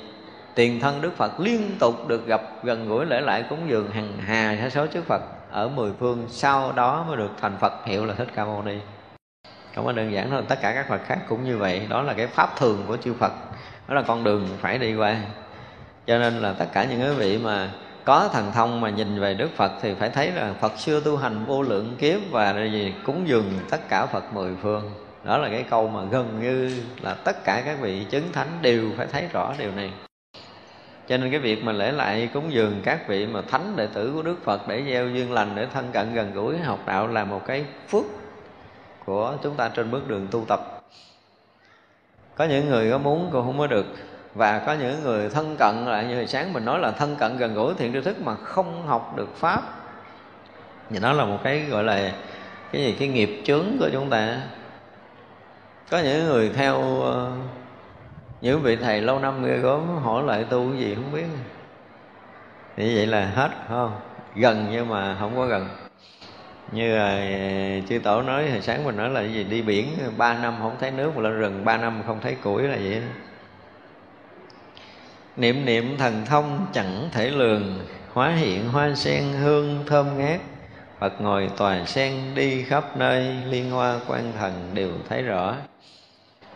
B: tiền thân Đức Phật liên tục được gặp gần gũi lễ lại cúng dường hàng hà sa số chư Phật ở mười phương. Sau đó mới được thành Phật. Hiệu là Thích Ca Mâu Ni. Không có đơn giản thôi, tất cả các Phật khác cũng như vậy. Đó là cái pháp thường của chư Phật. Đó là con đường phải đi qua. Cho nên là tất cả những cái vị mà có thần thông mà nhìn về Đức Phật thì phải thấy là Phật xưa tu hành vô lượng kiếp và gì cúng dường tất cả Phật mười phương. Đó là cái câu mà gần như là tất cả các vị chứng thánh đều phải thấy rõ điều này. Cho nên cái việc mà lễ lại cúng dường các vị mà thánh đệ tử của Đức Phật để gieo duyên lành, để thân cận gần gũi, học đạo là một cái phước của chúng ta trên bước đường tu tập. Có những người có muốn cũng không có được và có những người thân cận lại như hồi sáng mình nói là thân cận gần gũi thiện tri thức mà không học được pháp. Thì nó là một cái gọi là cái gì? Cái nghiệp chướng của chúng ta. Có những người theo ờ, những vị thầy lâu năm ghê gớm hỏi lại tu cái gì không biết. Thì vậy là hết không? Gần nhưng mà không có gần. Như là ờ, chư tổ nói hồi sáng mình nói là cái gì? Đi biển ba năm không thấy nước mà lên rừng, ba năm không thấy củi là vậy đó niệm niệm thần thông chẳng thể lường hóa hiện hoa sen hương thơm ngát. Phật ngồi tòa sen đi khắp nơi liên hoa quan thần đều thấy rõ.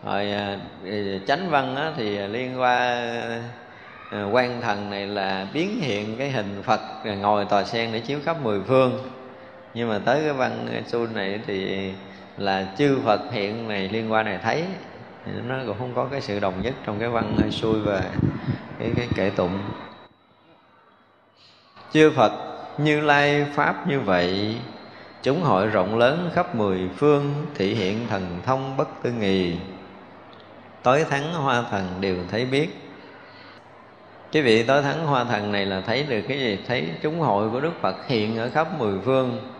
B: Rồi à, chánh văn á, thì liên hoa à, quan thần này là biến hiện cái hình Phật ngồi tòa sen để chiếu khắp mười phương. Nhưng mà tới cái văn su này thì là chư Phật hiện này liên quan này thấy nó cũng không có cái sự đồng nhất trong cái văn xuôi về cái cái kệ tụng. Chư Phật, như lai pháp như vậy, chúng hội rộng lớn khắp mười phương, thị hiện thần thông bất tư nghì. Tối thắng hoa thần đều thấy biết. Cái vị tối thắng hoa thần này là thấy được cái gì? Thấy chúng hội của đức phật hiện ở khắp mười phương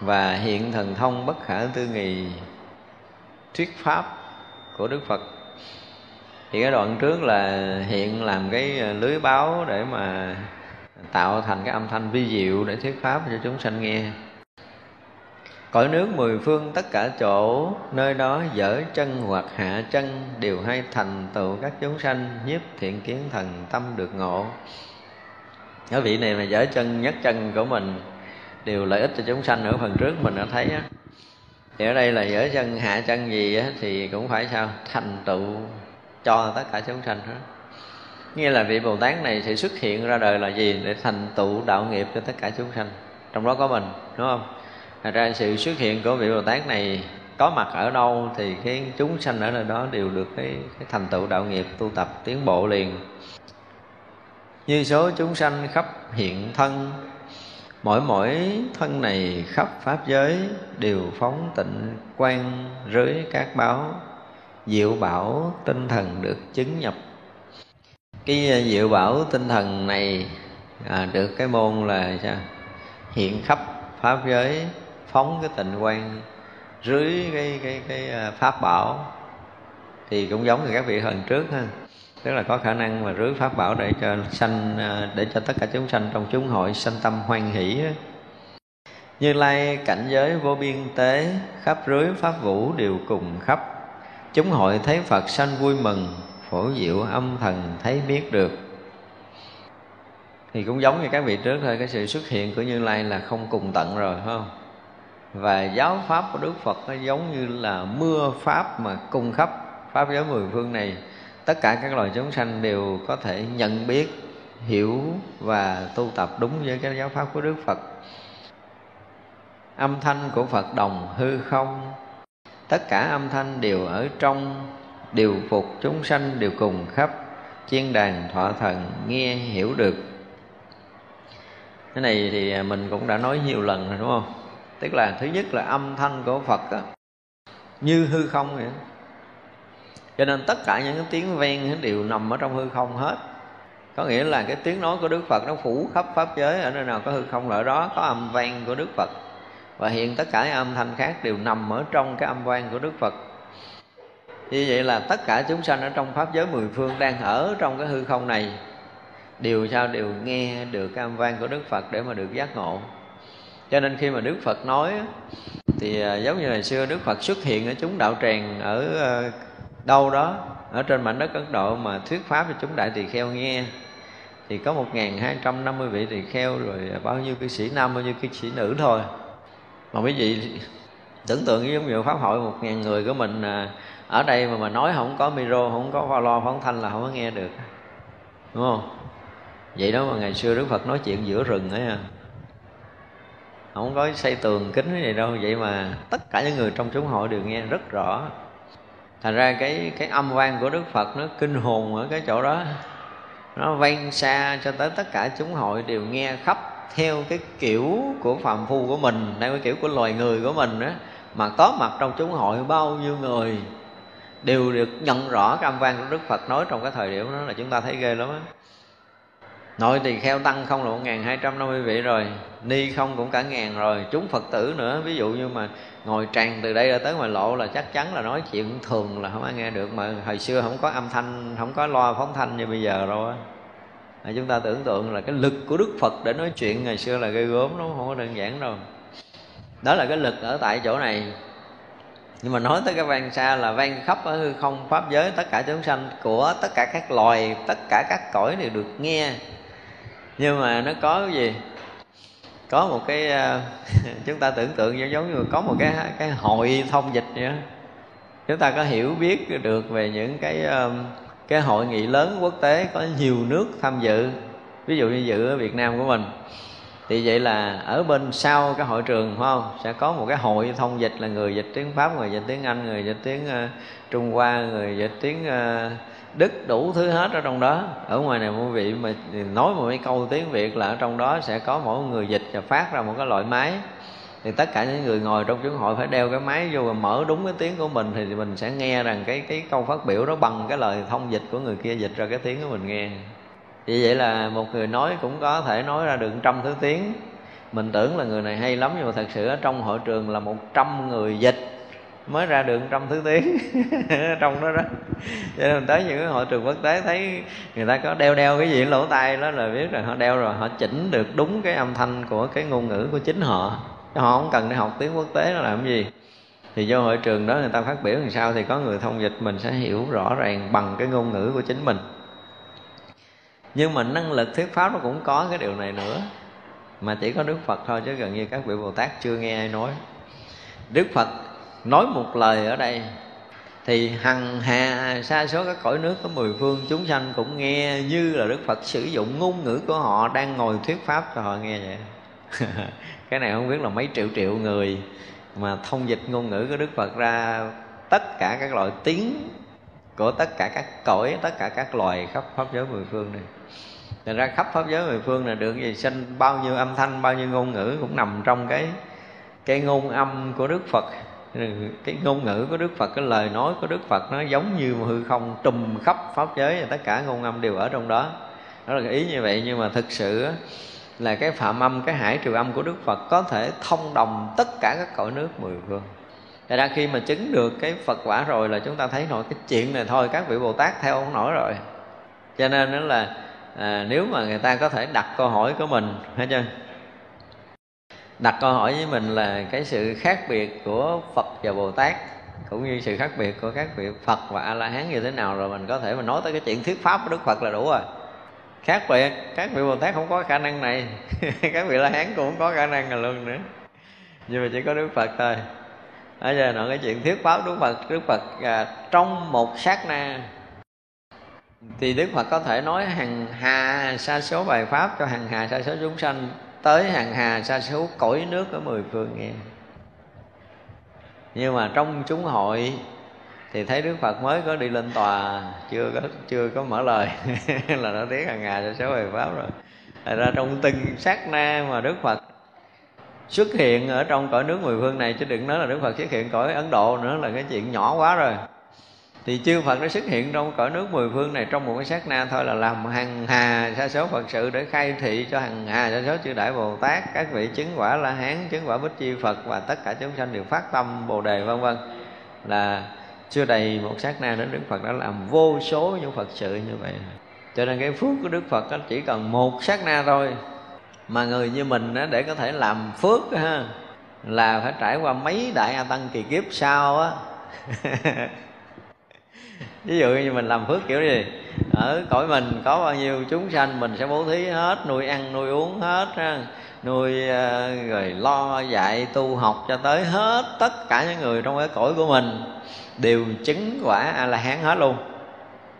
B: và hiện thần thông bất khả tư nghì. Thuyết pháp của đức phật. Thì cái đoạn trước là hiện làm cái ờ, lưới báo để mà tạo thành cái âm thanh vi diệu để thuyết pháp cho chúng sanh nghe. Cõi nước mười phương tất cả chỗ, nơi đó dở chân hoặc hạ chân, đều hay thành tựu các chúng sanh, nhiếp thiện kiến thần tâm được ngộ. Cái vị này mà dở chân nhất chân của mình, đều lợi ích cho chúng sanh. Ở phần trước mình đã thấy á thì ở đây là giữa chân hạ chân gì á thì cũng phải sao? Thành tựu cho tất cả chúng sanh hết. Nghĩa là vị bồ tát này sẽ xuất hiện ra đời là gì? Để thành tựu đạo nghiệp cho tất cả chúng sanh. Trong đó có mình đúng không? Thật ra sự xuất hiện của vị Bồ Tát này có mặt ở đâu thì cái chúng sanh ở nơi đó đều được cái, cái thành tựu đạo nghiệp tu tập tiến bộ liền. Như số chúng sanh khắp hiện thân mỗi mỗi thân này khắp pháp giới đều phóng tịnh quan rưới các báo. Diệu bảo tinh thần được chứng nhập. Cái à, diệu bảo tinh thần này à, được cái môn là sao? Hiện khắp pháp giới phóng cái tịnh quan dưới cái cái cái à, pháp bảo. Thì cũng giống như các vị lần trước ha tức là có khả năng mà rưới pháp bảo để cho sanh à, để cho tất cả chúng sanh trong chúng hội sanh tâm hoan hỷ như lai, cảnh giới vô biên tế, khắp rưới pháp vũ đều cùng khắp. Chúng hội thấy phật sanh vui mừng, phổ diệu âm thần thấy biết được. Thì cũng giống như các vị trước thôi, cái sự xuất hiện của như lai là không cùng tận rồi, phải không? Và giáo pháp của đức phật nó giống như là mưa pháp mà cung khắp. Pháp giới mười phương này tất cả các loài chúng sanh đều có thể nhận biết hiểu và tu tập đúng với cái giáo pháp của đức phật. Âm thanh của phật đồng hư không tất cả âm thanh đều ở trong đều phục chúng sanh đều cùng khắp. Chiên đàn thọ thần nghe hiểu được. Cái này thì mình cũng đã nói nhiều lần rồi đúng không? Tức là thứ nhất là âm thanh của phật đó, như hư không vậy cho nên tất cả những cái tiếng ven đều nằm ở trong hư không hết. Có nghĩa là cái tiếng nói của đức phật nó phủ khắp pháp giới, ở nơi nào có hư không là ở đó, có âm vang của đức phật. Và hiện tất cả âm thanh khác đều nằm ở trong cái âm vang của đức phật. Như vậy là tất cả chúng sanh ở trong pháp giới mười phương đang ở trong cái hư không này. Đều sao đều nghe được cái âm vang của đức phật để mà được giác ngộ. Cho nên khi mà đức phật nói thì à, giống như ngày xưa đức phật xuất hiện ở chúng đạo tràng ở ờ, đâu đó, ở trên mảnh đất ấn độ mà thuyết pháp cho chúng đại tỳ kheo nghe, thì có một hai trăm năm mươi vị tỳ kheo rồi à, bao nhiêu cư sĩ nam, bao nhiêu cư sĩ nữ thôi. Mà quý vị tưởng tượng giống như pháp hội, một ngàn người của mình à, ở đây mà mà nói không có micro, không có pha lo, phóng thanh là không có nghe được. Đúng không? Vậy đó mà ngày xưa đức phật nói chuyện giữa rừng ấy à. Không có xây tường kính gì đâu, vậy mà tất cả những người trong chúng hội đều nghe rất rõ thành ra cái cái âm vang của đức phật nó kinh hồn ở cái chỗ đó. Nó vang xa cho tới tất cả chúng hội đều nghe khắp theo cái kiểu của phạm phu của mình, theo cái kiểu của loài người của mình đó mà có mặt trong chúng hội bao nhiêu người đều được nhận rõ cái âm vang của đức phật nói trong cái thời điểm đó là chúng ta thấy ghê lắm á nội tỳ kheo tăng không là một ngàn hai trăm năm mươi vị rồi ni không cũng cả ngàn rồi chúng phật tử nữa. Ví dụ như mà ngồi tràn từ đây ra tới ngoài lộ là chắc chắn là nói chuyện thường là không ai nghe được mà hồi xưa không có âm thanh không có loa phóng thanh như bây giờ rồi à, chúng ta tưởng tượng là cái lực của đức phật để nói chuyện ngày xưa là gây gớm nó không có đơn giản đâu. Đó là cái lực ở tại chỗ này. Nhưng mà nói tới cái vang xa là vang khắp ở hư không pháp giới tất cả chúng sanh của tất cả các loài tất cả các cõi đều được nghe nhưng mà nó có cái gì? Có một cái ờ, chúng ta tưởng tượng giống như có một cái cái hội thông dịch vậy đó. chúng ta có hiểu biết được về những cái ờ, cái hội nghị lớn quốc tế có nhiều nước tham dự. Ví dụ như dự ở Việt Nam của mình. Thì vậy là ở bên sau cái hội trường phải không? Sẽ có một cái hội thông dịch là người dịch tiếng pháp người dịch tiếng anh người dịch tiếng uh, trung hoa người dịch tiếng uh, đức đủ thứ hết ở trong đó. Ở ngoài này quý vị mà nói một mấy câu tiếng việt là ở trong đó sẽ có mỗi người dịch và phát ra một cái loại máy. Thì tất cả những người ngồi trong chúng hội phải đeo cái máy vô và mở đúng cái tiếng của mình thì mình sẽ nghe rằng cái cái câu phát biểu đó bằng cái lời thông dịch của người kia dịch ra cái tiếng của mình nghe. Vì vậy là một người nói cũng có thể nói ra được trăm thứ tiếng. Mình tưởng là người này hay lắm nhưng mà thật sự ở trong hội trường là một trăm người dịch mới ra đường trong thứ tiếng. Trong đó đó. Cho nên mình tới những hội trường quốc tế thấy người ta có đeo đeo cái gì lỗ tai đó là biết rồi họ đeo rồi, họ chỉnh được đúng cái âm thanh của cái ngôn ngữ của chính họ. Họ không cần đi học tiếng quốc tế nó làm gì. Thì do hội trường đó người ta phát biểu làm sao thì có người thông dịch mình sẽ hiểu rõ ràng bằng cái ngôn ngữ của chính mình. Nhưng mà năng lực thuyết pháp nó cũng có cái điều này nữa. Mà chỉ có đức phật thôi chứ gần như các vị bồ tát chưa nghe ai nói. Đức phật nói một lời ở đây, thì hằng hà xa số các cõi nước có mười phương, chúng sanh cũng nghe như là đức phật sử dụng ngôn ngữ của họ đang ngồi thuyết pháp cho họ nghe vậy. Cái này không biết là mấy triệu triệu người mà thông dịch ngôn ngữ của đức phật ra tất cả các loại tiếng của tất cả các cõi, tất cả các loài khắp pháp giới mười phương này. Thành ra khắp pháp giới mười phương là được gì? Sinh bao nhiêu âm thanh, bao nhiêu ngôn ngữ cũng nằm trong cái cái ngôn âm của Đức Phật cái ngôn ngữ của Đức Phật cái lời nói của Đức Phật nó giống như hư không trùm khắp pháp giới và tất cả ngôn âm đều ở trong đó. Đó là cái ý như vậy nhưng mà thực sự là cái phạm âm cái hải triều âm của Đức Phật có thể thông đồng tất cả các cõi nước mười phương. Thật ra khi mà chứng được cái Phật quả rồi là chúng ta thấy nổi cái chuyện này thôi các vị Bồ Tát theo không nổi rồi. Cho nên đó là à, nếu mà người ta có thể đặt câu hỏi của mình hết chưa? Đặt câu hỏi với mình là cái sự khác biệt của Phật và Bồ Tát cũng như sự khác biệt của các vị Phật và A La Hán như thế nào rồi mình có thể mà nói tới cái chuyện thuyết pháp của Đức Phật là đủ rồi. Khác biệt các vị Bồ Tát không có khả năng này các vị La Hán cũng không có khả năng này luôn nữa. Nhưng mà chỉ có Đức Phật thôi. Bây giờ nói cái chuyện thuyết pháp Đức Phật Đức Phật à, trong một sát na. Thì Đức Phật có thể nói hàng hà sa số bài pháp cho hàng hà sa số chúng sanh tới hàng hà xa số cõi nước ở mười phương nghe. Nhưng mà trong chúng hội thì thấy Đức Phật mới có đi lên tòa, chưa có chưa có mở lời. Là nó tiếng hàng hà sa số về pháp rồi. Thật ra trong từng sát na mà Đức Phật xuất hiện ở trong cõi nước mười phương này, chứ đừng nói là Đức Phật xuất hiện cõi Ấn Độ nữa, là cái chuyện nhỏ quá rồi thì chư Phật đã xuất hiện trong cõi nước mười phương này trong một cái sát na thôi là làm hằng hà sa số Phật sự để khai thị cho hằng hà sa số chư đại Bồ Tát, các vị chứng quả La Hán, chứng quả Bích Chi Phật và tất cả chúng sanh đều phát tâm Bồ đề, vân vân. Là chưa đầy một sát na đến Đức Phật đã làm vô số những Phật sự như vậy. Cho nên cái phước của Đức Phật chỉ cần một sát na thôi mà người như mình để có thể làm phước ha, là phải trải qua mấy đại a tăng kỳ kiếp sau á. ví dụ như mình làm phước kiểu gì? Ở cõi mình có bao nhiêu chúng sanh, mình sẽ bố thí hết, nuôi ăn, nuôi uống hết, ha. Nuôi ờ, rồi lo, dạy, tu học cho tới hết tất cả những người trong cái cõi của mình. Đều chứng quả a la hán hết luôn.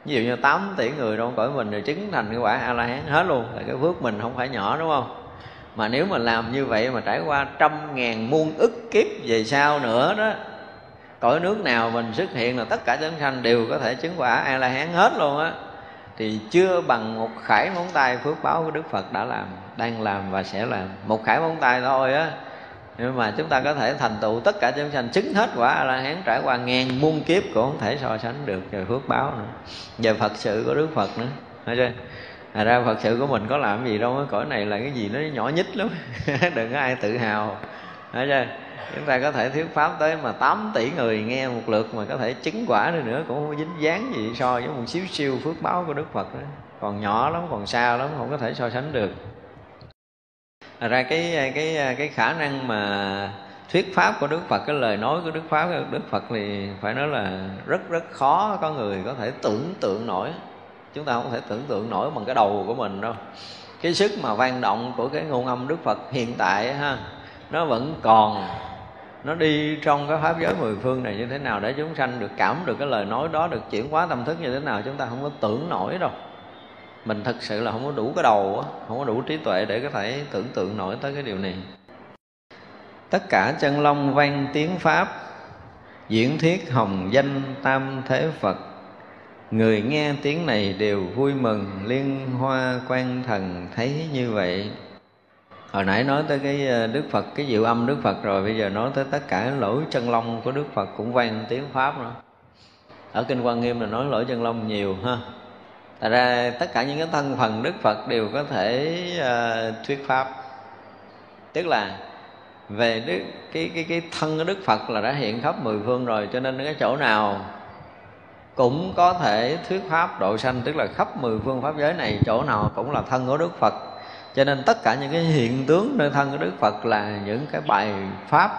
B: Ví dụ như 8 tỷ người trong cõi mình đều chứng thành cái quả a la hán hết luôn. Là cái phước mình không phải nhỏ, đúng không? Mà nếu mà làm như vậy mà trải qua trăm ngàn muôn ức kiếp về sau nữa đó cõi nước nào mình xuất hiện là tất cả chúng sanh đều có thể chứng quả a la hán hết luôn á. Thì chưa bằng một khải móng tay phước báo của đức phật đã làm, đang làm và sẽ làm. Một khải móng tay thôi á. Nhưng mà chúng ta có thể thành tựu tất cả chúng sanh, chứng hết quả a la hán trải qua ngàn muôn kiếp cũng không thể so sánh được về phước báo nữa. Về phật sự của đức phật nữa, thấy chưa? Thật ra Phật sự của mình có làm gì đâu Cõi này là cái gì nó nhỏ nhít lắm. Đừng có ai tự hào, Thấy chưa? Chúng ta có thể thuyết pháp tới mà 8 tỷ người nghe một lượt mà có thể chứng quả nữa nữa cũng không dính dáng gì so với một xíu siêu phước báo của đức phật đó. Còn nhỏ lắm, còn xa lắm, không có thể so sánh được. Thật ra cái cái cái khả năng mà thuyết pháp của Đức Phật, cái lời nói của Đức Pháp của Đức Phật thì phải nói là rất rất khó có người có thể tưởng tượng nổi. Chúng ta không thể tưởng tượng nổi bằng cái đầu của mình đâu. Cái sức mà vang động của cái ngôn âm đức phật hiện tại ha nó vẫn còn. Nó đi trong cái pháp giới mười phương này như thế nào để chúng sanh được cảm được cái lời nói đó, được chuyển hóa tâm thức như thế nào, chúng ta không có tưởng nổi đâu. Mình thật sự là không có đủ cái đầu không có đủ trí tuệ để có thể tưởng tượng nổi tới cái điều này. Tất cả chân long vang tiếng pháp, diễn thuyết hồng danh tam thế phật. Người nghe tiếng này đều vui mừng, liên hoa quan thần thấy như vậy hồi nãy nói tới cái ờ, đức phật cái diệu âm đức phật rồi bây giờ nói tới tất cả lỗi chân long của đức phật cũng vang tiếng pháp nữa. Ở kinh quan nghiêm là nói lỗi chân long nhiều ha. Tại ra tất cả những cái thân phần Đức Phật đều có thể uh, thuyết pháp. Tức là về đức, cái, cái, cái thân của Đức Phật là đã hiện khắp mười phương rồi Cho nên cái chỗ nào cũng có thể thuyết pháp độ sanh Tức là khắp mười phương pháp giới này chỗ nào cũng là thân của Đức Phật. Cho nên tất cả những cái hiện tướng nơi thân của Đức Phật là những cái bài pháp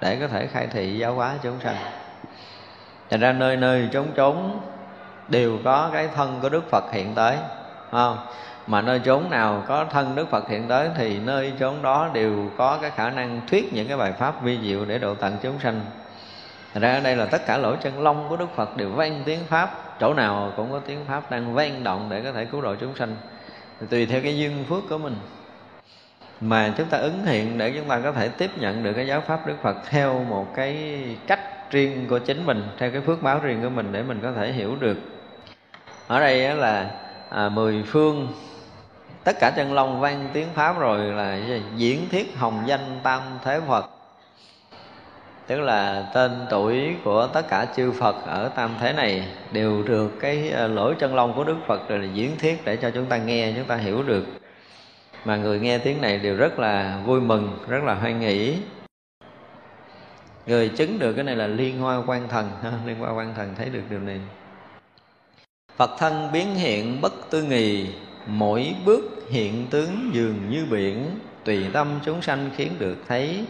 B: Để có thể khai thị giáo hóa chúng sanh. Thành ra nơi nơi trốn trốn đều có cái thân của đức phật hiện tới không? Mà nơi chốn nào có thân đức phật hiện tới thì nơi chốn đó đều có cái khả năng thuyết những cái bài pháp vi diệu để độ tận chúng sanh. Thật ra ở đây là tất cả lỗ chân lông của Đức Phật đều vang tiếng Pháp, Chỗ nào cũng có tiếng Pháp đang vang động để có thể cứu độ chúng sanh. Tùy theo cái duyên phước của mình. Mà chúng ta ứng hiện để chúng ta có thể tiếp nhận được cái giáo Pháp Đức Phật Theo một cái cách riêng của chính mình Theo cái phước báo riêng của mình để mình có thể hiểu được. Ở đây là à, mười phương. Tất cả chân long vang tiếng pháp rồi là diễn thiết hồng danh tam thế phật tức là tên tuổi của tất cả chư Phật ở tam thế này đều được cái lỗ lỗi chân long của Đức Phật rồi là diễn thiết để cho chúng ta nghe chúng ta hiểu được. Mà người nghe tiếng này đều rất là vui mừng rất là hoan nghỉ. Người chứng được cái này là liên hoa quan thần. Ha, liên hoa quan thần thấy được điều này. Phật thân biến hiện bất tư nghì Mỗi bước hiện tướng dường như biển Tùy tâm chúng sanh khiến được thấy.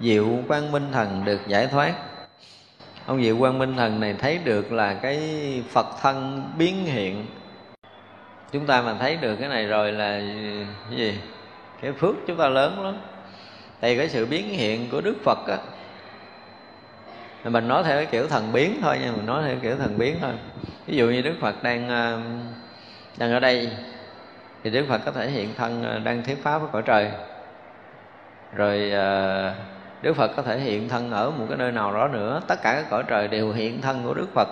B: Diệu quang minh thần được giải thoát. Ông Diệu quang minh thần này thấy được là cái Phật thân biến hiện. Chúng ta mà thấy được cái này rồi là cái gì? Cái phước chúng ta lớn lắm. Thì cái sự biến hiện của Đức Phật á mình nói theo cái kiểu thần biến thôi nha mình nói theo kiểu thần biến thôi. Ví dụ như đức phật đang à, đang ở đây thì đức phật có thể hiện thân à, đang thuyết pháp ở cõi trời. Rồi uh, đức phật có thể hiện thân ở một cái nơi nào đó nữa. Tất cả các cõi trời đều hiện thân của đức phật.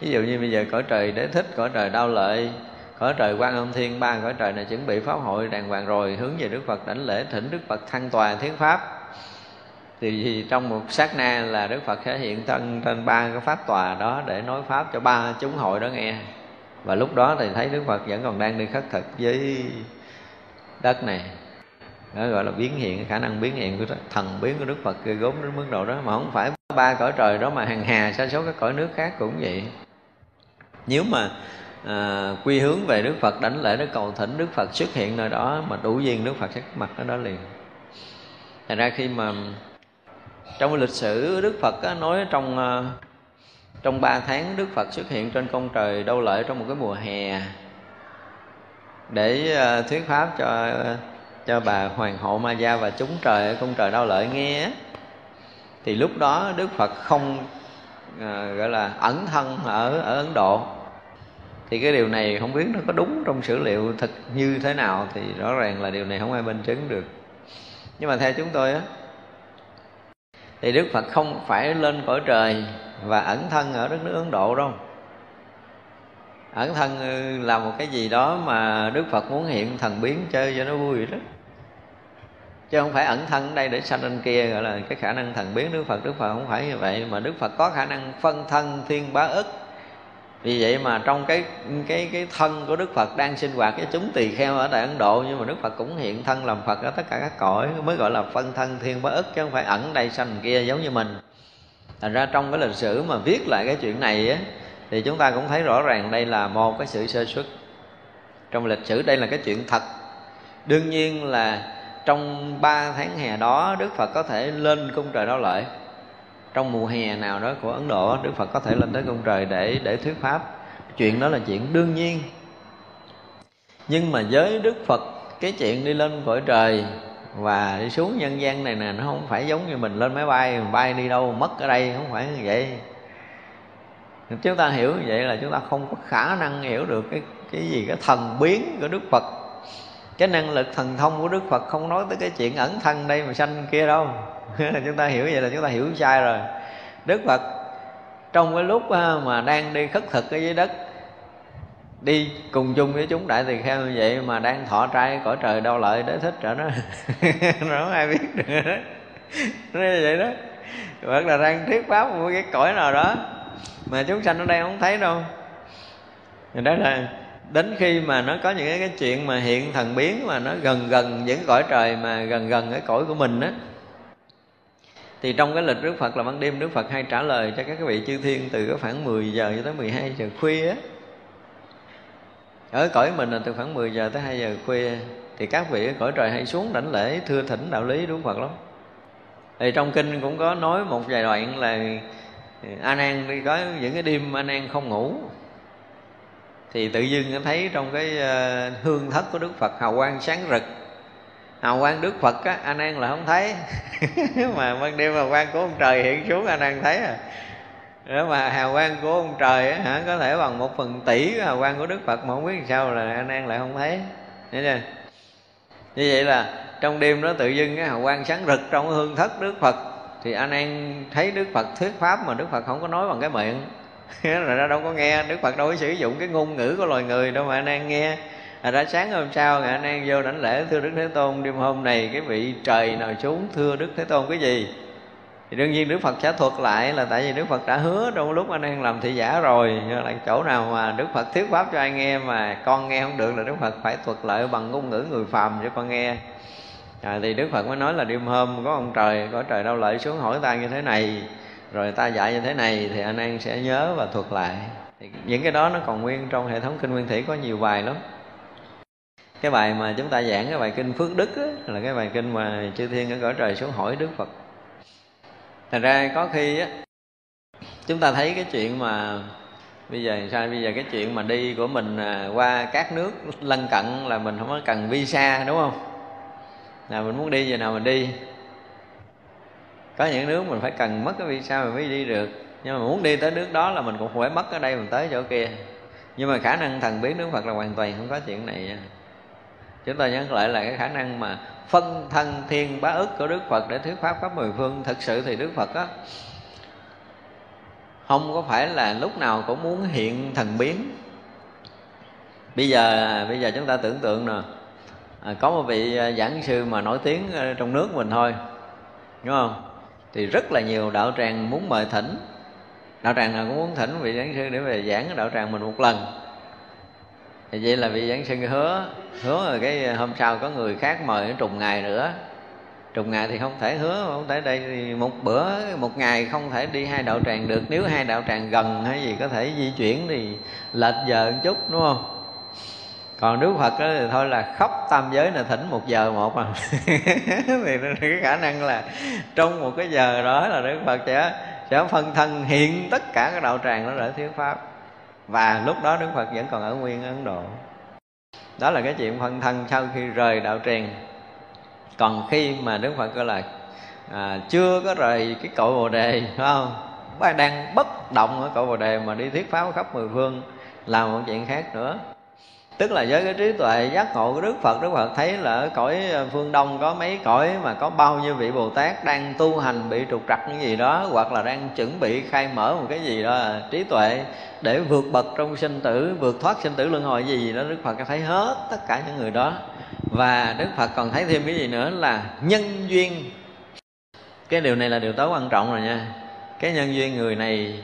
B: Ví dụ như bây giờ cõi trời đế thích, cõi trời đau lợi, cõi trời quan âm thiên, ba cõi trời này chuẩn bị pháp hội đàng hoàng rồi, hướng về đức phật đảnh lễ, thỉnh đức phật thăng tòa thiết pháp. Thì trong một sát na là Đức Phật sẽ hiện thân trên ba cái pháp tòa đó để nói pháp cho ba chúng hội đó nghe. Và lúc đó thì thấy Đức Phật vẫn còn đang đi khất thực với đất này đó gọi là biến hiện khả năng biến hiện của thần biến của Đức Phật ghê gốm đến mức độ đó. Mà không phải ba cõi trời đó mà hàng hà sa số các cõi nước khác cũng vậy. Nếu mà à, quy hướng về Đức Phật đánh lễ nó cầu thỉnh Đức Phật xuất hiện nơi đó mà đủ duyên Đức Phật sẽ mặt ở đó liền. Thành ra khi mà trong lịch sử đức phật á, nói trong à, trong ba tháng đức phật xuất hiện trên công trời đâu lợi trong một cái mùa hè để à, thuyết pháp cho cho bà hoàng hậu ma gia và chúng trời ở cung trời đau lợi nghe. Thì lúc đó đức phật không à, gọi là ẩn thân ở ở ấn độ. Thì cái điều này không biết nó có đúng trong sử liệu thật như thế nào thì rõ ràng là điều này không ai minh chứng được. Nhưng mà theo chúng tôi á thì đức phật không phải lên cõi trời và ẩn thân ở đất nước ấn độ đâu ẩn thân ừ, là một cái gì đó mà đức phật muốn hiện thần biến chơi cho nó vui đó. Chứ không phải ẩn thân ở đây để sanh lên kia, gọi là cái khả năng thần biến đức phật. Đức phật không phải như vậy, mà đức phật có khả năng phân thân thiên bá ức. Vì vậy mà trong cái cái cái thân của đức phật đang sinh hoạt, cái chúng tỳ kheo ở tại ấn độ, nhưng mà đức phật cũng hiện thân làm phật ở tất cả các cõi, mới gọi là phân thân thiên bá ức, chứ không phải ẩn đây sanh kia giống như mình. Thành ra trong cái lịch sử mà viết lại cái chuyện này á thì chúng ta cũng thấy rõ ràng đây là một cái sự sơ xuất trong lịch sử đây là cái chuyện thật. Đương nhiên là trong ba tháng hè đó, đức phật có thể lên cung trời đó lợi trong mùa hè nào đó của ấn độ, đức phật có thể lên tới cung trời để để thuyết pháp. Chuyện đó là chuyện đương nhiên. Nhưng mà với đức phật, cái chuyện đi lên cõi trời và đi xuống nhân gian này nè, nó không phải giống như mình lên máy bay bay đi đâu, mất ở đây, không phải như vậy chúng ta hiểu như vậy là chúng ta không có khả năng hiểu được cái cái gì, cái thần biến của đức phật. Cái năng lực thần thông của đức phật không nói tới cái chuyện ẩn thân đây mà sanh kia đâu. Chúng ta hiểu vậy là chúng ta hiểu sai rồi. Đức phật trong cái lúc à, mà đang đi khất thực ở dưới đất, đi cùng chung với chúng đại tỳ kheo như vậy mà đang thọ trai cõi trời đau lợi đế thích rồi đó. Nó không ai biết được. Đó nó như vậy đó. Hoặc là đang thuyết pháp một cái cõi nào đó mà chúng sanh ở đây không thấy đâu. Thì đó là đến khi mà nó có những cái, chuyện mà hiện thần biến mà nó gần gần những cõi trời mà gần gần cái cõi của mình á thì trong cái lịch Đức Phật là ban đêm Đức Phật hay trả lời cho các vị chư thiên từ cái khoảng 10 giờ cho tới 12 giờ khuya á. Ở cõi mình là từ khoảng 10 giờ tới 2 giờ khuya thì các vị ở cõi trời hay xuống đảnh lễ thưa thỉnh đạo lý Đức Phật lắm. Thì trong kinh cũng có nói một vài đoạn là a nan đi có những cái đêm a nan không ngủ. Thì tự dưng thấy trong cái ờ, hương thất của đức phật, hào quang sáng rực. Hào quang đức phật á a nan là không thấy. Mà ban đêm hào quang của ông trời hiện xuống a nan thấy à. Nếu mà hào quang của ông trời á hả, có thể bằng một phần tỷ hào quang của đức phật mà không biết sao là a nan lại không thấy. Thấy chưa? Như vậy là trong đêm đó tự dưng cái hào quang sáng rực trong hương thất đức phật thì anh em thấy đức phật thuyết pháp mà đức phật không có nói bằng cái miệng. Là ra đâu có nghe. Đức phật đâu có sử dụng cái ngôn ngữ của loài người đâu mà anh em nghe. À, ra sáng hôm sau anh em vô đảnh lễ thưa đức thế tôn. Đêm hôm này cái vị trời nào xuống thưa đức thế tôn cái gì? Thì đương nhiên đức phật sẽ thuật lại là tại vì đức phật đã hứa trong lúc anh em làm thị giả rồi. Là chỗ nào mà đức phật thuyết pháp cho ai nghe mà con nghe không được là đức phật phải thuật lại bằng ngôn ngữ người phàm cho con nghe à, thì đức phật mới nói là đêm hôm có ông trời có trời đâu lợi xuống hỏi ta như thế này. Rồi ta dạy như thế này thì anh em sẽ nhớ và thuật lại. Thì những cái đó nó còn nguyên trong hệ thống kinh nguyên thủy có nhiều bài lắm. Cái bài mà chúng ta giảng cái bài kinh phước đức á, là cái bài kinh mà chư thiên ở cõi trời xuống hỏi đức phật. Thành ra có khi á chúng ta thấy cái chuyện mà bây giờ sao? Bây giờ cái chuyện mà đi của mình à, qua các nước lân cận là mình không có cần visa đúng không? Là mình muốn đi giờ nào mình đi. Có những nước mình phải cần mất cái visa mình mới đi được. Nhưng mà muốn đi tới nước đó là mình cũng phải mất ở đây, mình tới chỗ kia. Nhưng mà khả năng thần biến đức phật là hoàn toàn không có chuyện này. Nha chúng ta nhắc lại là cái khả năng mà phân thân thiên bá ức của đức phật để thuyết pháp khắp mười phương, thực sự thì đức phật á, không có phải là lúc nào cũng muốn hiện thần biến. Bây giờ bây giờ chúng ta tưởng tượng nè à, có một vị à, giảng sư mà nổi tiếng à, trong nước mình thôi. Đúng không? Thì rất là nhiều đạo tràng muốn mời thỉnh. Đạo tràng nào cũng muốn thỉnh vị giảng sư để về giảng đạo tràng mình một lần. Thì vậy là vị giảng sư hứa hứa rồi cái à, hôm sau có người khác mời trùng ngày nữa. Trùng ngày thì không thể hứa không thể đây thì một bữa một ngày không thể đi hai đạo tràng được. Nếu hai đạo tràng gần hay gì có thể di chuyển thì lệch giờ một chút đúng không? Còn đức phật đó thì thôi là khóc tam giới là thỉnh một giờ một à thì cái khả năng là trong một cái giờ đó là đức phật sẽ sẽ phân thân hiện tất cả các đạo tràng đó để thuyết pháp. Và lúc đó đức phật vẫn còn ở nguyên ấn độ. Đó là cái chuyện phân thân sau khi rời đạo tràng. Còn khi mà đức phật gọi là à, chưa có rời cái cội bồ đề phải không? Đang bất động ở cội bồ đề mà đi thuyết pháp khắp mười phương làm một chuyện khác nữa tức là với cái trí tuệ giác ngộ của đức phật đức phật thấy là ở cõi ờ, phương đông có mấy cõi mà có bao nhiêu vị bồ tát đang tu hành, bị trục trặc cái gì đó, hoặc là đang chuẩn bị khai mở một cái gì đó ờ, trí tuệ để vượt bậc trong sinh tử, vượt thoát sinh tử luân hồi, gì gì đó, đức phật thấy hết tất cả những người đó. Và đức phật còn thấy thêm cái gì nữa là nhân duyên. Cái điều này là điều tối quan trọng rồi nha. Cái nhân duyên người này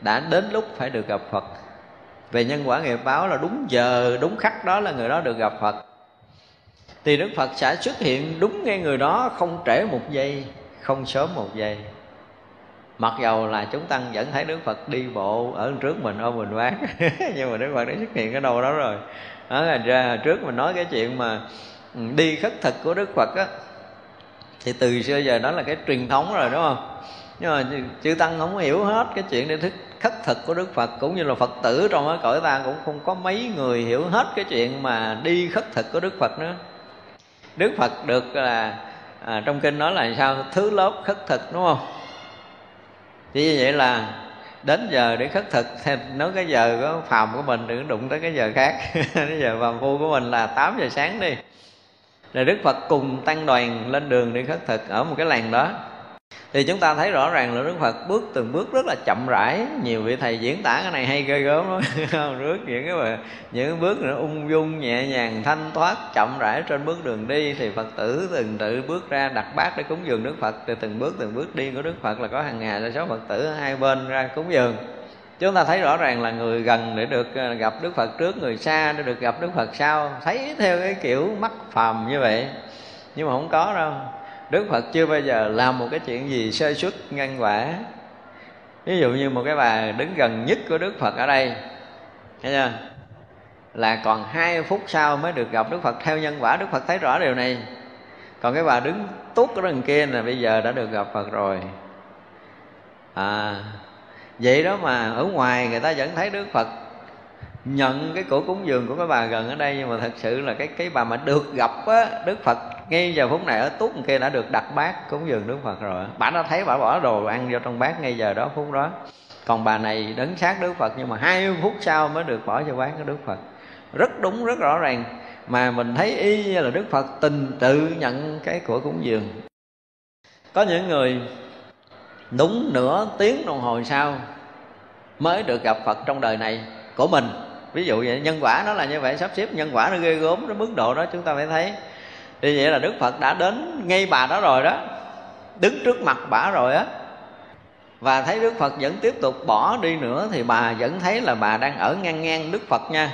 B: đã đến lúc phải được gặp phật về nhân quả nghiệp báo là đúng giờ, đúng khắc đó là người đó được gặp phật. Thì đức phật sẽ xuất hiện đúng ngay người đó, không trễ một giây, không sớm một giây. Mặc dầu là chúng tăng vẫn thấy đức phật đi bộ ở trước mình ôm mình quán. Nhưng mà đức phật đã xuất hiện ở đâu đó rồi. Đó là ra, trước mình nói cái chuyện mà đi khất thực của đức phật á, thì từ xưa giờ đó là cái truyền thống rồi, đúng không? Nhưng mà chư tăng không hiểu hết cái chuyện để thức khất thực của đức phật cũng như là phật tử trong cái cõi ta cũng không có mấy người hiểu hết cái chuyện mà đi khất thực của đức phật nữa. Đức phật được là à, trong kinh nói là sao? Thứ lớp khất thực đúng không? Chỉ như vậy là đến giờ để khất thực thì nói cái giờ có phàm của mình đừng đụng tới cái giờ khác. Cái giờ phàm phu của mình là 8 giờ sáng đi. Rồi đức phật cùng tăng đoàn lên đường đi khất thực ở một cái làng đó thì chúng ta thấy rõ ràng là Đức Phật bước từng bước rất là chậm rãi. Nhiều vị thầy diễn tả cái này hay ghê gớm lắm. Rước những cái mà những cái bước nó ung dung, nhẹ nhàng, thanh thoát, chậm rãi trên bước đường đi. Thì Phật tử từng tự bước ra đặt bát để cúng dường Đức Phật. Thì từng bước từng bước đi của Đức Phật là có hàng ngày là số Phật tử hai bên ra cúng dường. Chúng ta thấy rõ ràng là người gần để được ờ, gặp Đức Phật trước, người xa để được gặp Đức Phật sau. Thấy theo cái kiểu mắt phàm như vậy. Nhưng mà không có đâu đức phật chưa bao giờ làm một cái chuyện gì sơ xuất ngăn quả ví dụ như một cái bà đứng gần nhất của đức phật ở đây, thấy chưa? Là còn hai phút sau mới được gặp đức phật. Theo nhân quả, đức phật thấy rõ điều này. Còn cái bà đứng tốt ở đằng kia là bây giờ đã được gặp phật rồi. À vậy đó mà ở ngoài người ta vẫn thấy đức phật nhận cái cổ cúng dường của cái bà gần ở đây, nhưng mà thật sự là cái cái bà mà được gặp á, đức phật ngay giờ phút này ở túc kia đã được đặt bát cúng dường đức phật rồi. Bà đã thấy bà bỏ đồ ăn vô trong bát ngay giờ đó phút đó. Còn bà này đứng sát đức phật nhưng mà hai phút sau mới được bỏ vô bát của đức phật. Rất đúng, rất rõ ràng. Mà mình thấy y như là đức phật tình tự nhận cái của cúng dường. Có những người đúng nửa tiếng đồng hồ sau mới được gặp phật trong đời này của mình. Ví dụ vậy, nhân quả nó là như vậy, sắp xếp nhân quả nó ghê gớm, nó mức độ đó chúng ta phải thấy thì vậy là đức phật đã đến ngay bà đó rồi đó. Đứng trước mặt bà rồi á. Và thấy đức phật vẫn tiếp tục bỏ đi nữa thì bà vẫn thấy là bà đang ở ngang ngang đức phật nha.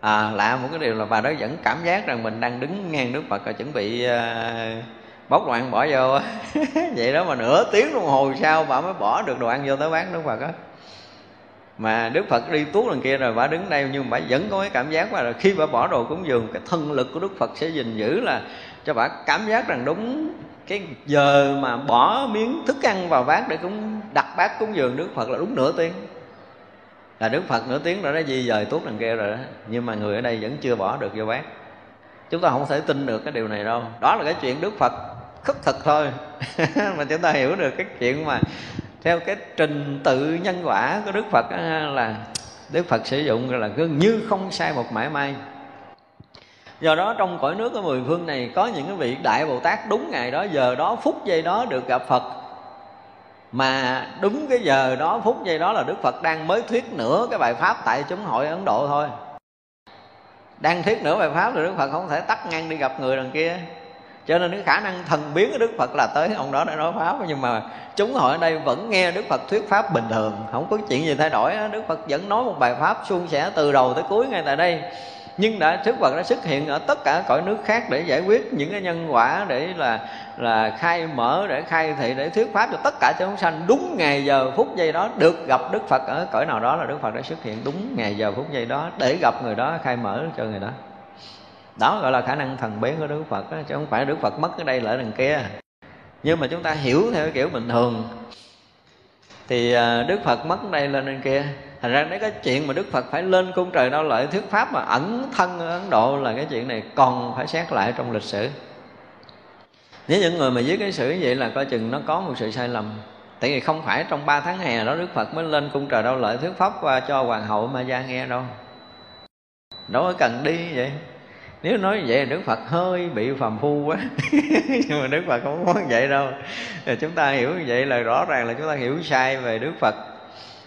B: À lạ một cái điều là bà đó vẫn cảm giác rằng mình đang đứng ngang đức phật và chuẩn bị uh, bóc đồ ăn bỏ vô vậy đó mà nửa tiếng đồng hồ sau bà mới bỏ được đồ ăn vô tới bán đức phật á mà đức phật đi tuốt lần kia rồi bà đứng đây, nhưng mà bà vẫn có cái cảm giác là khi bà bỏ đồ cúng dường, cái thân lực của đức phật sẽ gìn giữ là cho bà cảm giác rằng đúng cái giờ mà bỏ miếng thức ăn vào bát để cúng đặt bát cúng dường, đức phật là đúng nửa tiếng. Là đức phật nửa tiếng rồi đó, di dời tuốt đằng kia rồi đó. Nhưng mà người ở đây vẫn chưa bỏ được vô bát chúng ta không thể tin được cái điều này đâu. Đó là cái chuyện đức phật khất thực thôi. Mà chúng ta hiểu được cái chuyện mà theo cái trình tự nhân quả của đức phật là đức phật sử dụng là gần như không sai một mãi may. Do đó trong cõi nước ở mười phương này có những cái vị đại bồ tát đúng ngày đó, giờ đó, phút giây đó được gặp phật. Mà đúng cái giờ đó, phút giây đó là đức phật đang mới thuyết nửa cái bài pháp tại chúng hội ấn độ thôi. Đang thuyết nửa bài pháp thì đức phật không thể tắt ngang đi gặp người đằng kia cho nên cái khả năng thần biến của đức phật là tới, ông đó để nói pháp. Nhưng mà chúng hội ở đây vẫn nghe đức phật thuyết pháp bình thường. Không có chuyện gì thay đổi. Đức phật vẫn nói một bài pháp suôn sẻ từ đầu tới cuối ngay tại đây. Nhưng đã, Đức Phật đã xuất hiện ở tất cả cõi nước khác để giải quyết những cái nhân quả, để là là khai mở, để khai thị, để thuyết pháp cho tất cả chúng sanh. Đúng ngày giờ phút giây đó được gặp Đức Phật ở cõi nào đó là Đức Phật đã xuất hiện. Đúng ngày giờ phút giây đó để gặp người đó, khai mở cho người đó đó gọi là khả năng thần biến của đức phật đó, chứ không phải đức phật mất ở đây lại đằng kia. Nhưng mà chúng ta hiểu theo kiểu bình thường. Thì à, đức phật mất đây lên đằng kia. Thành ra đấy cái chuyện mà đức phật phải lên cung trời đau lợi thuyết pháp mà ẩn thân ở ấn độ là cái chuyện này còn phải xét lại trong lịch sử. Nếu những người mà viết cái sử vậy là coi chừng nó có một sự sai lầm. Tại vì không phải trong 3 tháng hè đó đức phật mới lên cung trời đau lợi thuyết pháp qua cho hoàng hậu ma gia nghe đâu. Đâu có cần đi vậy nếu nói vậy đức phật hơi bị phàm phu quá. Nhưng mà đức phật không có vậy đâu. Chúng ta hiểu như vậy là rõ ràng là chúng ta hiểu sai về đức phật.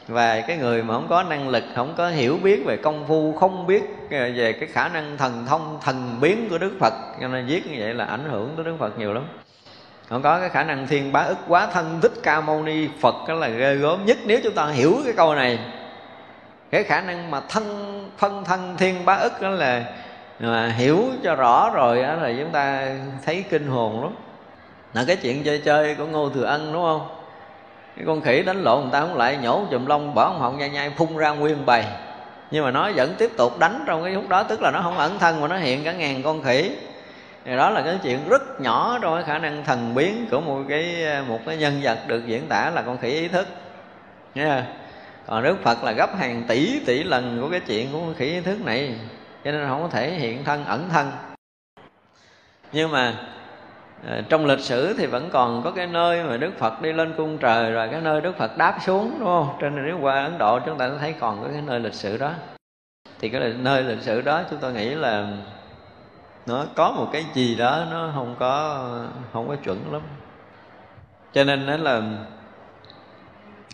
B: Và cái người mà không có năng lực, không có hiểu biết về công phu, không biết à, về cái khả năng thần thông, thần biến của đức phật, cho nên viết như vậy là ảnh hưởng tới đức phật nhiều lắm. Không có cái khả năng thiên bá ức quá thân thích ca mâu ni, phật đó là ghê gớm nhất nếu chúng ta hiểu cái câu này. Cái khả năng mà thân, phân thân thiên bá ức đó là mà hiểu cho rõ rồi á, là chúng ta thấy kinh hồn lắm. Là cái chuyện chơi chơi của ngô thừa ân, đúng không? Cái con khỉ đánh lộn, người ta không lại nhổ chùm lông, bỏ họng nhai nhai phun ra nguyên bầy. Nhưng mà nó vẫn tiếp tục đánh trong cái lúc đó, tức là nó không ẩn thân mà nó hiện cả ngàn con khỉ. Thì đó là cái chuyện rất nhỏ trong cái khả năng thần biến của một cái một cái nhân vật được diễn tả là con khỉ ý thức. Nha còn đức phật là gấp hàng tỷ tỷ lần của cái chuyện của con khỉ ý thức này cho nên không có thể hiện thân, ẩn thân nhưng mà ờ, trong lịch sử thì vẫn còn có cái nơi mà Đức Phật đi lên cung trời rồi cái nơi Đức Phật đáp xuống, đúng không? Trên nếu qua Ấn Độ chúng ta thấy còn có cái nơi lịch sử đó. Thì cái nơi lịch sử đó chúng tôi nghĩ là nó có một cái gì đó nó không có không có chuẩn lắm. Cho nên đó là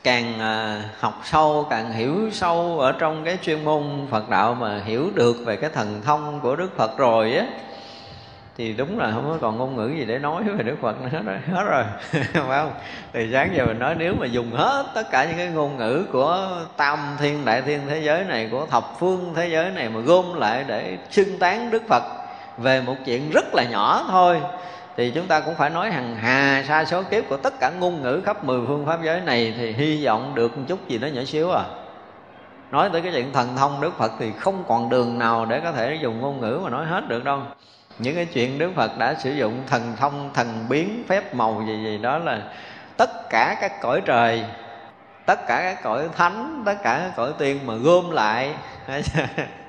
B: càng à, học sâu, càng hiểu sâu ở trong cái chuyên môn Phật đạo mà hiểu được về cái thần thông của Đức Phật rồi á, thì đúng là không có còn ngôn ngữ gì để nói về Đức Phật nữa, hết rồi hết rồi. Phải không? Từ sáng giờ mình nói, nếu mà dùng hết tất cả những cái ngôn ngữ của tam thiên, đại thiên thế giới này, của thập phương thế giới này mà gom lại để xưng tán Đức Phật về một chuyện rất là nhỏ thôi thì chúng ta cũng phải nói hàng hà, sa số kiếp của tất cả ngôn ngữ khắp mười phương pháp giới này thì hy vọng được một chút gì đó nhỏ xíu à. Nói tới cái chuyện thần thông đức phật thì không còn đường nào để có thể dùng ngôn ngữ mà nói hết được đâu. Những cái chuyện đức phật đã sử dụng thần thông, thần biến, phép màu gì gì đó là tất cả các cõi trời, tất cả các cõi thánh, tất cả các cõi tiên mà gom lại.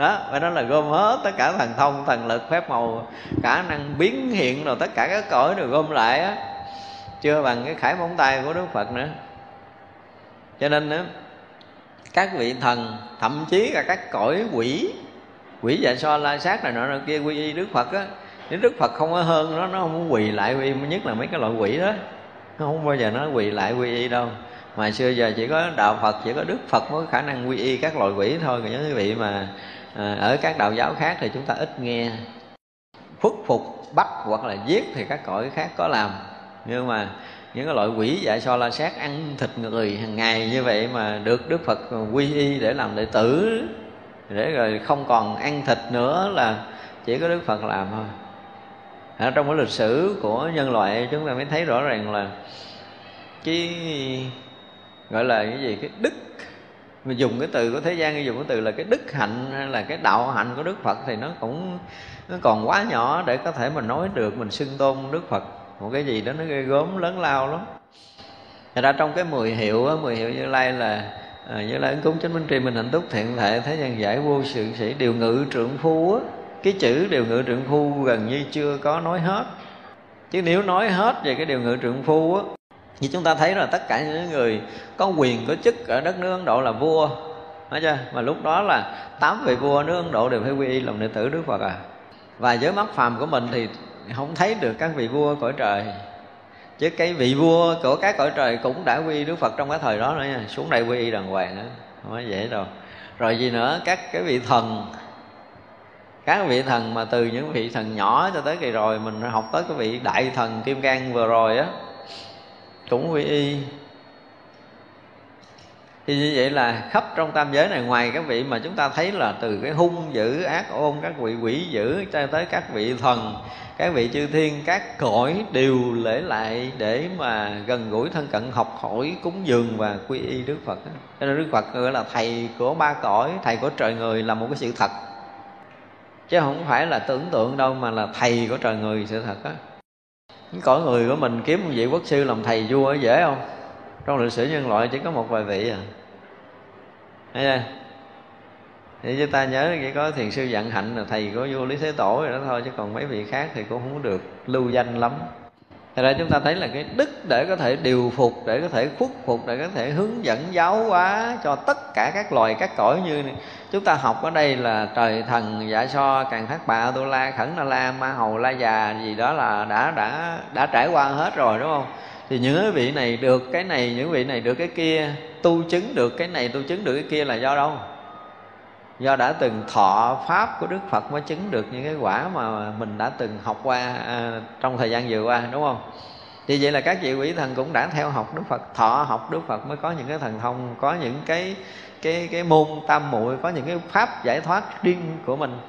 B: đó và đó là gom hết tất cả thần thông thần lực phép màu khả năng biến hiện rồi tất cả các cõi đều gom lại á. Chưa bằng cái khải móng tay của đức phật nữa. Cho nên đó, các vị thần thậm chí là các cõi quỷ quỷ dạ so la sát này nọ nọ kia quy y đức phật á nếu đức phật không có hơn nó nó không quỳ lại quy y nhất là mấy cái loại quỷ đó. Nó không bao giờ nó quỳ lại quy y đâu. Mà xưa giờ chỉ có đạo phật chỉ có đức phật mới có khả năng quy y các loại quỷ thôi. Còn những quý vị mà à, ở các đạo giáo khác thì chúng ta ít nghe. Khuất phục bắt hoặc là giết thì các cõi khác có làm. Nhưng mà những cái loại quỷ dạy so la sát ăn thịt người hàng ngày như vậy mà được đức phật quy y để làm đệ tử để rồi không còn ăn thịt nữa là chỉ có đức phật làm thôi. À, trong cái lịch sử của nhân loại chúng ta mới thấy rõ ràng là cái gọi là cái gì? Cái đức mà dùng cái từ của thế gian dùng cái từ là cái đức hạnh hay là cái đạo hạnh của đức phật thì nó cũng nó còn quá nhỏ để có thể mình nói được mình xưng tôn đức phật. Một cái gì đó nó ghê gớm lớn lao lắm. Thật ra trong cái mười hiệu á, mười hiệu như lai là à, như lai ứng cúng chánh minh tri mình hạnh túc thiện thệ thế gian giải vô sự sĩ điều ngự trượng phu á. Cái chữ điều ngự trượng phu gần như chưa có nói hết. Chứ nếu nói hết về cái điều ngự trượng phu á như chúng ta thấy là tất cả những người có quyền, có chức ở đất nước ấn độ là vua. Thấy chưa? Mà lúc đó là tám vị vua nước Ấn Độ đều phải quy y làm đệ tử Đức Phật à. Và với mắt phàm của mình thì không thấy được các vị vua cõi trời. Chứ cái vị vua của các cõi trời cũng đã quy y Đức Phật trong cái thời đó nữa nha. Xuống đây quy y đàng hoàng nữa Không có dễ đâu. Rồi gì nữa? Các cái vị thần. Các vị thần mà từ những vị thần nhỏ cho tới kỳ rồi, mình học tới cái vị đại thần kim cang vừa rồi á cũng quy y. Thì như vậy là khắp trong tam giới này, ngoài các vị mà chúng ta thấy là từ cái hung dữ, ác ôn, các vị quỷ dữ, cho tới các vị thần, các vị chư thiên, các cõi đều lễ lại để mà gần gũi thân cận, học hỏi, cúng dường và quy y đức phật. Cho nên đức phật gọi là thầy của ba cõi, thầy của trời người là một cái sự thật. Chứ không phải là tưởng tượng đâu mà là thầy của trời người sự thật á cõi người của mình kiếm một vị quốc sư làm thầy vua dễ không? Trong lịch sử nhân loại chỉ có một vài vị à. Thấy chưa? Thì chúng ta nhớ chỉ có thiền sư dặn hạnh là thầy của vua lý thế tổ rồi đó thôi, chứ còn mấy vị khác thì cũng không được lưu danh lắm. Thật ra chúng ta thấy là cái đức để có thể điều phục, để có thể khuất phục, để có thể hướng dẫn giáo hóa cho tất cả các loài, các cõi như này chúng ta học ở đây là trời thần, dạ so, càng thác bạ, tu la, khẩn na la, ma hầu, la già gì đó là đã đã đã trải qua hết rồi đúng không? Thì những vị này được cái này, những vị này được cái kia, tu chứng được cái này, tu chứng được cái kia là do đâu? Do đã từng thọ pháp của đức phật mới chứng được những cái quả mà mình đã từng học qua à, trong thời gian vừa qua đúng không? Thì vậy là các vị quỷ thần cũng đã theo học đức phật thọ học đức phật mới có những cái thần thông có những cái cái cái môn tam muội có những cái pháp giải thoát riêng của mình.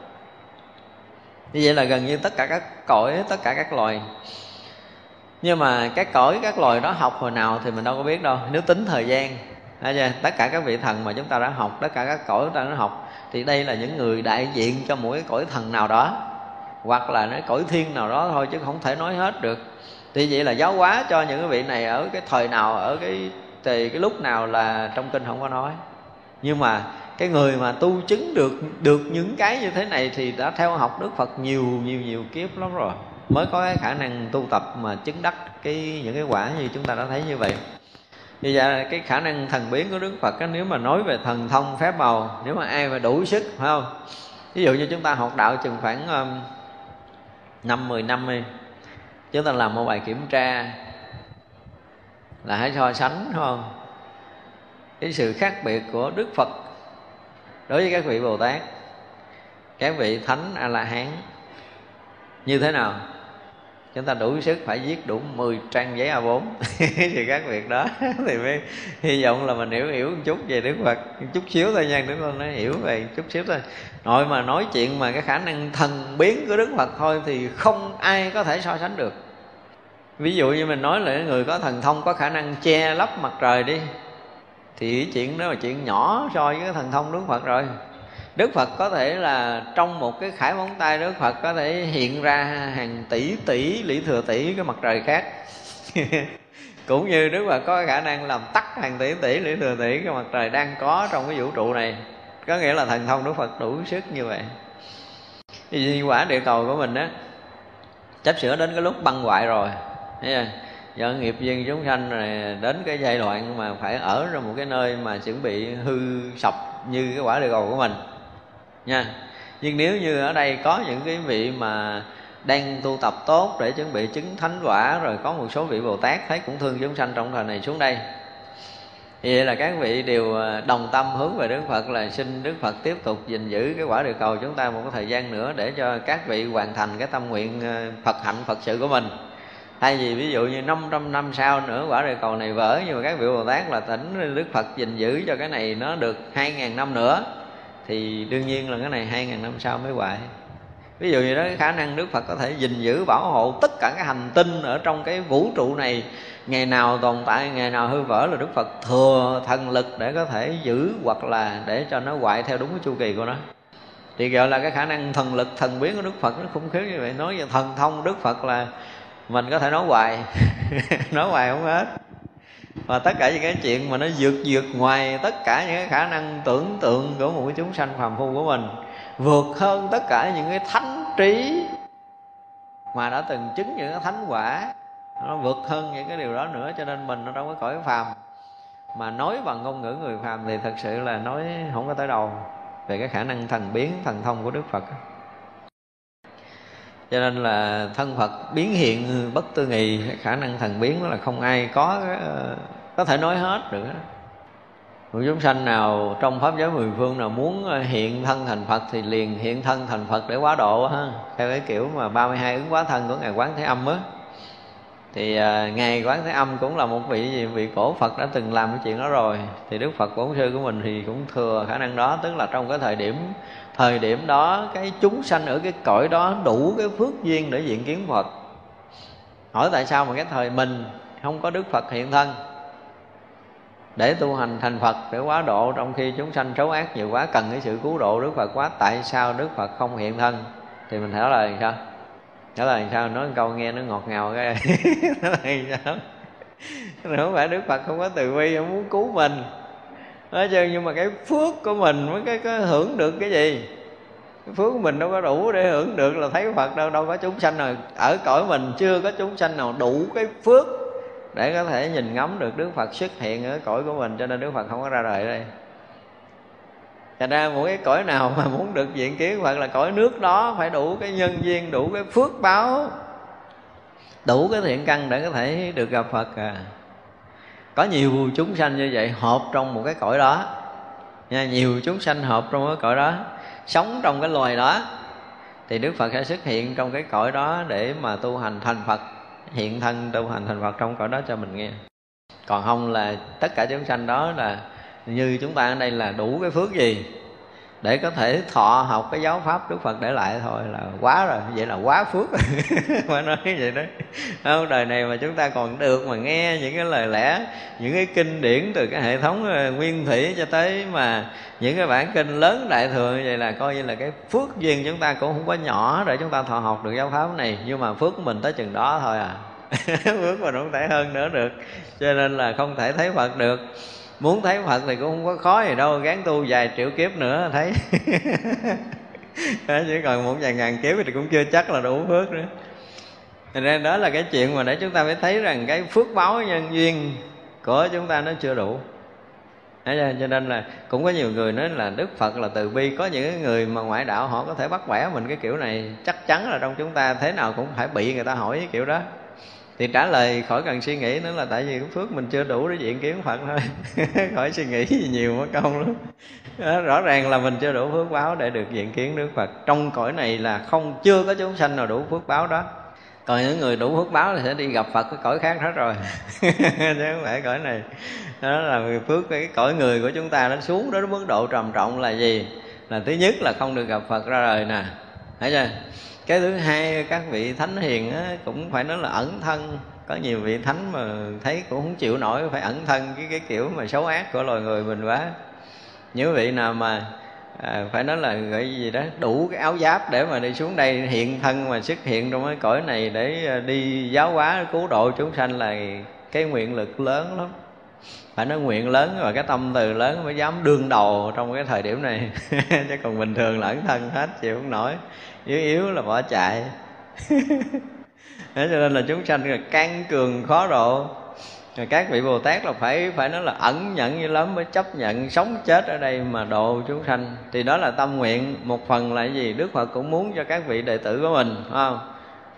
B: Như vậy là gần như tất cả các cõi tất cả các loài. Nhưng mà các cõi các loài đó học hồi nào thì mình đâu có biết đâu. Nếu tính thời gian tất cả các vị thần mà chúng ta đã học tất cả các cõi chúng ta đã học thì đây là những người đại diện cho mỗi cái cõi thần nào đó, hoặc là nó cõi thiên nào đó thôi chứ không thể nói hết được. Thì vậy là giáo hóa cho những vị này ở cái thời nào, ở cái, thì cái lúc nào là trong kinh không có nói. Nhưng mà cái người mà tu chứng được được những cái như thế này thì đã theo học Đức Phật nhiều nhiều nhiều kiếp lắm rồi, mới có cái khả năng tu tập mà chứng đắc cái, những cái quả như chúng ta đã thấy như vậy vì vậy cái khả năng thần biến của Đức Phật á, nếu mà nói về thần thông phép màu nếu mà ai mà đủ sức phải không? Ví dụ như chúng ta học đạo chừng khoảng um, năm mười năm đi. Chúng ta làm một bài kiểm tra là hãy so sánh phải không? Cái sự khác biệt của Đức Phật đối với các vị Bồ Tát các vị thánh A La Hán như thế nào? Chúng ta đủ sức phải viết đủ 10 trang giấy A4 thì các việc đó. Thì mới hy vọng là mình hiểu hiểu một chút về Đức Phật. Một chút xíu thôi nha, Đức Phật nói hiểu về chút xíu thôi. Nội mà nói chuyện mà cái khả năng thần biến của Đức Phật thôi thì không ai có thể so sánh được. Ví dụ như mình nói là người có thần thông có khả năng che lấp mặt trời đi, thì chuyện đó là chuyện nhỏ so với cái thần thông Đức Phật rồi. Đức Phật có thể là trong một cái khải móng tay Đức Phật có thể hiện ra hàng tỷ tỷ, lý thừa tỷ, cái mặt trời khác. Cũng như Đức Phật có khả năng làm tắt hàng tỷ tỷ, lý thừa tỷ, cái mặt trời đang có trong cái vũ trụ này. Có nghĩa là thần thông Đức Phật đủ sức như vậy. Vì quả địa cầu của mình á chấp sửa đến cái lúc băng hoại rồi. Thấy chưa? Do nghiệp duyên chúng sanh này đến cái giai đoạn mà phải ở trong một cái nơi mà chuẩn bị hư sập như cái quả địa cầu của mình nha. Nhưng nếu như ở đây có những cái vị mà đang tu tập tốt để chuẩn bị chứng thánh quả, rồi có một số vị bồ tát thấy cũng thương chúng sanh trong thời này xuống đây. Vậy là các vị đều à, đồng tâm hướng về Đức Phật là xin Đức Phật tiếp tục gìn giữ cái quả địa cầu chúng ta một cái thời gian nữa để cho các vị hoàn thành cái tâm nguyện à, Phật hạnh Phật sự của mình. Thay vì ví dụ như 500 năm sau nữa quả địa cầu này vỡ, nhưng mà các vị Bồ Tát là tỉnh Đức Phật gìn giữ cho cái này nó được 2.000 năm nữa thì đương nhiên là cái này hai ngàn năm sau mới hoại ví dụ như đó khả năng Đức Phật có thể gìn giữ, bảo hộ tất cả các hành tinh ở trong cái vũ trụ này, ngày nào tồn tại, ngày nào hư vỡ là Đức Phật thừa thần lực để có thể giữ hoặc là để cho nó hoại theo đúng cái chu kỳ của nó. Thì gọi là cái khả năng thần lực, thần biến của Đức Phật nó khủng khiếp như vậy. Nói về thần thông Đức Phật là mình có thể nói hoài. Nói hoài không hết và tất cả những cái chuyện mà nó vượt vượt ngoài tất cả những cái khả năng tưởng tượng của một cái chúng sanh phàm phu của mình, vượt hơn tất cả những cái thánh trí mà đã từng chứng những cái thánh quả. Nó vượt hơn những cái điều đó nữa, cho nên mình nó đâu có cõi phàm. Mà nói bằng ngôn ngữ người phàm thì thật sự là nói không có tới đầu về cái khả năng thần biến, thần thông của đức phật cho nên là thân phật biến hiện bất tư nghị khả năng thần biến đó là không ai có có thể nói hết được một chúng sanh nào trong pháp giới mười phương nào muốn hiện thân thành phật thì liền hiện thân thành phật để quá độ ha. Theo cái kiểu mà 32 ứng quá thân của ngài quán thế âm á. Thì uh, ngài quán thế âm cũng là một vị gì vị cổ phật đã từng làm cái chuyện đó rồi. Thì đức phật bổn sư của mình thì cũng thừa khả năng đó tức là trong cái thời điểm thời điểm đó, cái chúng sanh ở cái cõi đó đủ cái phước duyên để diện kiến phật. Hỏi tại sao mà cái thời mình không có đức phật hiện thân? Để tu hành thành phật để quá độ trong khi chúng sanh xấu ác nhiều quá, cần cái sự cứu độ đức phật quá. Tại sao đức phật không hiện thân? Thì mình trả lời sao? Trả lời sao? Nói một câu nghe nó ngọt ngào cái. Trả lời sao? Không phải đức phật không có từ bi, không muốn cứu mình nói chứ nhưng mà cái phước của mình mới cái, cái hưởng được cái gì? Cái phước của mình đâu có đủ để hưởng được là thấy phật đâu đâu có chúng sanh nào ở cõi mình chưa có chúng sanh nào đủ cái phước để có thể nhìn ngắm được đức phật xuất hiện ở cõi của mình cho nên đức phật không có ra đời đây. Thành ra mỗi cái cõi nào mà muốn được diện kiến Phật là cõi nước đó phải đủ cái nhân duyên, đủ cái phước báo Đủ cái thiện căn để có thể được gặp Phật à có nhiều chúng sanh như vậy hợp trong một cái cõi đó. Nha, nhiều chúng sanh hợp trong cái cõi đó. Sống trong cái loài đó. Thì đức phật sẽ xuất hiện trong cái cõi đó để mà tu hành thành phật. Hiện thân tu hành thành phật trong cõi đó cho mình nghe. Còn không là tất cả chúng sanh đó là như chúng ta ở đây là đủ cái phước gì để có thể thọ học cái giáo pháp Đức Phật để lại thôi là quá rồi. Vậy là quá phước. Mà nói vậy đó. Không, đời này mà chúng ta còn được mà nghe những cái lời lẽ, những cái kinh điển từ cái hệ thống ờ, nguyên thủy cho tới mà những cái bản kinh lớn đại thừa như vậy là coi như là cái phước duyên chúng ta cũng không có nhỏ để chúng ta thọ học được giáo pháp này. Nhưng mà phước của mình tới chừng đó thôi à. Phước mình không thể hơn nữa được. Cho nên là không thể thấy phật được muốn thấy phật thì cũng không có khó gì đâu, gán tu vài triệu kiếp nữa, thấy. Chỉ còn một vài ngàn kiếp thì cũng chưa chắc là đủ phước nữa. Thành ra đó là cái chuyện mà để chúng ta phải thấy rằng cái phước báo nhân duyên của chúng ta nó chưa đủ. Cho nên là cũng có nhiều người nói là Đức Phật là từ bi. Có những người mà ngoại đạo họ có thể bắt bẻ mình cái kiểu này, Chắc chắn là trong chúng ta thế nào cũng phải bị người ta hỏi cái kiểu đó thì trả lời khỏi cần suy nghĩ nữa là tại vì cái phước mình chưa đủ để diện kiến phật thôi. Khỏi suy nghĩ gì nhiều mất công lắm. Đó, rõ ràng là mình chưa đủ phước báo để được diện kiến đức phật. Trong cõi này là không chưa có chúng sanh nào đủ phước báo đó. Còn những người đủ phước báo thì sẽ đi gặp phật cái cõi khác hết rồi. Chứ không phải cõi này. Đó là phước cái cõi người của chúng ta nó xuống đến mức độ trầm trọng là gì? Là thứ nhất là không được gặp phật ra đời nè thấy chưa? Cái thứ hai các vị thánh hiền á, cũng phải nói là ẩn thân. Có nhiều vị thánh mà thấy cũng không chịu nổi phải ẩn thân cái cái kiểu mà xấu ác của loài người mình quá. Những vị nào mà à, phải nói là gọi gì đó đủ cái áo giáp để mà đi xuống đây hiện thân mà xuất hiện trong cái cõi này để à, đi giáo hóa cứu độ chúng sanh là cái nguyện lực lớn lắm. Phải nói nguyện lớn và cái tâm từ lớn mới dám đương đầu trong cái thời điểm này. Chứ còn bình thường là ẩn thân hết chịu không nổi yếu yếu là bỏ chạy. Thế cho nên là chúng sanh là can cường khó độ. Rồi các vị bồ tát là phải phải nói là ẩn nhận như lắm mới chấp nhận sống chết ở đây mà độ chúng sanh. Thì đó là tâm nguyện. Một phần là gì? Đức phật cũng muốn cho các vị đệ tử của mình không?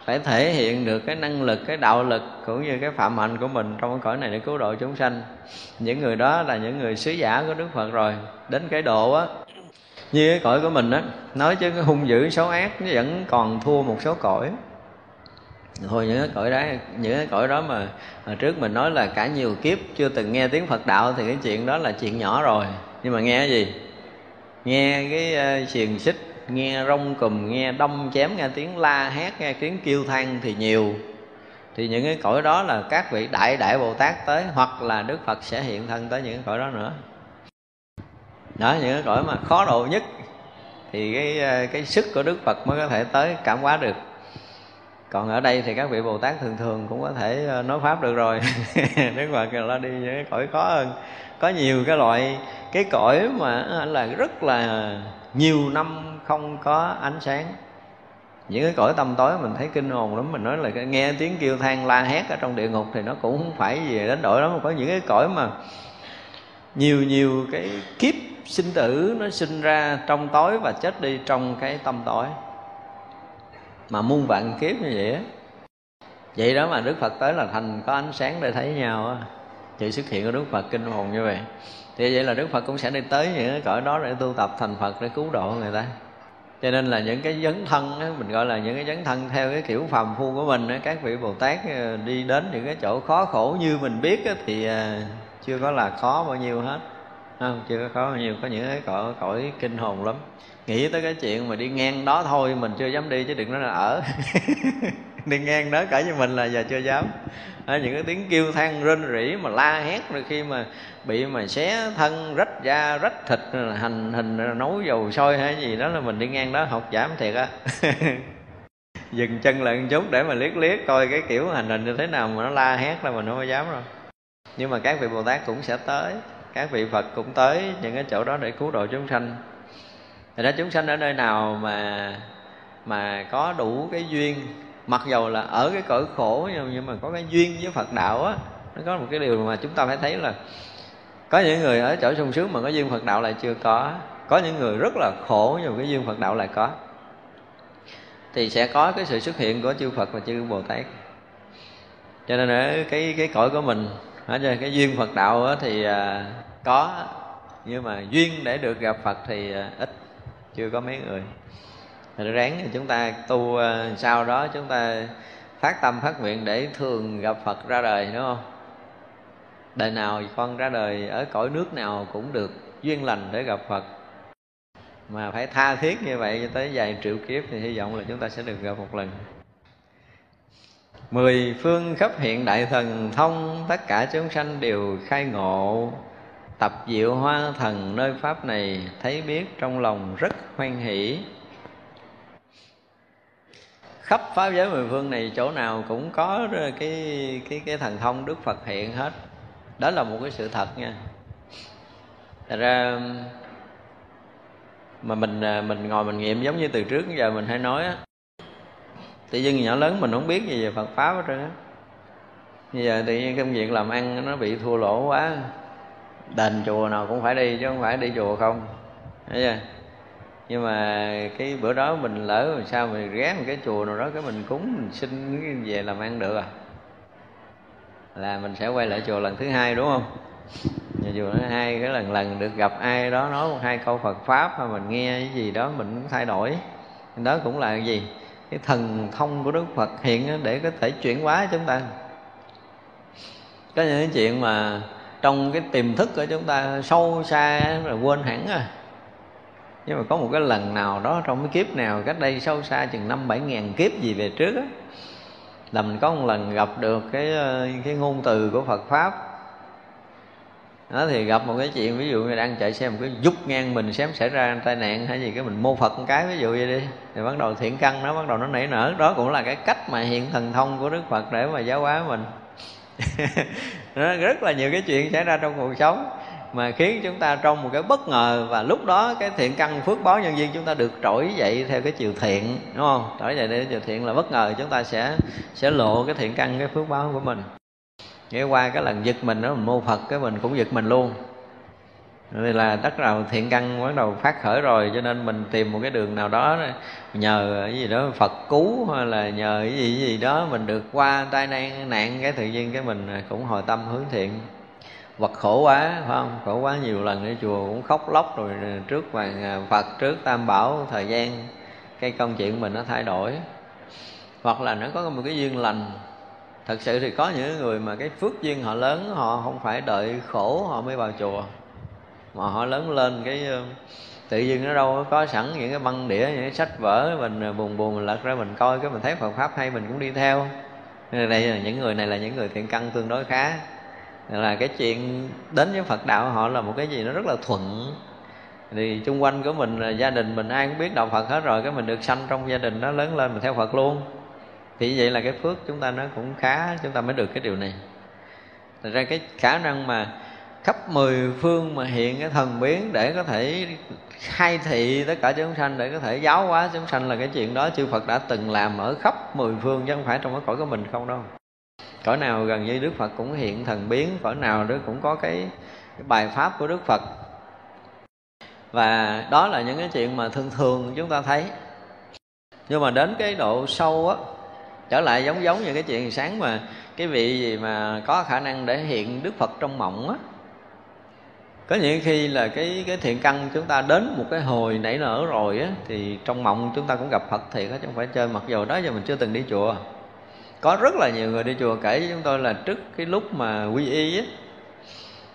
B: Phải thể hiện được cái năng lực cái đạo lực cũng như cái phạm hạnh của mình trong cái cõi này để cứu độ chúng sanh. Những người đó là những người sứ giả của đức phật rồi. Đến cái độ á như cái cõi của mình á nói chứ cái hung dữ xấu ác nó vẫn còn thua một số cõi. Thôi những cái cõi đó những cái cõi đó mà, hồi trước mình nói là cả nhiều kiếp chưa từng nghe tiếng Phật đạo thì cái chuyện đó là chuyện nhỏ rồi. Nhưng mà nghe cái gì? Nghe cái uh, xiềng xích nghe rong cùm nghe đâm chém nghe tiếng la hét nghe tiếng kêu than thì nhiều. Thì những cái cõi đó là các vị đại đại bồ tát tới hoặc là đức phật sẽ hiện thân tới những cái cõi đó nữa đó, những cái cõi mà khó độ nhất thì cái ờ, cái sức của đức phật mới có thể tới cảm hóa được. Còn ở đây thì các vị bồ tát thường thường cũng có thể ờ, nói pháp được rồi. Đức phật là đi những cái cõi khó hơn. Có nhiều cái loại, cái cõi mà ờ, là rất là nhiều năm không có ánh sáng. Những cái cõi tâm tối mình thấy kinh hồn lắm, mình nói là nghe tiếng kêu than la hét ở trong địa ngục thì nó cũng không phải gì đến đổi đó có những cái cõi mà nhiều nhiều cái kiếp sinh tử nó sinh ra trong tối và chết đi trong cái tâm tối. Mà muôn vạn kiếp như vậy á vậy đó mà đức phật tới là thành có ánh sáng để thấy nhau á. Sự xuất hiện của đức phật kinh hồn như vậy. Thì vậy là đức phật cũng sẽ đi tới những cái cõi đó để tu tập thành phật để cứu độ người ta. Cho nên là những cái dấn thân á, mình gọi là những cái dấn thân theo cái kiểu phàm phu của mình á, các vị bồ tát ờ, đi đến những cái chỗ khó khổ như mình biết á, thì ờ, chưa có là khó bao nhiêu hết không chưa có khó nhiều có những cái cõi, cõi kinh hồn lắm. Nghĩ tới cái chuyện mà đi ngang đó thôi mình chưa dám đi chứ đừng nói là ở. Đi ngang đó cả như mình là giờ chưa dám. À, những cái tiếng kêu than rên rỉ mà la hét rồi khi mà bị mà xé thân rách da rách thịt hành hình nấu dầu sôi hay gì đó là mình đi ngang đó học giảm thiệt á. Dừng chân lại một chút để mà liếc liếc coi cái kiểu hành hình như thế nào mà nó la hét là mình không có dám rồi nhưng mà các vị bồ tát cũng sẽ tới các vị phật cũng tới những cái chỗ đó để cứu độ chúng sanh. Thì đó, chúng sanh ở nơi nào mà mà có đủ cái duyên, mặc dầu là ở cái cõi khổ, nhưng mà có cái duyên với phật đạo á, nó có một cái điều mà chúng ta phải thấy là có những người ở chỗ sung sướng mà có duyên phật đạo lại chưa có. Có những người rất là khổ nhưng mà cái duyên phật đạo lại có. Thì sẽ có cái sự xuất hiện của chư phật và chư bồ tát. Cho nên ở cái cái cõi của mình, ở cái duyên phật đạo thì à, có, nhưng mà duyên để được gặp phật thì à, ít, chưa có mấy người. Rồi ráng thì chúng ta tu à, sau đó chúng ta phát tâm phát nguyện để thường gặp phật ra đời, đúng không? Đời nào con ra đời ở cõi nước nào cũng được duyên lành để gặp phật. Mà phải tha thiết như vậy cho tới vài triệu kiếp thì hy vọng là chúng ta sẽ được gặp một lần. Mười phương khắp hiện đại thần thông, tất cả chúng sanh đều khai ngộ tập diệu hoa thần nơi pháp này thấy biết trong lòng rất hoan hỷ. Khắp pháp giới mười phương này chỗ nào cũng có cái cái cái thần thông đức phật hiện hết. Đó là một cái sự thật nha. Thật ra, mà mình à, mình ngồi mình nghiệm giống như từ trước đến giờ mình hay nói á. Tự nhiên nhỏ lớn mình không biết gì về Phật pháp hết trơn á. Bây giờ tự nhiên công việc làm ăn nó bị thua lỗ quá đền chùa nào cũng phải đi chứ không phải đi chùa không. Thấy chưa? Nhưng mà cái bữa đó mình lỡ sao mình ghé một cái chùa nào đó, cái mình cúng, mình xin về làm ăn được à? Là mình sẽ quay lại chùa lần thứ hai, đúng không? Nhà chùa thứ hai cái lần lần được gặp ai đó nói một hai câu Phật pháp mà mình nghe cái gì đó mình cũng thay đổi. Đó cũng là cái gì? Cái thần thông của Đức Phật hiện để có thể chuyển hóa chúng ta. Có những cái chuyện mà trong cái tiềm thức của chúng ta sâu xa là quên hẳn à. Nhưng mà có một cái lần nào đó trong cái kiếp nào cách đây sâu xa chừng năm bảy ngàn kiếp gì về trước á, là mình có một lần gặp được cái ờ, cái ngôn từ của Phật pháp. Đó thì gặp một cái chuyện, ví dụ như đang chạy xe một cái giúp ngang mình xém xảy ra tai nạn hay gì, cái mình mô phật một cái, ví dụ vậy đi, thì bắt đầu thiện căn nó bắt đầu nó nảy nở. Đó cũng là cái cách mà hiện thần thông của đức phật để mà giáo hóa mình. nó rất là nhiều cái chuyện xảy ra trong cuộc sống mà khiến chúng ta trong một cái bất ngờ và lúc đó cái thiện căn phước báo nhân viên chúng ta được trỗi dậy theo cái chiều thiện, đúng không? Trỗi dậy theo chiều thiện là bất ngờ, chúng ta sẽ sẽ lộ cái thiện căn, cái phước báo của mình. Nghĩa qua cái lần giật mình đó mình mô phật cái mình cũng giật mình luôn. Đây là tất nào thiện căn bắt đầu phát khởi rồi, cho nên mình tìm một cái đường nào đó nhờ cái gì đó, phật cứu hay là nhờ cái gì cái gì đó mình được qua tai nạn nạn cái tự nhiên cái mình cũng hồi tâm hướng thiện. Vật khổ quá, phải không? Khổ quá nhiều lần ở chùa cũng khóc lóc rồi trước hoàng à, phật, trước tam bảo, thời gian cái công chuyện mình nó thay đổi. Hoặc là nó có một cái duyên lành. Thật sự thì có những người mà cái phước duyên họ lớn, họ không phải đợi khổ họ mới vào chùa. Mà họ lớn lên cái tự nhiên nó đâu có sẵn những cái băng đĩa, những cái sách vở, mình buồn buồn mình lật ra mình coi, cái mình thấy Phật pháp hay mình cũng đi theo. Nên đây là những người này là những người thiện căn tương đối khá. Là cái chuyện đến với Phật đạo họ là một cái gì nó rất là thuận. Thì chung quanh của mình gia đình mình ai cũng biết đạo Phật hết rồi, cái mình được sanh trong gia đình nó lớn lên mình theo Phật luôn. Thì vậy là cái phước chúng ta nó cũng khá, chúng ta mới được cái điều này. Thật ra cái khả năng mà khắp mười phương mà hiện cái thần biến để có thể khai thị tất cả chúng sanh để có thể giáo hóa chúng sanh là cái chuyện đó chư Phật đã từng làm ở khắp mười phương chứ không phải trong cái cõi của mình không đâu. Cõi nào gần như Đức Phật cũng hiện thần biến cõi nào đó cũng có cái, cái bài pháp của Đức Phật. Và đó là những cái chuyện mà thường thường chúng ta thấy. Nhưng mà đến cái độ sâu á trở lại giống giống như cái chuyện sáng mà cái vị gì mà có khả năng để hiện đức phật trong mộng á có những khi là cái cái thiện căn chúng ta đến một cái hồi nảy nở rồi á, thì trong mộng chúng ta cũng gặp phật thiệt á, chứ không phải chơi. Mặc dù đó giờ mình chưa từng đi chùa. Có rất là nhiều người đi chùa kể với chúng tôi là trước cái lúc mà quy y á,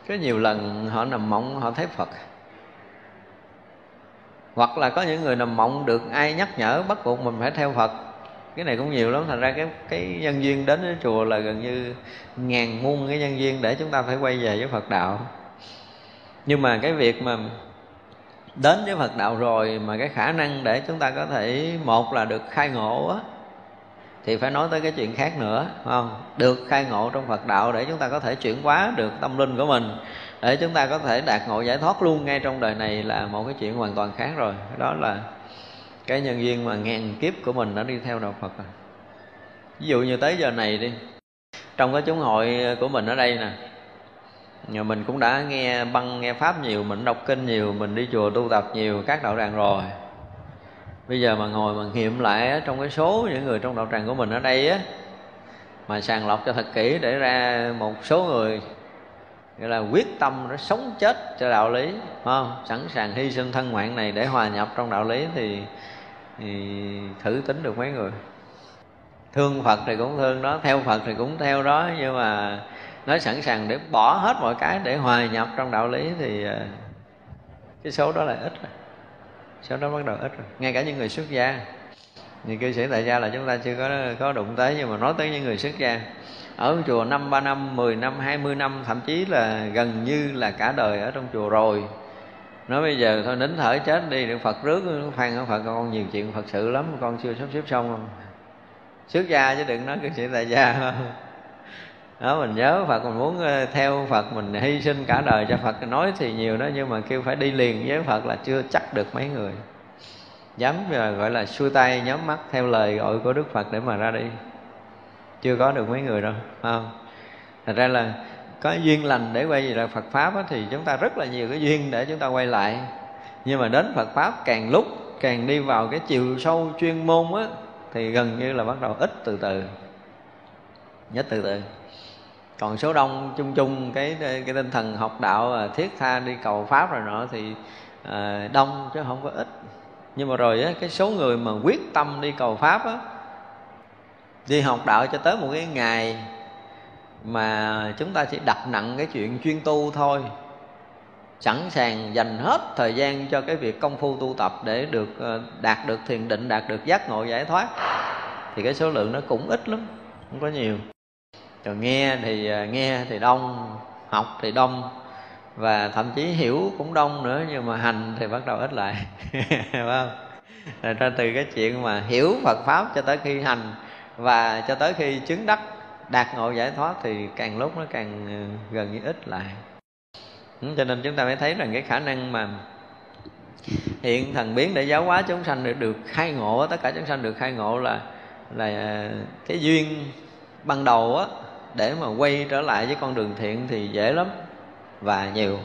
B: có nhiều lần họ nằm mộng, họ thấy phật. Hoặc là có những người nằm mộng được ai nhắc nhở bắt buộc mình phải theo phật. Cái này cũng nhiều lắm, thành ra cái cái nhân duyên đến với chùa là gần như ngàn muôn cái nhân duyên để chúng ta phải quay về với Phật đạo nhưng mà cái việc mà đến với Phật đạo rồi mà cái khả năng để chúng ta có thể, một là được khai ngộ á, thì phải nói tới cái chuyện khác nữa không? Được khai ngộ trong Phật đạo để chúng ta có thể chuyển hóa được tâm linh của mình, để chúng ta có thể đạt ngộ giải thoát luôn ngay trong đời này là một cái chuyện hoàn toàn khác rồi. Đó là cái nhân duyên mà ngàn kiếp của mình đã đi theo đạo Phật rồi. Ví dụ như tới giờ này đi, trong cái chúng hội của mình ở đây nè nhà mình cũng đã nghe băng, nghe pháp nhiều, mình đọc kinh nhiều, mình đi chùa tu tập nhiều, các đạo tràng rồi. Bây giờ mà ngồi mà nghiệm lại trong cái số những người trong đạo tràng của mình ở đây á, mà sàng lọc cho thật kỹ để ra một số người, gọi là quyết tâm nó sống chết cho đạo lý không? Sẵn sàng hy sinh thân mạng này để hòa nhập trong đạo lý thì thì thử tính được mấy người. Thương phật thì cũng thương đó, theo phật thì cũng theo đó, nhưng mà nói sẵn sàng để bỏ hết mọi cái để hòa nhập trong đạo lý thì ờ, cái số đó là ít rồi, số đó bắt đầu ít rồi. Ngay cả những người xuất gia. Thì cư sĩ tại gia là chúng ta chưa có có đụng tới nhưng mà nói tới những người xuất gia. Ở chùa năm ba năm 10 năm 20 năm thậm chí là gần như là cả đời ở trong chùa rồi. Nói bây giờ thôi nín thở chết đi được Phật rước phan ở Phật con nhiều chuyện Phật sự lắm con chưa sắp xếp xong. Không xuất gia chứ đừng nói cư sĩ tại gia. đó mình nhớ Phật mình muốn ờ, theo Phật mình hy sinh cả đời cho Phật. Nói thì nhiều đó nhưng mà kêu phải đi liền với Phật là chưa chắc được mấy người. Dám ờ, gọi là xuôi tay nhắm mắt theo lời gọi của Đức Phật để mà ra đi. Chưa có được mấy người đâu không? Thật ra là có duyên lành để quay về lại Phật pháp đó, thì chúng ta rất là nhiều cái duyên để chúng ta quay lại. Nhưng mà đến Phật pháp càng lúc càng đi vào cái chiều sâu chuyên môn á thì gần như là bắt đầu ít từ từ. Nhất từ từ còn số đông chung chung cái cái tinh thần học đạo thiết tha đi cầu pháp rồi nọ thì à, đông chứ không có ít. Nhưng mà rồi á, cái số người mà quyết tâm đi cầu pháp á đi học đạo cho tới một cái ngày mà chúng ta chỉ đặt nặng cái chuyện chuyên tu thôi. Sẵn sàng dành hết thời gian cho cái việc công phu tu tập để được ờ, đạt được thiền định đạt được giác ngộ giải thoát. Thì cái số lượng nó cũng ít lắm không có nhiều rồi nghe thì à, nghe thì đông, học thì đông, và thậm chí hiểu cũng đông nữa, nhưng mà hành thì bắt đầu ít lại. Phải không? Rồi ra từ cái chuyện mà hiểu Phật pháp cho tới khi hành, và cho tới khi chứng đắc, đạt ngộ giải thoát thì càng lúc nó càng à, gần như ít lại. Cho nên chúng ta mới thấy rằng cái khả năng mà hiện thần biến để giáo hóa chúng sanh được được khai ngộ, tất cả chúng sanh được khai ngộ là là à, cái duyên ban đầu á để mà quay trở lại với con đường thiện thì dễ lắm và nhiều.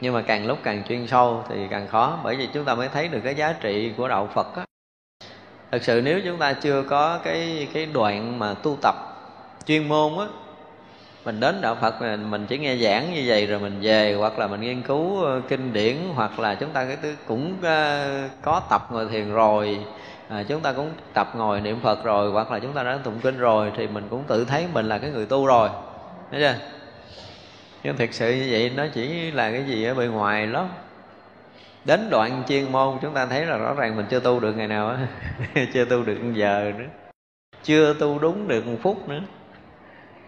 B: Nhưng mà càng lúc càng chuyên sâu thì càng khó bởi vì chúng ta mới thấy được cái giá trị của đạo Phật á. Thật sự nếu chúng ta chưa có cái cái đoạn mà tu tập chuyên môn á mình đến đạo Phật mình, mình chỉ nghe giảng như vậy rồi mình về hoặc là mình nghiên cứu ờ, kinh điển hoặc là chúng ta cái cũng ờ, có tập ngồi thiền rồi à, chúng ta cũng tập ngồi niệm Phật rồi hoặc là chúng ta đã tụng kinh rồi thì mình cũng tự thấy mình là cái người tu rồi. Thấy chưa? Nhưng thực sự như vậy nó chỉ là cái gì ở bề ngoài lắm. Đến đoạn chuyên môn chúng ta thấy là rõ ràng mình chưa tu được ngày nào á. Chưa tu được giờ nữa. Chưa tu đúng được một phút nữa.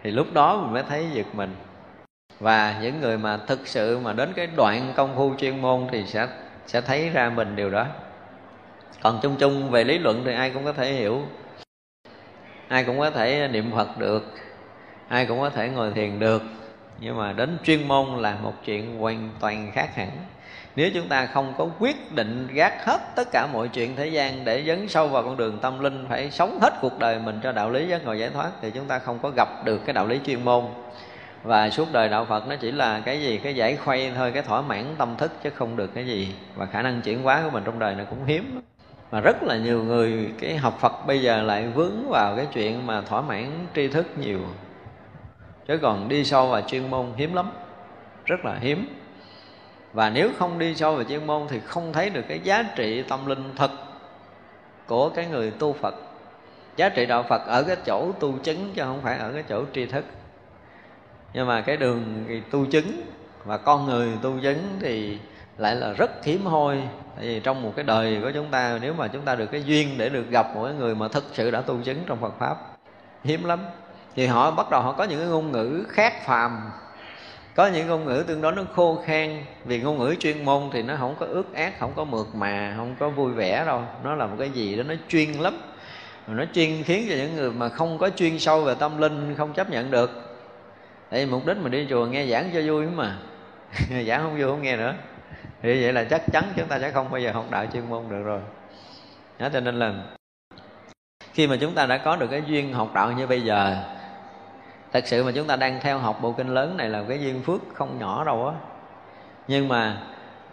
B: Thì lúc đó mình mới thấy giật mình. Và những người mà thực sự mà đến cái đoạn công phu chuyên môn thì sẽ sẽ thấy ra mình điều đó còn chung chung về lý luận thì ai cũng có thể hiểu. Ai cũng có thể niệm phật được. Ai cũng có thể ngồi thiền được. Nhưng mà đến chuyên môn là một chuyện hoàn toàn khác hẳn. Nếu chúng ta không có quyết định gác hết tất cả mọi chuyện thế gian để dấn sâu vào con đường tâm linh, phải sống hết cuộc đời mình cho đạo lý giác ngộ giải thoát, thì chúng ta không có gặp được cái đạo lý chuyên môn. Và suốt đời đạo Phật nó chỉ là cái gì? Cái giải khuây thôi, cái thỏa mãn tâm thức chứ không được cái gì. Và khả năng chuyển hóa của mình trong đời nó cũng hiếm mà rất là nhiều người, cái học Phật bây giờ lại vướng vào cái chuyện mà thỏa mãn tri thức nhiều. Chứ còn đi sâu vào chuyên môn hiếm lắm, rất là hiếm. Và nếu không đi sâu vào chuyên môn thì không thấy được cái giá trị tâm linh thật của cái người tu Phật. Giá trị đạo Phật ở cái chỗ tu chứng chứ không phải ở cái chỗ tri thức. Nhưng mà cái đường tu chứng và con người tu chứng thì lại là rất hiếm hoi. Tại vì trong một cái đời của chúng ta, nếu mà chúng ta được cái duyên để được gặp một người mà thực sự đã tu chứng trong Phật pháp, hiếm lắm. Thì họ bắt đầu họ có những cái ngôn ngữ khác phàm. Có những ngôn ngữ tương đối nó khô khan, vì ngôn ngữ chuyên môn thì nó không có ước ác, không có mượt mà, không có vui vẻ đâu. Nó là một cái gì đó nó chuyên lắm. Nó chuyên khiến cho những người mà không có chuyên sâu về tâm linh không chấp nhận được. Tại vì mục đích mình đi chùa nghe giảng cho vui mà. Giảng không vui không nghe nữa thì vậy là chắc chắn chúng ta sẽ không bao giờ học đạo chuyên môn được rồi. Đó, cho nên là khi mà chúng ta đã có được cái duyên học đạo như bây giờ thật sự mà chúng ta đang theo học bộ kinh lớn này là cái duyên phước không nhỏ đâu á. Nhưng mà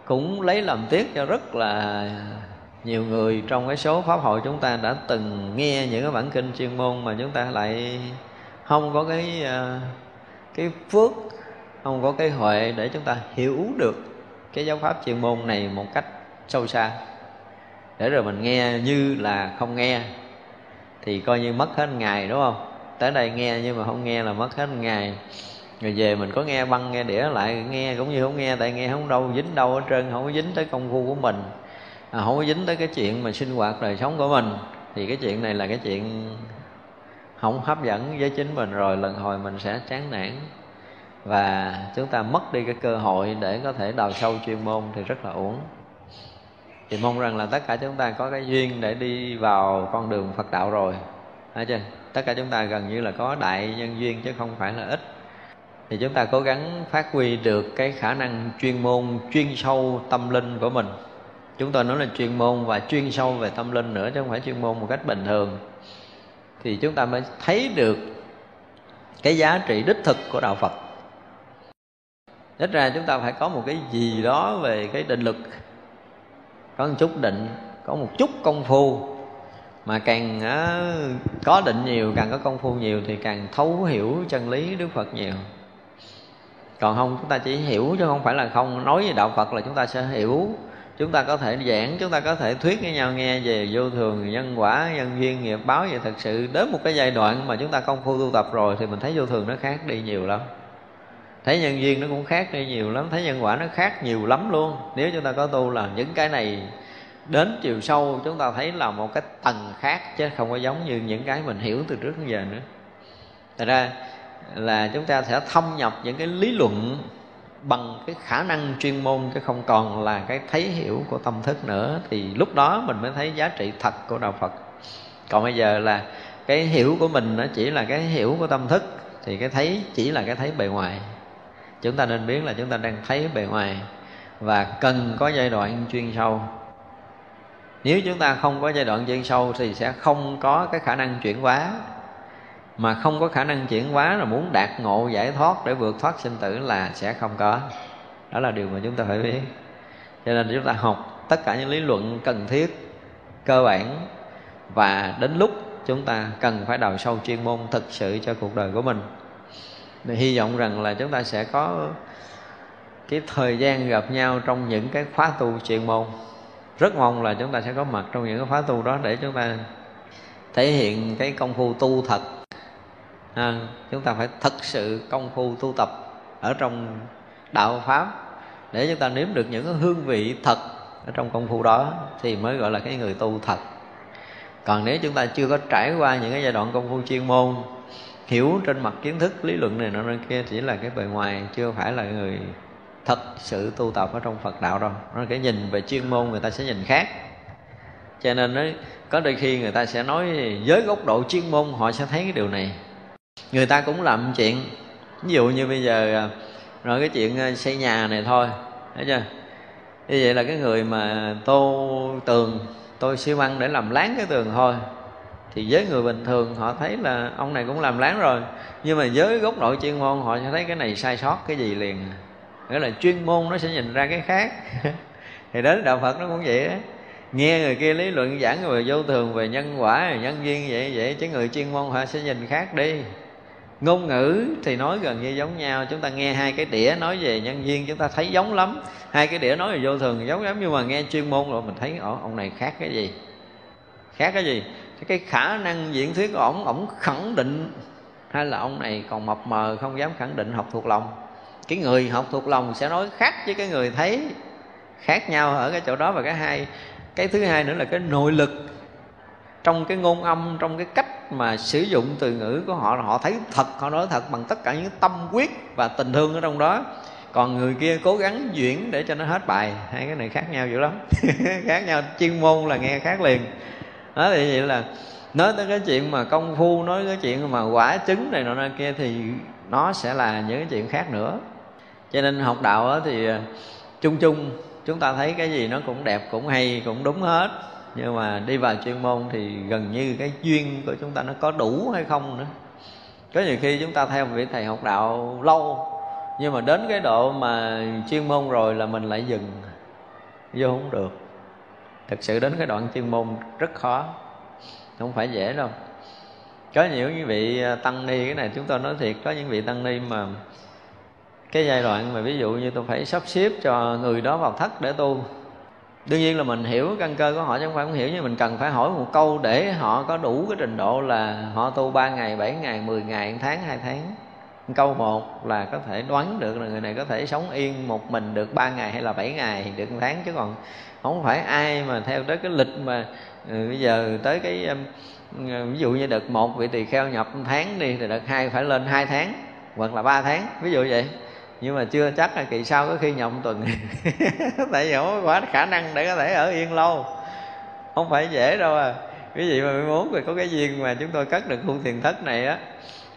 B: cũng lấy làm tiếc cho rất là nhiều người trong cái số pháp hội chúng ta đã từng nghe những cái bản kinh chuyên môn mà chúng ta lại không có cái ờ, cái phước không có cái huệ để chúng ta hiểu được cái giáo pháp chuyên môn này một cách sâu xa. Để rồi mình nghe như là không nghe thì coi như mất hết ngày đúng không? Tới đây nghe nhưng mà không nghe là mất hết ngày. Rồi về mình có nghe băng nghe đĩa lại nghe cũng như không nghe tại nghe không đâu dính đâu hết trơn không có dính tới công phu của mình. À, không có dính tới cái chuyện mà sinh hoạt đời sống của mình. Thì cái chuyện này là cái chuyện không hấp dẫn với chính mình rồi lần hồi mình sẽ chán nản và chúng ta mất đi cái cơ hội để có thể đào sâu chuyên môn thì rất là uổng. Thì mong rằng là tất cả chúng ta có cái duyên để đi vào con đường Phật đạo rồi. Thấy chưa? Tất cả chúng ta gần như là có đại nhân duyên chứ không phải là ít. Thì chúng ta cố gắng phát huy được cái khả năng chuyên môn, chuyên sâu tâm linh của mình. Chúng tôi nói là chuyên môn và chuyên sâu về tâm linh nữa chứ không phải chuyên môn một cách bình thường. Thì chúng ta mới thấy được cái giá trị đích thực của Đạo Phật. Ít ra chúng ta phải có một cái gì đó về cái định lực có một chút định, có một chút công phu. Mà càng có định nhiều, càng có công phu nhiều thì càng thấu hiểu chân lý đức phật nhiều. Còn không, chúng ta chỉ hiểu chứ không phải là không. Nói về đạo phật là chúng ta sẽ hiểu. Chúng ta có thể giảng, chúng ta có thể thuyết với nhau nghe về vô thường, nhân quả, nhân duyên, nghiệp báo vậy thật sự. Đến một cái giai đoạn mà chúng ta công phu tu tập rồi thì mình thấy vô thường nó khác đi nhiều lắm thấy nhân duyên nó cũng khác đi nhiều lắm, thấy nhân quả nó khác nhiều lắm luôn. Nếu chúng ta có tu là những cái này đến chiều sâu, chúng ta thấy là một cái tầng khác chứ không có giống như những cái mình hiểu từ trước đến giờ nữa. Thật ra là chúng ta sẽ thâm nhập những cái lý luận bằng cái khả năng chuyên môn chứ không còn là cái thấy hiểu của tâm thức nữa. Thì lúc đó mình mới thấy giá trị thật của đạo Phật. Còn bây giờ là cái hiểu của mình nó chỉ là cái hiểu của tâm thức, thì cái thấy chỉ là cái thấy bề ngoài chúng ta nên biết là chúng ta đang thấy bề ngoài và cần có giai đoạn chuyên sâu. Nếu chúng ta không có giai đoạn chuyên sâu thì sẽ không có cái khả năng chuyển hóa. Mà không có khả năng chuyển hóa là muốn đạt ngộ giải thoát để vượt thoát sinh tử là sẽ không có. Đó là điều mà chúng ta phải biết. Cho nên chúng ta học tất cả những lý luận cần thiết, cơ bản và đến lúc chúng ta cần phải đào sâu chuyên môn thực sự cho cuộc đời của mình. Để hy vọng rằng là chúng ta sẽ có cái thời gian gặp nhau trong những cái khóa tu chuyên môn. Rất mong là chúng ta sẽ có mặt trong những cái khóa tu đó để chúng ta thể hiện cái công phu tu thật. À, chúng ta phải thật sự công phu tu tập ở trong đạo pháp để chúng ta nếm được những cái hương vị thật ở trong công phu đó thì mới gọi là cái người tu thật. Còn nếu chúng ta chưa có trải qua những cái giai đoạn công phu chuyên môn hiểu trên mặt kiến thức, lý luận này nọ kia, chỉ là cái bề ngoài, chưa phải là người thật sự tu tập ở trong Phật đạo đâu. Nó cái nhìn về chuyên môn người ta sẽ nhìn khác. Cho nên nó, có đôi khi người ta sẽ nói với góc độ chuyên môn, họ sẽ thấy cái điều này. Người ta cũng làm chuyện, ví dụ như bây giờ à, rồi cái chuyện à, xây nhà này thôi, thấy chưa? Như vậy là cái người mà tô tường tôi xi măng để làm láng cái tường thôi thì với người bình thường họ thấy là ông này cũng làm láng rồi. Nhưng mà với góc độ chuyên môn họ sẽ thấy cái này sai sót cái gì liền. Nghĩa là chuyên môn nó sẽ nhìn ra cái khác. Thì đến đạo phật nó cũng vậy đó nghe người kia lý luận giảng về vô thường về nhân quả về nhân duyên vậy vậy chứ người chuyên môn họ sẽ nhìn khác đi. Ngôn ngữ thì nói gần như giống nhau. Chúng ta nghe hai cái đĩa nói về nhân duyên chúng ta thấy giống lắm. Hai cái đĩa nói về vô thường giống lắm nhưng mà nghe chuyên môn rồi mình thấy Ồ, ông này khác cái gì? Khác cái gì? Cái khả năng diễn thuyết của ổng ổng khẳng định hay là ông này còn mập mờ, không dám khẳng định học thuộc lòng. Cái người học thuộc lòng sẽ nói khác với cái người thấy, khác nhau ở cái chỗ đó. Và cái hai, cái thứ hai nữa là cái nội lực. Trong cái ngôn âm, trong cái cách mà sử dụng từ ngữ của họ họ thấy thật, họ nói thật bằng tất cả những tâm quyết và tình thương ở trong đó. Còn người kia cố gắng diễn để cho nó hết bài. Hai cái này khác nhau dữ lắm. Khác nhau, chuyên môn là nghe khác liền đó, thì vậy là nói tới cái chuyện mà công phu, nói cái chuyện mà quả trứng này nọ kia thì nó sẽ là những cái chuyện khác nữa. Cho nên học đạo thì à, chung chung, chúng ta thấy cái gì nó cũng đẹp, cũng hay, cũng đúng hết. Nhưng mà đi vào chuyên môn thì gần như cái duyên của chúng ta nó có đủ hay không nữa. Có nhiều khi chúng ta theo vị thầy học đạo lâu, nhưng mà đến cái độ mà chuyên môn rồi là mình lại dừng, vô không được thực sự đến cái đoạn chuyên môn rất khó. Không phải dễ đâu. Có nhiều những vị à, tăng ni, cái này chúng tôi nói thiệt, có những vị tăng ni mà cái giai đoạn mà ví dụ như tôi phải sắp xếp cho người đó vào thất để tu. Đương nhiên là mình hiểu căn cơ của họ chứ không phải không hiểu, nhưng mình cần phải hỏi một câu để họ có đủ cái trình độ là họ tu 3 ngày 7 ngày 10 ngày 1 tháng 2 tháng câu một là có thể đoán được là người này có thể sống yên một mình được ba ngày hay là bảy ngày được một tháng chứ còn không phải ai mà theo tới cái lịch mà ừ, bây giờ tới cái um, ừ, ví dụ như đợt một vị tỳ kheo nhập một tháng đi thì đợt hai phải lên hai tháng hoặc là ba tháng ví dụ vậy. Nhưng mà chưa chắc là kỳ sau có khi nhập tuần. Tại vì không có khả năng để có thể ở yên lâu. Không phải dễ đâu à. Quý vị mà muốn thì có cái duyên mà chúng tôi cất được khu thiền thất này á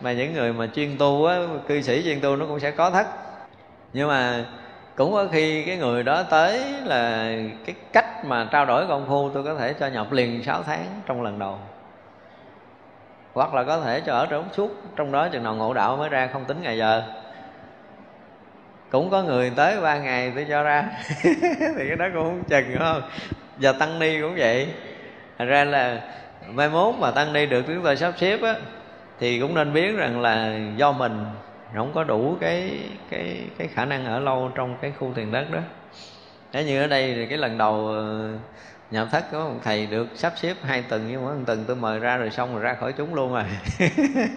B: mà những người mà chuyên tu á, cư sĩ chuyên tu nó cũng sẽ có thất. Nhưng mà cũng có khi cái người đó tới là cái cách mà trao đổi công phu tôi có thể cho nhập liền 6 tháng trong lần đầu. Hoặc là có thể cho ở trong suốt, trong đó chừng nào ngộ đạo mới ra, không tính ngày giờ. Cũng có người tới ba ngày tôi cho ra. Thì cái đó cũng không chừng không? Và tăng ni cũng vậy. Thành ra là mai mốt mà tăng ni được, chúng ta sắp xếp á thì cũng nên biết rằng là do mình không có đủ cái cái cái khả năng ở lâu trong cái khu thiền đất đó. Thế như ở đây thì cái lần đầu ờ, nhập thất có một thầy được sắp xếp hai tuần nhưng mà một tuần tôi mời ra rồi xong rồi ra khỏi chúng luôn rồi à.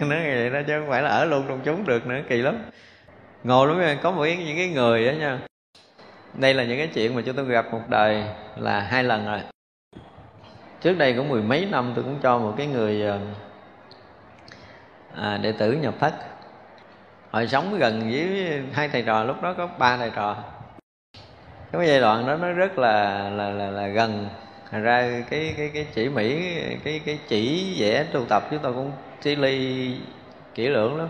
B: nói vậy đó chứ không phải là ở luôn trong chúng được nữa kỳ lắm. Ngồi lắm nha có một cái, những cái người đó nha. Đây là những cái chuyện mà chúng tôi gặp một đời là hai lần rồi. Trước đây cũng mười mấy năm tôi cũng cho một cái người ờ, à, đệ tử nhập thất. Hồi sống gần với hai thầy trò lúc đó có ba thầy trò. Cái giai đoạn đó nó rất là là là, là gần. Thành ra cái cái cái chỉ mỹ cái cái chỉ vẽ tu tập chúng tôi cũng chi ly kỹ lưỡng lắm.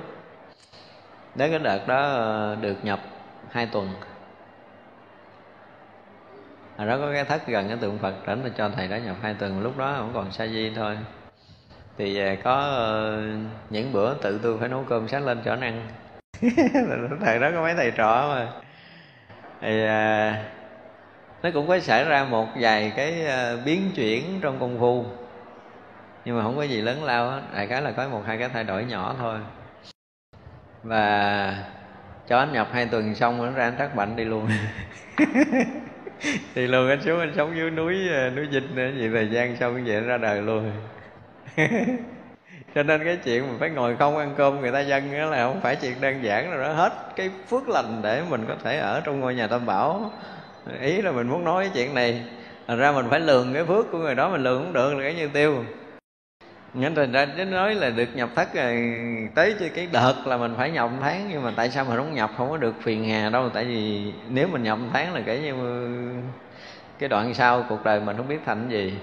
B: Đến cái đợt đó ờ, được nhập hai tuần. Hồi đó có cái thất gần cái tượng Phật rảnh là cho thầy đó nhập hai tuần. Lúc đó cũng còn sa di thôi thì à, có ờ, những bữa tự tôi phải nấu cơm sáng lên cho ăn. Thầy đó có mấy thầy trò mà. Thì à, nó cũng có xảy ra một vài cái ờ, biến chuyển trong công phu. Nhưng mà không có gì lớn lao hết, đại cái là có một, hai cái thay đổi nhỏ thôi. Và cho anh nhập hai tuần xong nó ra anh trắc bệnh đi luôn. Thì luôn, anh xuống, anh sống dưới núi ờ, núi dịch nữa, vậy thời gian xong vậy, ra đời luôn. cho nên cái chuyện mình phải ngồi không ăn cơm, người ta dân đó là không phải chuyện đơn giản rồi đó hết cái phước lành để mình có thể ở trong ngôi nhà tam bảo. Ý là mình muốn nói cái chuyện này, thành ra mình phải lường cái phước của người đó mình lường cũng được là cái như tiêu. Nên thành ra đến nói là được nhập thất rồi, tới cái đợt là mình phải nhập một tháng, nhưng mà tại sao mình không nhập, không có được phiền hà đâu. Tại vì nếu mình nhập một tháng là kể như cái đoạn sau cuộc đời mình không biết thành gì.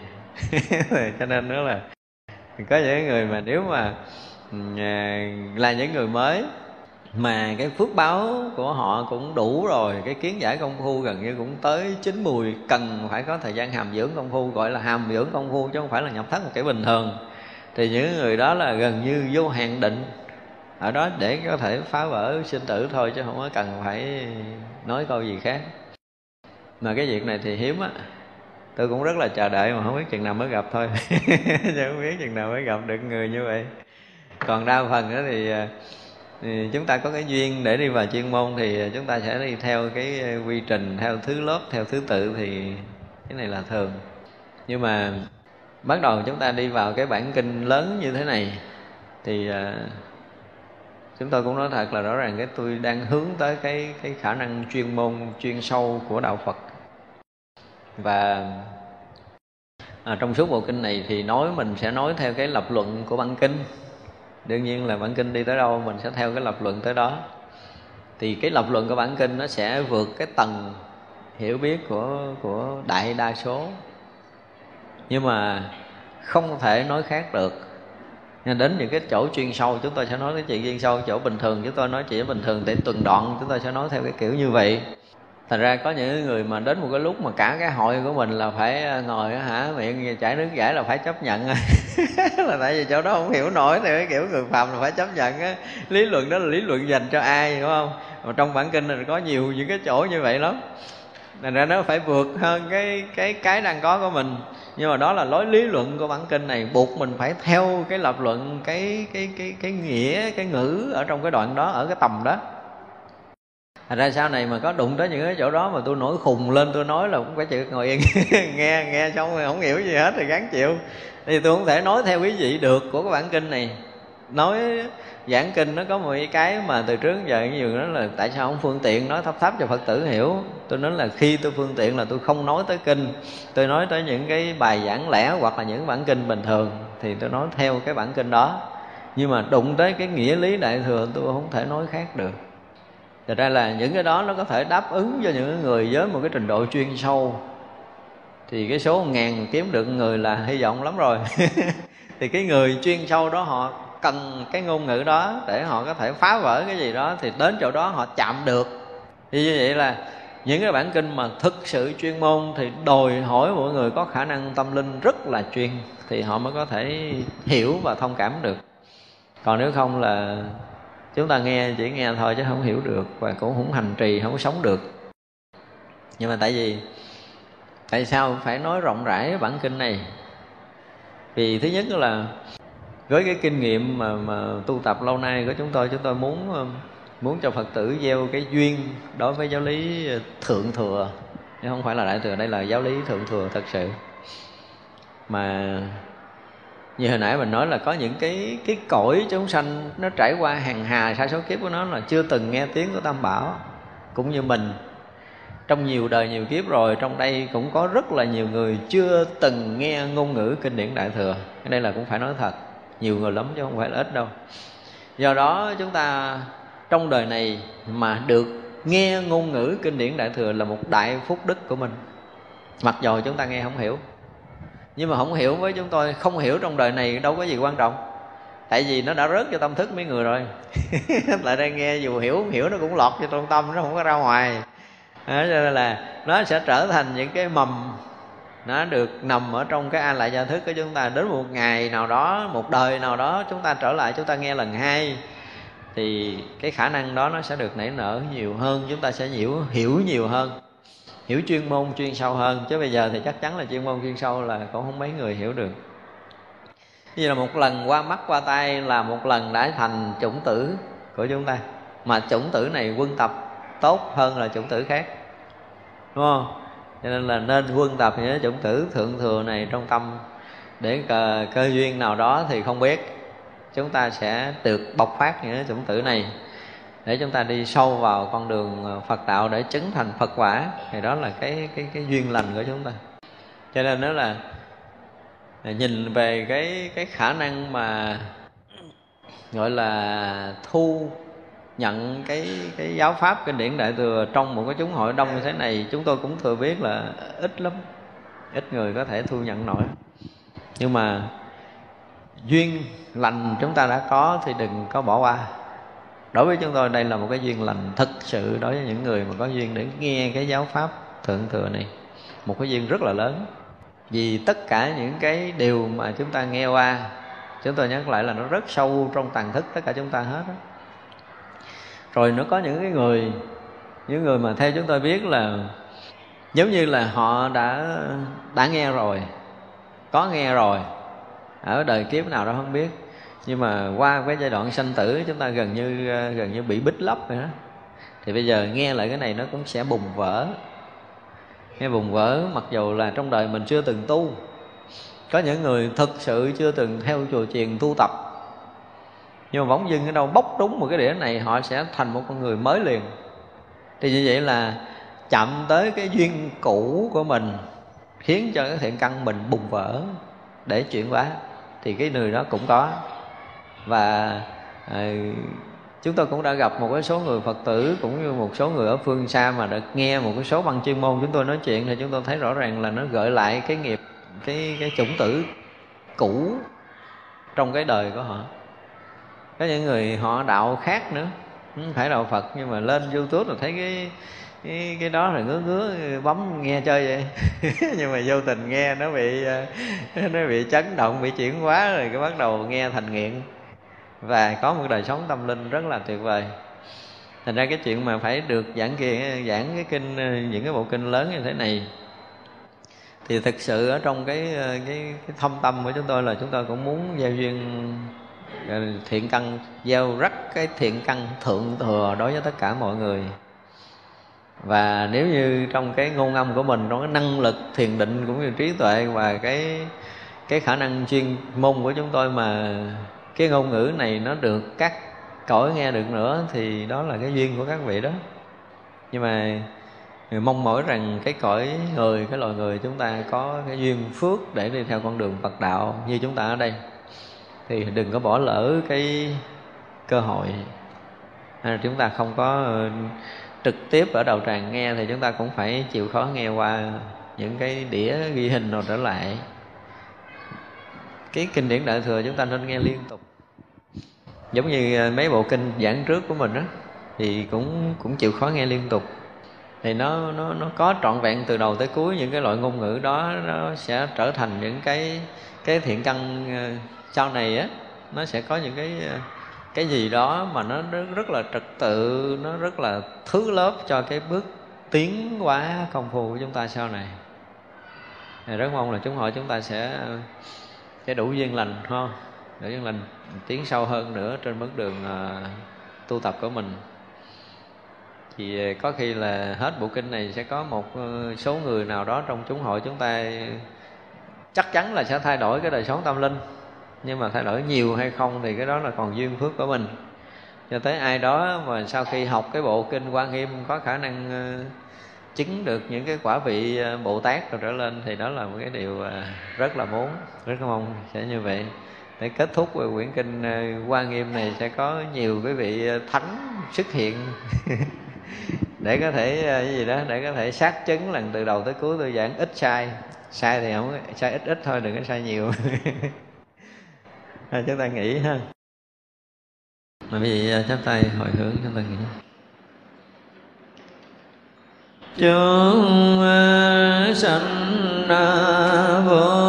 B: Cho nên nữa là có những người mà nếu mà à, là những người mới mà cái phước báo của họ cũng đủ rồi, cái kiến giải công phu gần như cũng tới chín mùi, cần phải có thời gian hàm dưỡng công phu, gọi là hàm dưỡng công phu chứ không phải là nhập thất một cái bình thường. Thì những người đó là gần như vô hạn định, ở đó để có thể phá vỡ sinh tử thôi chứ không có cần phải nói câu gì khác. Mà cái việc này thì hiếm á tôi cũng rất là chờ đợi mà không biết chừng nào mới gặp thôi. Chứ không biết chừng nào mới gặp được người như vậy. Còn đa phần đó thì, à, thì chúng ta có cái duyên để đi vào chuyên môn thì chúng ta sẽ đi theo cái quy trình theo thứ lớp theo thứ tự thì cái này là thường. Nhưng mà bắt đầu chúng ta đi vào cái bản kinh lớn như thế này thì à, chúng tôi cũng nói thật là rõ ràng cái tôi đang hướng tới cái cái khả năng chuyên môn chuyên sâu của đạo Phật và à, trong suốt bộ kinh này thì nói mình sẽ nói theo cái lập luận của bản kinh. Đương nhiên là bản kinh đi tới đâu mình sẽ theo cái lập luận tới đó. Thì cái lập luận của bản kinh nó sẽ vượt cái tầng hiểu biết của của đại đa số. Nhưng mà không thể nói khác được. Nên đến những cái chỗ chuyên sâu chúng tôi sẽ nói cái chuyện chuyên sâu. Chỗ bình thường chúng tôi nói chuyện bình thường để tuần đoạn chúng tôi sẽ nói theo cái kiểu như vậy thành ra có những người mà đến một cái lúc mà cả cái hội của mình là phải ờ, ngồi hả, miệng chảy nước giải là phải chấp nhận là tại vì chỗ đó không hiểu nổi thì cái kiểu người phàm là phải chấp nhận á. Lý luận đó là lý luận dành cho ai, đúng không? Mà trong bản kinh này có nhiều những cái chỗ như vậy lắm. Thành ra nó phải vượt hơn cái cái cái đang có của mình. Nhưng mà đó là lối lý luận của bản kinh này, buộc mình phải theo cái lập luận, cái cái cái cái nghĩa, cái ngữ ở trong cái đoạn đó, ở cái tầm đó. Thành ra sau này mà có đụng tới những cái chỗ đó mà tôi nổi khùng lên, tôi nói là cũng phải chịu ngồi yên. Nghe nghe xong rồi không hiểu gì hết thì gắng chịu. Thì tôi không thể nói theo quý vị được của cái bản kinh này. Nói, giảng kinh nó có một cái mà từ trước giờ nhiều nói là tại sao không phương tiện nói thấp thấp cho phật tử hiểu. Tôi nói là khi tôi phương tiện là tôi không nói tới kinh. Tôi nói tới những cái bài giảng lẻ hoặc là những bản kinh bình thường thì tôi nói theo cái bản kinh đó. Nhưng mà đụng tới cái nghĩa lý đại thừa tôi không thể nói khác được. Thật ra là những cái đó nó có thể đáp ứng cho những người với một cái trình độ chuyên sâu. Thì cái số ngàn kiếm được người là hy vọng lắm rồi. Thì cái người chuyên sâu đó họ cần cái ngôn ngữ đó Để họ có thể phá vỡ cái gì đó Thì đến chỗ đó họ chạm được. Thì như vậy là những cái bản kinh mà thực sự chuyên môn Thì đòi hỏi mọi người có khả năng tâm linh rất là chuyên Thì họ mới có thể hiểu và thông cảm được. Còn nếu không là chúng ta nghe chỉ nghe thôi chứ không hiểu được và cũng không hành trì không sống được. Nhưng mà tại vì tại sao phải nói rộng rãi bản kinh này? Vì thứ nhất là với cái kinh nghiệm mà, mà tu tập lâu nay của chúng tôi chúng tôi muốn muốn cho phật tử gieo cái duyên đối với giáo lý thượng thừa. Chứ không phải là đại thừa đây là giáo lý thượng thừa thật sự. Mà như hồi nãy mình nói là có những cái cái cõi chúng sanh nó trải qua hàng hà sa số kiếp của nó là chưa từng nghe tiếng của tam bảo, cũng như mình. Trong nhiều đời nhiều kiếp rồi, trong đây cũng có rất là nhiều người chưa từng nghe ngôn ngữ kinh điển đại thừa. Cái đây là cũng phải nói thật, nhiều người lắm chứ không phải là ít đâu. Do đó chúng ta trong đời này mà được nghe ngôn ngữ kinh điển đại thừa là một đại phúc đức của mình. Mặc dù chúng ta nghe không hiểu nhưng mà không hiểu với chúng tôi không hiểu trong đời này đâu có gì quan trọng. Tại vì nó đã rớt cho tâm thức mấy người rồi. Lại đây nghe dù hiểu không hiểu nó cũng lọt vô trong tâm nó không có ra ngoài. Đó, cho nên là nó sẽ trở thành những cái mầm. Nó được nằm ở trong cái a lại gia thức của chúng ta. Đến một ngày nào đó một đời nào đó chúng ta trở lại chúng ta nghe lần hai thì cái khả năng đó nó sẽ được nảy nở nhiều hơn chúng ta sẽ hiểu hiểu nhiều hơn hiểu chuyên môn chuyên sâu hơn. Chứ bây giờ thì chắc chắn là chuyên môn chuyên sâu là cũng không mấy người hiểu được. Như là một lần qua mắt qua tay là một lần đã thành chủng tử của chúng ta. Mà chủng tử này quân tập tốt hơn là chủng tử khác. Đúng không? Cho nên là nên quân tập những chủng tử thượng thừa này trong tâm. Để cơ, cơ duyên nào đó thì không biết. Chúng ta sẽ được bộc phát những chủng tử này để chúng ta đi sâu vào con đường ờ, Phật đạo để chứng thành Phật quả, thì đó là cái cái cái duyên lành của chúng ta. Cho nên đó là à, nhìn về cái cái khả năng mà gọi là thu nhận cái cái giáo pháp kinh điển đại thừa trong một cái chúng hội đông như thế này, chúng tôi cũng thừa biết là ít lắm, ít người có thể thu nhận nổi. Nhưng mà duyên lành chúng ta đã có thì đừng có bỏ qua đối với chúng tôi, đây là một cái duyên lành thực sự đối với những người mà có duyên để nghe cái giáo pháp thượng thừa này. Một cái duyên rất là lớn. Vì tất cả những cái điều mà chúng ta nghe qua, chúng tôi nhắc lại là nó rất sâu trong tàn thức tất cả chúng ta hết đó. rồi nó có những cái người, những người mà theo chúng tôi biết là giống như là họ đã đã nghe rồi, có nghe rồi, ở đời kiếp nào đó không biết nhưng mà qua cái giai đoạn sanh tử, chúng ta gần như ờ, gần như bị bích lấp rồi đó. Thì bây giờ nghe lại cái này nó cũng sẽ bùng vỡ. Nghe bùng vỡ, mặc dù là trong đời mình chưa từng tu, có những người thực sự chưa từng theo chùa chiền tu tập. Nhưng mà bỗng dưng ở đâu bốc trúng một cái đĩa này, họ sẽ thành một con người mới liền. Thì như vậy là chậm tới cái duyên cũ của mình, khiến cho cái thiện căn mình bùng vỡ để chuyển hóa. Thì cái người đó cũng có và à, chúng tôi cũng đã gặp một cái số người phật tử cũng như một số người ở phương xa mà đã nghe một cái số băng chuyên môn chúng tôi nói chuyện thì chúng tôi thấy rõ ràng là nó gợi lại cái nghiệp cái cái chủng tử cũ trong cái đời của họ. Có những người họ đạo khác nữa không phải đạo phật nhưng mà lên youtube là thấy cái cái, cái đó là ngứa ngứa bấm nghe chơi vậy. Nhưng mà vô tình nghe nó bị ờ, nó bị chấn động bị chuyển hóa rồi cái bắt đầu nghe thành nghiện và có một đời sống tâm linh rất là tuyệt vời. Thành ra cái chuyện mà phải được giảng kia giảng cái kinh những cái bộ kinh lớn như thế này thì thực sự ở trong cái cái, cái thâm tâm của chúng tôi là chúng tôi cũng muốn gieo duyên ờ, thiện căn gieo rắc cái thiện căn thượng thừa đối với tất cả mọi người. Và nếu như trong cái ngôn âm của mình trong cái năng lực thiền định cũng như trí tuệ và cái cái khả năng chuyên môn của chúng tôi mà cái ngôn ngữ này nó được các cõi nghe được nữa thì đó là cái duyên của các vị đó. Nhưng mà mong mỏi rằng cái cõi người, cái loài người chúng ta có cái duyên phước để đi theo con đường Phật đạo như chúng ta ở đây. Thì đừng có bỏ lỡ cái cơ hội. Hay là chúng ta không có ờ, trực tiếp ở đầu tràng nghe thì chúng ta cũng phải chịu khó nghe qua những cái đĩa ghi hình rồi trở lại cái kinh điển đại thừa chúng ta nên nghe liên tục. Giống như à, mấy bộ kinh giảng trước của mình đó thì cũng cũng chịu khó nghe liên tục. Thì nó nó nó có trọn vẹn từ đầu tới cuối những cái loại ngôn ngữ đó nó sẽ trở thành những cái cái thiện căn à, sau này á nó sẽ có những cái à, cái gì đó mà nó rất, rất là trật tự nó rất là thứ lớp cho cái bước tiến hóa công phu của chúng ta sau này. Thì rất mong là chúng hội chúng ta sẽ sẽ đủ duyên lành thôi đủ duyên lành. Tiến sâu hơn nữa trên bước đường uh, tu tập của mình. Thì ờ, có khi là hết bộ kinh này sẽ có một ờ, số người nào đó trong chúng hội chúng ta chắc chắn là sẽ thay đổi cái đời sống tâm linh. Nhưng mà thay đổi nhiều hay không thì cái đó là còn duyên phước của mình. Cho tới ai đó mà sau khi học cái bộ kinh quan nghiêm có khả năng chứng được những cái quả vị ờ, bồ tát rồi trở lên thì đó là một cái điều ờ, rất là muốn, rất là mong sẽ như vậy. Để kết thúc quyển kinh ờ, quan nghiêm này sẽ có nhiều cái vị thánh xuất hiện. Để có thể cái gì đó, để có thể xác chứng lần từ đầu tới cuối tôi giảng ít sai. Sai thì không, sai ít ít thôi, đừng có sai nhiều. Chúng ta nghĩ ha. Bởi vì chắp tay hồi hướng, chúng ta nghĩ chúng ờ, sanh vô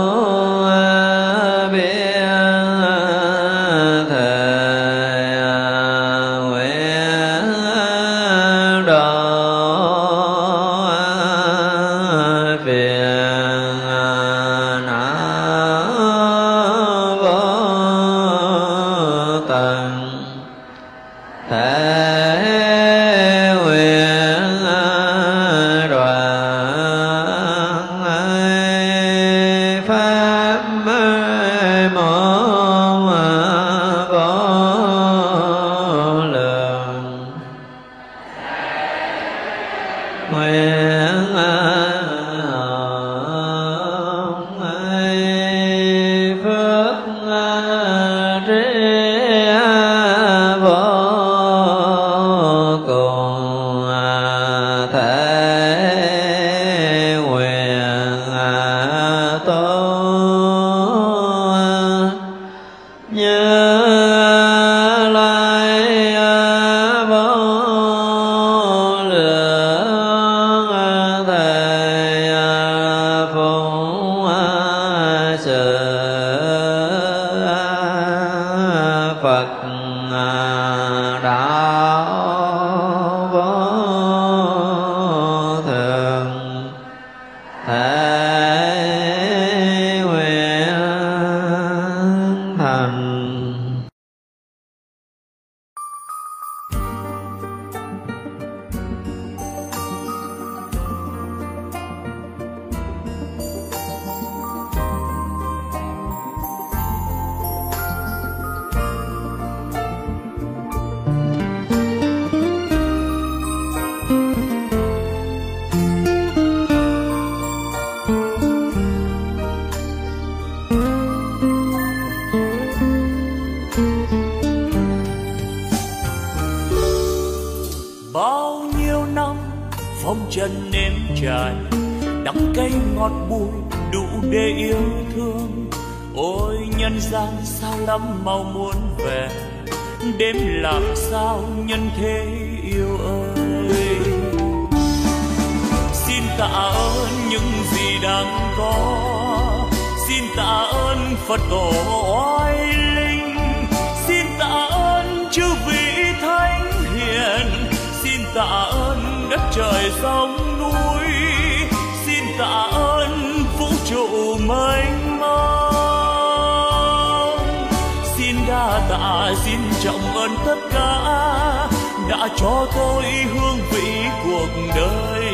A: bao nhiêu năm phong trần nếm trải, đắng cay ngọt bùi đủ để yêu thương. Ôi, nhân gian sao lắm mau muốn về, đêm làm sao nhân thế yêu ơi. Tạ ơn những gì đang có. Xin tạ ơn phật tổ oai linh. Xin tạ ơn chư vị thánh hiền. Xin tạ ơn đất trời sông núi. Xin tạ ơn vũ trụ mênh mông. Xin đa tạ, xin trọng ơn tất cả đã cho tôi hương vị cuộc đời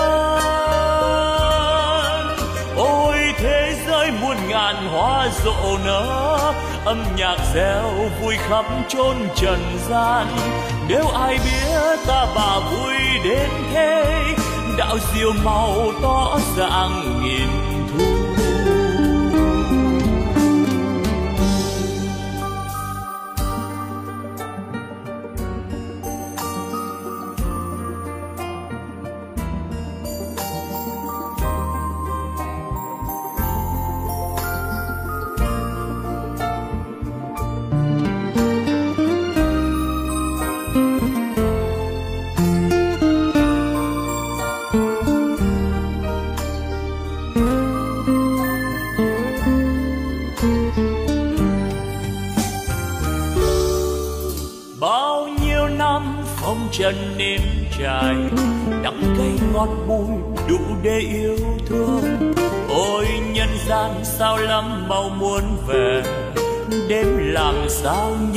A: ngàn hoa rộ nở, âm nhạc reo vui khắp chốn trần gian. Nếu ai biết ta bà vui đến thế, đạo diệu màu tỏ ràng nghìn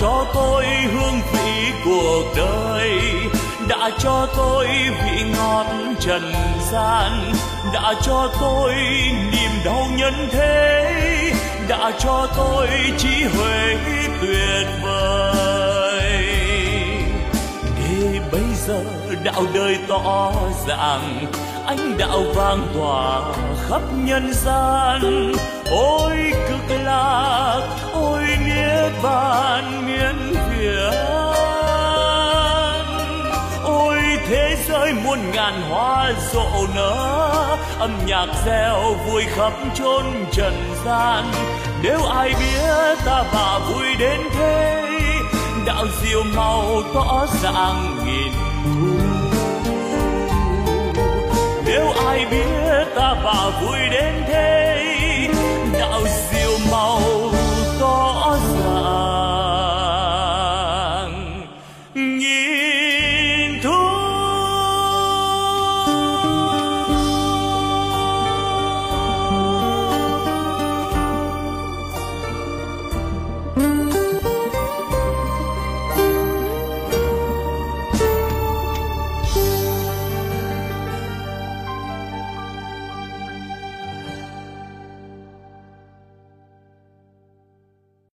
A: cho tôi hương vị cuộc đời, đã cho tôi vị ngọt trần gian, đã cho tôi niềm đau nhân thế, đã cho tôi trí huệ tuyệt vời. Để bây giờ đạo đời tỏ ràng ánh đạo vang tỏa khắp nhân gian, ôi cực lạc, ôi nghĩa bàn miên phiền. Ôi, thế giới muôn ngàn hoa rộ nở, âm nhạc reo vui khắp chốn trần gian. Nếu ai biết ta bà vui đến thế, đạo diệu màu tỏ ràng nghìn thu. Nếu ai biết ta bà vui đến thế